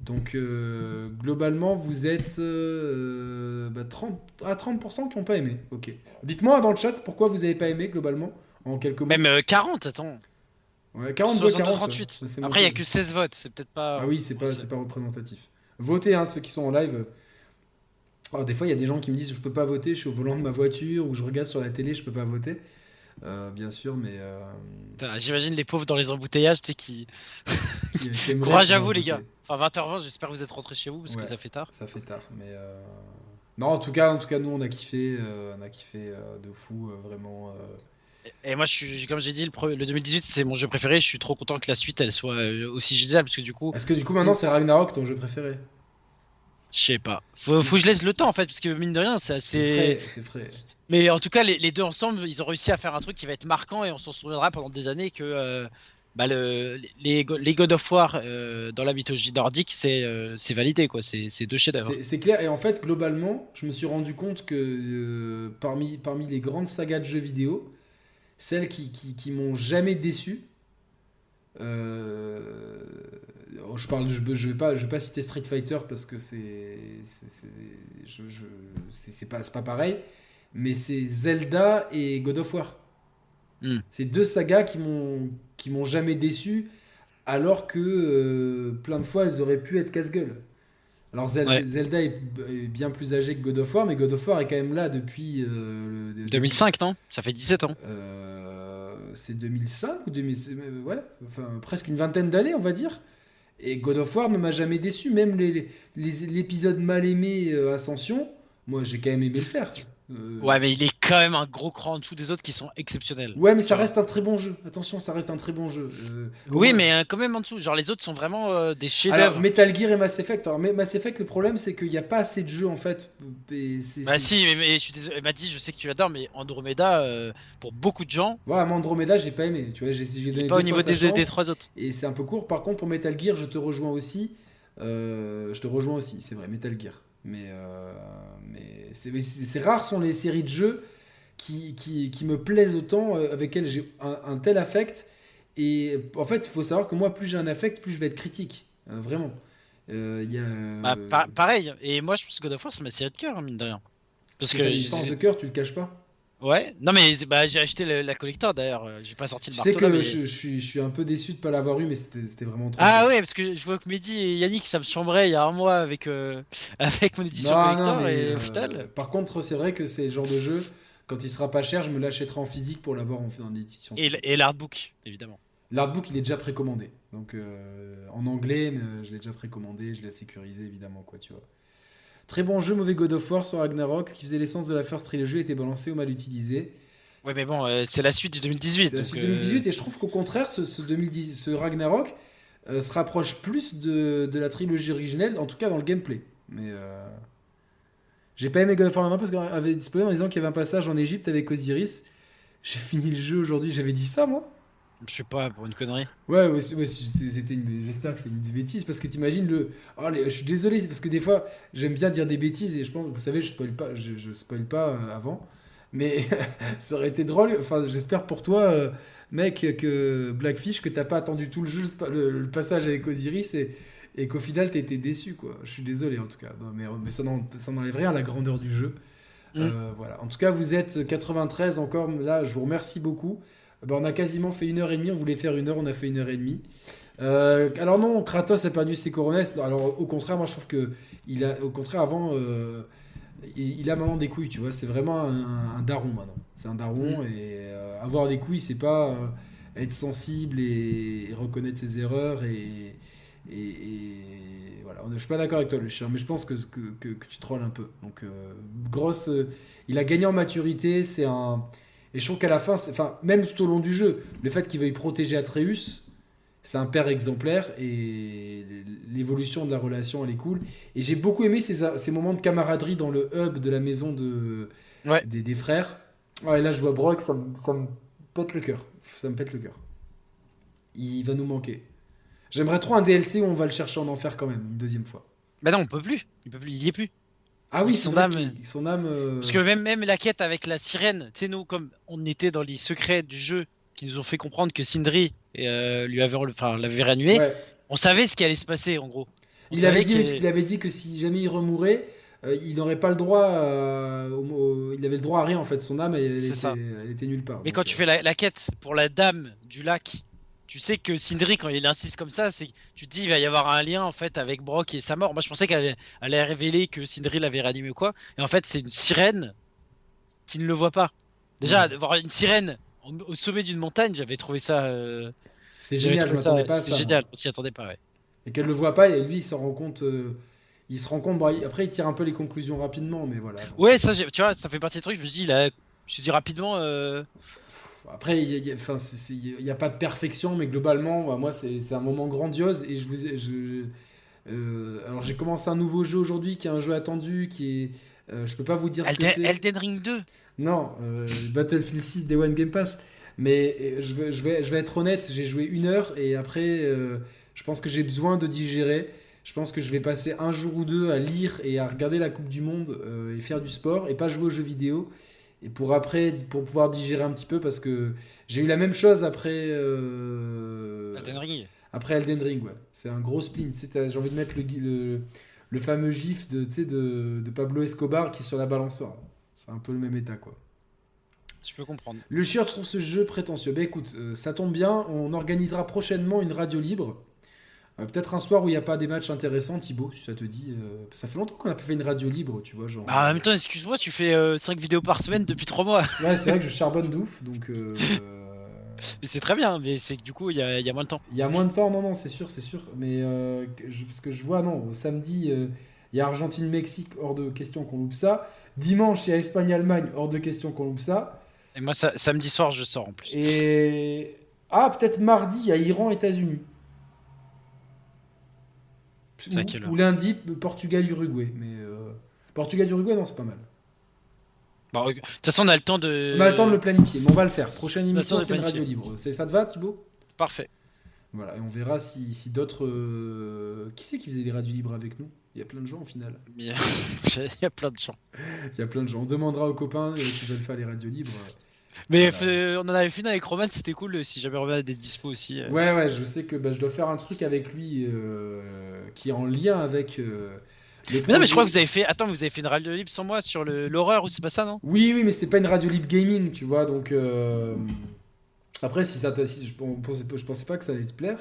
Donc, euh, globalement, vous êtes euh, bah, 30, à 30% qui n'ont pas aimé. Ok. Dites-moi dans le chat pourquoi vous n'avez pas aimé globalement en quelques mots. Même euh, 40, attends. Ouais, 40 voix, 62, 40. 38. ça, c'est Après, il y a que 16 votes, c'est peut-être pas. Ah oui, c'est pas, pas représentatif. Votez, hein, ceux qui sont en live. Alors, des fois, il y a des gens qui me disent je peux pas voter, je suis au volant de ma voiture ou je regarde sur la télé, je peux pas voter. Euh, bien sûr, mais. euh, J'imagine les pauvres dans les embouteillages, tu qui. Courage à vous, les gars. Enfin, 20h20, j'espère que vous êtes rentrés chez vous parce Ouais. que ça fait tard. Ça fait tard, mais. euh, Non, en tout cas, en tout cas, nous, on a kiffé, on a kiffé de fou, vraiment. Et moi, je suis, comme j'ai dit, le, pre- le 2018, c'est mon jeu préféré. Je suis trop content que la suite, elle soit aussi géniale parce que du coup, Est-ce que du coup, maintenant, c'est Ragnarok ton jeu préféré? Je sais pas. Faut, faut que je laisse le temps en fait parce que mine de rien, c'est assez. c'est frais. Mais en tout cas, les, deux ensemble, ils ont réussi à faire un truc qui va être marquant et on s'en souviendra pendant des années que euh, bah, le, les, go- les God of War euh, dans la mythologie nordique, c'est euh, validé quoi. C'est deux chefs-d'œuvre. C'est- clair, et en fait, globalement, je me suis rendu compte que parmi, les grandes sagas de jeux vidéo, celles qui, m'ont jamais déçu, oh, je parle, je, je vais pas, citer Street Fighter parce que c'est, c'est pas pareil, mais c'est Zelda et God of War. Hmm. C'est deux sagas qui m'ont, qui m'ont jamais déçu, alors que euh, plein de fois elles auraient pu être casse-gueule. Alors Zelda, est bien plus âgé que God of War, mais God of War est quand même là depuis... 2005, non? Ça fait 17 ans. c'est 2005 ou 2000... Ouais, enfin, presque une vingtaine d'années, on va dire. Et God of War ne m'a jamais déçu, même l'épisode mal aimé Ascension, moi j'ai quand même aimé le faire. Euh, ouais, mais il est quand même un gros cran en dessous des autres qui sont exceptionnels. Ouais, mais ça reste un très bon jeu. Attention, ça reste un très bon jeu. Euh, oui, mais euh, quand même en dessous. Genre, les autres sont vraiment des chefs-d'œuvre. Alors, Metal Gear et Mass Effect. Alors, Mass Effect, le problème, c'est qu'il n'y a pas assez de jeux en fait. bah, si, mais, je suis désolé. M'a dit, je sais que tu l'adores, mais Andromeda, pour beaucoup de gens. Ouais, moi, Andromeda, j'ai pas aimé. Tu vois, j'ai donné pas au niveau des, des, trois autres. Et c'est un peu court. Par contre, pour Metal Gear, je te rejoins aussi. je te rejoins aussi, c'est vrai, Metal Gear. Mais, euh, mais c'est rare sont les séries de jeux qui, qui, qui me plaisent autant, euh, avec lesquelles j'ai un, tel affect. Et en fait, il faut savoir que moi, plus j'ai un affect, plus je vais être critique. Euh, vraiment. Euh, y a, bah, pareil. Et moi, je pense que God of War, c'est ma série de cœur, hein, mine de rien. Parce que. licence de cœur, tu le caches pas Ouais, non mais bah, j'ai acheté la collector d'ailleurs, euh, j'ai pas sorti le marteau. Tu sais que je, suis, je suis un peu déçu de pas l'avoir eu, mais c'était vraiment trop. Ah ouais, parce que je vois que Mehdi et Yannick ça me chambrait il y a un mois avec, euh, avec mon édition collector et au final. Par contre, c'est vrai que c'est le genre de jeu, quand il sera pas cher, je me l'achèterai en physique pour l'avoir en, en édition. Et, et l'artbook, évidemment. L'artbook il est déjà précommandé, donc euh, en anglais, mais je l'ai déjà précommandé, je l'ai sécurisé évidemment, quoi, tu vois. Très bon jeu, mauvais God of War sur Ragnarok. Ce qui faisait l'essence de la first trilogy était balancé ou mal utilisé. Ouais, mais bon, euh, c'est la suite du 2018. C'est la suite 2018, euh, et je trouve qu'au contraire, ce, ce, 2010, ce Ragnarok euh, se rapproche plus de, de, la trilogie originelle, en tout cas dans le gameplay. Mais j'ai pas aimé God of War parce qu'on avait disposé en disant qu'il y avait un passage en Égypte avec Osiris. J'ai fini le jeu aujourd'hui, j'avais dit ça moi je sais pas, pour une connerie. Ouais, ouais, c'était j'espère que c'est une bêtise parce que t'imagines le. Oh, je suis désolé, parce que des fois j'aime bien dire des bêtises et je pense, vous savez, je spoil pas, je, je spoil pas euh, avant, mais ça aurait été drôle. Enfin, j'espère pour toi, euh, mec, que Blackfish, que t'as pas attendu tout le jeu, le, passage avec Osiris et, et qu'au final t'as été déçu, quoi. Je suis désolé en tout cas, mais, mais ça n'enlève rien à la grandeur du jeu. Mm. Euh, voilà. En tout cas, vous êtes 93 encore. Là, je vous remercie beaucoup. Bah, on a quasiment fait une heure et demie. On voulait faire une heure, on a fait une heure et demie. Euh, alors non, Kratos a perdu ses couronnes. Alors au contraire, moi je trouve que il a, au contraire avant, euh, il, a maintenant des couilles. Tu vois, c'est vraiment un, daron maintenant. C'est un daron mm. et euh, avoir des couilles, c'est pas être sensible et, reconnaître ses erreurs et, et, voilà. Je suis pas d'accord avec toi, le chien, mais je pense que, que, que tu trolles un peu. Donc grosse, il a gagné en maturité. C'est un et je trouve qu'à la fin, enfin, même tout au long du jeu, le fait qu'il veuille protéger Atreus, c'est un père exemplaire et l'évolution de la relation, elle est cool. Et j'ai beaucoup aimé ces, ces, moments de camaraderie dans le hub de la maison de, des, des, frères. Ouais, là, je vois Brock, ça, ça me pète le cœur. Ça me pète le cœur. Il va nous manquer. J'aimerais trop un DLC où on va le chercher en enfer quand même, une deuxième fois. Bah non, on peut plus. Il peut plus, il y est plus. Ah oui, son âme. Son âme. Euh, Parce que même, même la quête avec la sirène, tu sais, nous, comme on était dans les secrets du jeu qui nous ont fait comprendre que Sindri euh, lui avait, enfin, l'avait réanimé, on savait ce qui allait se passer en gros. il avait, dit, il avait dit que si jamais il remourait, euh, il n'aurait pas le droit. il avait le droit à rien en fait. Son âme, elle, était, elle était, nulle part. Mais quand tu fais la, la, quête pour la dame du lac tu sais que Sindri, quand il insiste comme ça, c'est tu te dis il va y avoir un lien en fait avec Brock et sa mort. Moi, je pensais qu'elle allait, révéler que Sindri l'avait réanimé ou quoi. Et en fait, c'est une sirène qui ne le voit pas. Déjà, voir une sirène au sommet d'une montagne, j'avais trouvé ça. Euh, c'était génial, je m'attendais pas à ça. génial, on s'y attendait pas, ouais. Et qu'elle le voit pas, et lui, il s'en rend compte. Euh, il se rend compte. après, il tire un peu les conclusions rapidement, mais voilà. Ouais, ça, tu vois, ça fait partie des trucs. Je me dis, là, je dis rapidement. Euh, après, il n'y a, pas de perfection, mais globalement, bah, moi, c'est un moment grandiose. Et je vous je, euh, alors, j'ai commencé un nouveau jeu aujourd'hui qui est un jeu attendu. qui est, euh, Je peux pas vous dire ce que c'est. Elden Ring 2 Non, euh, Battlefield 6 Day One Game Pass. Mais je vais, je vais, je vais être honnête, j'ai joué une heure et après, je pense que j'ai besoin de digérer. Je pense que je vais passer un jour ou deux à lire et à regarder la Coupe du Monde et faire du sport et pas jouer aux jeux vidéo et pour après, pour pouvoir digérer un petit peu, parce que j'ai eu la même chose après. Euh, Elden Ring. Après Elden Ring, ouais. C'est un gros spleen. J'ai envie de mettre le, le, fameux gif de, de, de Pablo Escobar qui est sur la balançoire. C'est un peu le même état, quoi. Je peux comprendre. Le chieur trouve ce jeu prétentieux. Ben écoute, euh, ça tombe bien, on organisera prochainement une radio libre. Euh, Peut-être un soir où il n'y a pas des matchs intéressants, Thibaut, si ça te dit. euh, Ça fait longtemps qu'on a pas fait une radio libre, tu vois. Genre, Bah, en même temps, excuse-moi, tu fais 5 vidéos par semaine depuis 3 mois. Ouais, c'est vrai que je charbonne de ouf, donc. euh, Mais c'est très bien, mais c'est que du coup, il y a, il y a moins de temps. Il y a moins de temps, non, non, c'est sûr, c'est sûr. Mais euh, que je- parce que je vois, non, samedi, euh, il y a Argentine-Mexique, hors de question qu'on loupe ça. Dimanche, il y a Espagne-Allemagne, hors de question qu'on loupe ça. Et moi, ça- samedi soir, je sors en plus. Et. Ah, peut-être mardi, il y a Iran-États-Unis. C'est à quelle heure Ou, ou lundi, Portugal-Uruguay. Mais. euh, Portugal-Uruguay, non, c'est pas mal. Bon, de toute façon, on a le temps de. On a le temps de le planifier, mais on va le faire. Prochaine émission, c'est une radio libre. Ça te va, Thibaut? Parfait. Voilà, et on verra si, si d'autres. euh, Qui c'est qui faisait des radios libres avec nous? Il y a plein de gens au final. Il y a plein de gens. Il y a plein de gens. On demandera aux copains euh, qui veulent faire les radios libres. Mais Voilà. on en avait fait une avec Roman, c'était cool. Si jamais Roman a des dispo aussi. euh. Ouais, ouais, je sais que bah, je dois faire un truc avec lui euh, qui est en lien avec. euh, Mais non, mais je crois que vous avez fait. Attends, vous avez fait une radio libre sans moi sur l'horreur ou c'est pas ça, non? Oui, oui, mais c'était pas une radio libre gaming, tu vois, donc. euh, Après, si ça si je, pensais, je pensais pas que ça allait te plaire.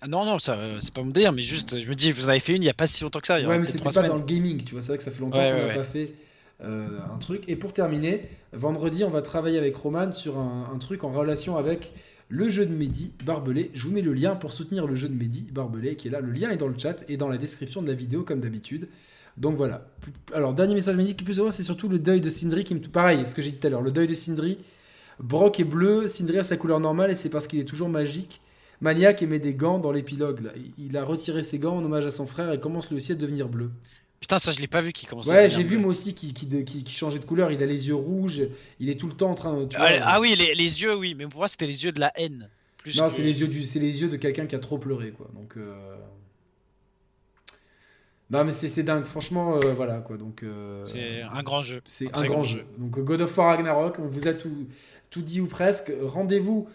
ah, Non, non, ça, c'est pas mon délire, mais juste, je me dis, vous en avez fait une il y a pas si longtemps que ça. il y Ouais, mais c'était pas semaines. dans le gaming, tu vois. C'est vrai que ça fait longtemps Ouais, qu'on ouais. pas fait euh, un truc. Et pour terminer, vendredi, on va travailler avec Roman sur un, truc en relation avec le jeu de Mehdi Barbelé. Je vous mets le lien pour soutenir le jeu de Mehdi Barbelé qui est là. Le lien est dans le chat et dans la description de la vidéo, comme d'habitude. Donc voilà. Alors, dernier message qui plus ou moins, c'est surtout le deuil de Sindri qui me. Pareil, ce que j'ai dit tout à l'heure. Le deuil de Sindri. Brock est bleu, Sindri a sa couleur normale et c'est parce qu'il est toujours magique. Maniac et met des gants dans l'épilogue. Il a retiré ses gants en hommage à son frère et commence lui aussi à devenir bleu. Putain, ça, je l'ai pas vu qui commençait à Ouais, j'ai vu moi aussi qui, qui, qui- qui changeait de couleur. Il a les yeux rouges. Il est tout le temps en train de. tu vois, Ah, ah oui, les, les yeux, oui, mais pour moi, c'était les yeux de la haine. Plus Non, que- c'est les yeux du, c'est les yeux de quelqu'un qui a trop pleuré, quoi. Donc. euh, Non, mais c'est c'est dingue. Franchement, euh, voilà, quoi. Donc. euh, C'est un grand jeu. C'est un grand jeu. jeu. Donc God of War Ragnarok, on vous a tout, tout dit ou presque. Rendez-vous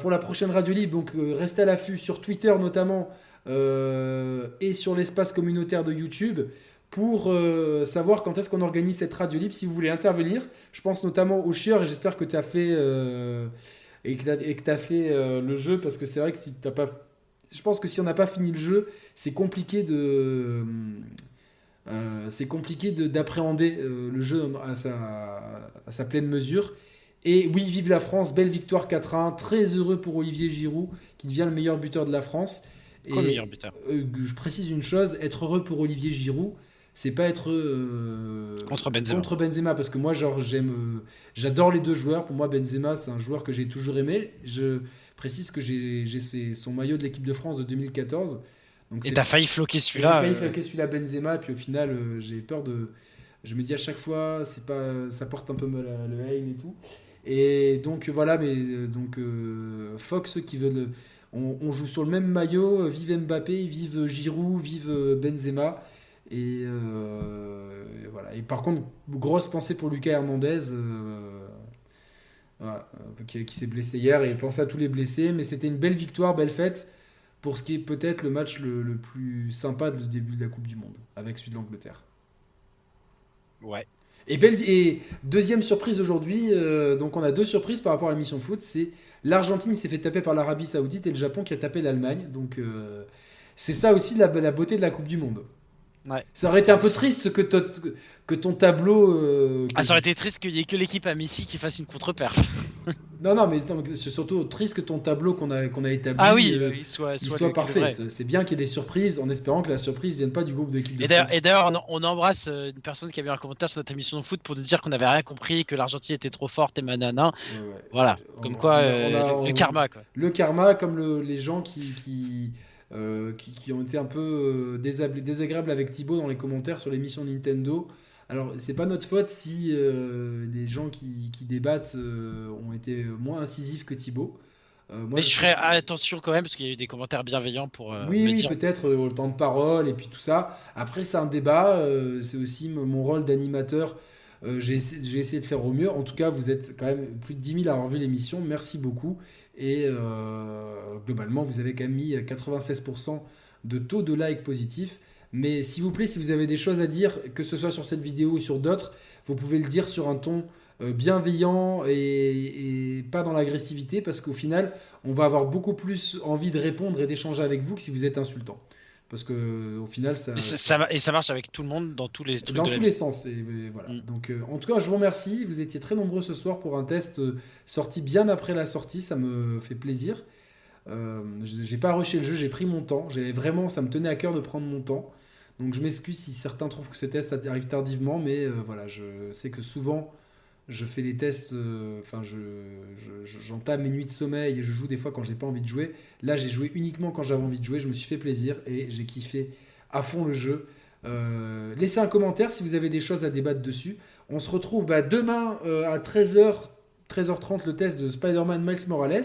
pour la prochaine radio libre. Donc restez à l'affût sur Twitter notamment et sur l'espace communautaire de YouTube pour euh, savoir quand est-ce qu'on organise cette radio libre. Si vous voulez intervenir, je pense notamment au chieur et j'espère que tu as fait euh, et que et as fait euh, le jeu parce que c'est vrai que si t'as pas je pense que si on n'a pas fini le jeu, c'est compliqué de c'est compliqué de- d'appréhender le jeu à sa, à sa pleine mesure. Et oui, vive la France, belle victoire 4-1, très heureux pour Olivier Giroud, qui devient le meilleur buteur de la France. Et meilleur buteur? je précise une chose, être heureux pour Olivier Giroud, c'est pas être euh, Contre Benzema. contre Benzema, parce que moi, genre, j'aime, euh, j'adore les deux joueurs. Pour moi, Benzema, c'est un joueur que j'ai toujours aimé. Je précise que j'ai, son maillot de l'équipe de France de 2014. Donc Et t'as failli floquer j'ai celui-là. failli euh, faire celui-là Benzema, et puis au final, j'ai peur de. Je me dis à chaque fois, c'est pas, ça porte un peu mal à le haine et tout. Et donc voilà, mais donc Fox qui le- On, on joue sur le même maillot, vive Mbappé, vive Giroud, vive Benzema. Et, euh, et voilà. Et par contre, grosse pensée pour Lucas Hernandez. euh, voilà, euh, qui, qui s'est blessé hier et pensez à tous les blessés mais c'était une belle victoire belle fête pour ce qui est peut-être le match le, le plus sympa du début de la Coupe du Monde, avec celui de l'Angleterre. Ouais. Et, belle, et deuxième surprise aujourd'hui, euh, donc on a deux surprises par rapport à l'émission foot, c'est l'Argentine qui s'est fait taper par l'Arabie Saoudite et le Japon qui a tapé l'Allemagne. Donc euh, c'est ça aussi la, la beauté de la Coupe du Monde. Ouais. Ça aurait été un peu triste que, to- que ton tableau... euh, que- Ah, ça aurait été triste qu'il y ait que l'équipe à Messi qui fasse une contre-perf. Non, non, mais c'est surtout triste que ton tableau qu'on a, qu'on a établi... Ah oui, euh, il soit, il parfait. C'est bien qu'il y ait des surprises, en espérant que la surprise vienne pas du groupe d'équipe de Et d'ailleurs, France. et d'ailleurs, on, on embrasse euh, une personne qui a mis un commentaire sur notre émission de foot pour nous dire qu'on n'avait rien compris, que l'Argentine était trop forte et manana. Ouais, ouais. Voilà, On- comme on quoi a- euh, on a- le, le on- karma quoi. Le karma, comme le- les gens qui, qui, euh, qui, qui ont été un peu euh, désagréables avec Thibaut dans les commentaires sur l'émission Nintendo. Alors, c'est pas notre faute si euh, des gens qui, qui débattent euh, ont été moins incisifs que Thibaut. Euh, moi, Mais je ferais pense- attention quand même parce qu'il y a eu des commentaires bienveillants pour euh, oui, peut-être euh, le temps de parole et puis tout ça. Après, c'est un débat. c'est aussi mon rôle d'animateur. J'ai essayé de faire au mieux. En tout cas, vous êtes quand même plus de 10 000 à avoir vu l'émission. Merci beaucoup. Et euh, globalement, vous avez quand même mis 96% de taux de like positif. Mais s'il vous plaît, si vous avez des choses à dire, que ce soit sur cette vidéo ou sur d'autres, vous pouvez le dire sur un ton bienveillant et, pas dans l'agressivité parce qu'au final, on va avoir beaucoup plus envie de répondre et d'échanger avec vous que si vous êtes insultant. Parce que au final, ça, et ça, et ça marche avec tout le monde dans tous les dans tous les sens. Et, voilà. Mm. Donc, euh, en tout cas, je vous remercie. Vous étiez très nombreux ce soir pour un test euh, sorti bien après la sortie. Ça me fait plaisir. Euh, j'ai pas rushé le jeu, j'ai pris mon temps. J'ai vraiment, ça me tenait à cœur de prendre mon temps. Donc, je m'excuse si certains trouvent que ce test arrive tardivement, mais voilà, je sais que souvent je fais les tests, euh, enfin, je, j'entame mes nuits de sommeil et je joue des fois quand j'ai pas envie de jouer. Là, j'ai joué uniquement quand j'avais envie de jouer. Je me suis fait plaisir et j'ai kiffé à fond le jeu. Euh, laissez un commentaire si vous avez des choses à débattre dessus. On se retrouve bah, demain euh, à 13h, 13h30 le test de Spider-Man Miles Morales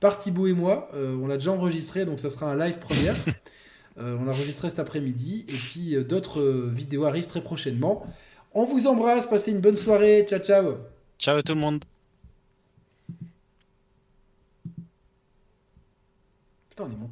par Thibaut et moi. on l'a déjà enregistré donc ça sera un live première. on l'a enregistré cet après-midi et puis d'autres vidéos arrivent très prochainement. On vous embrasse, passez une bonne soirée. Ciao, ciao. Ciao tout le monde. Putain, on est monté.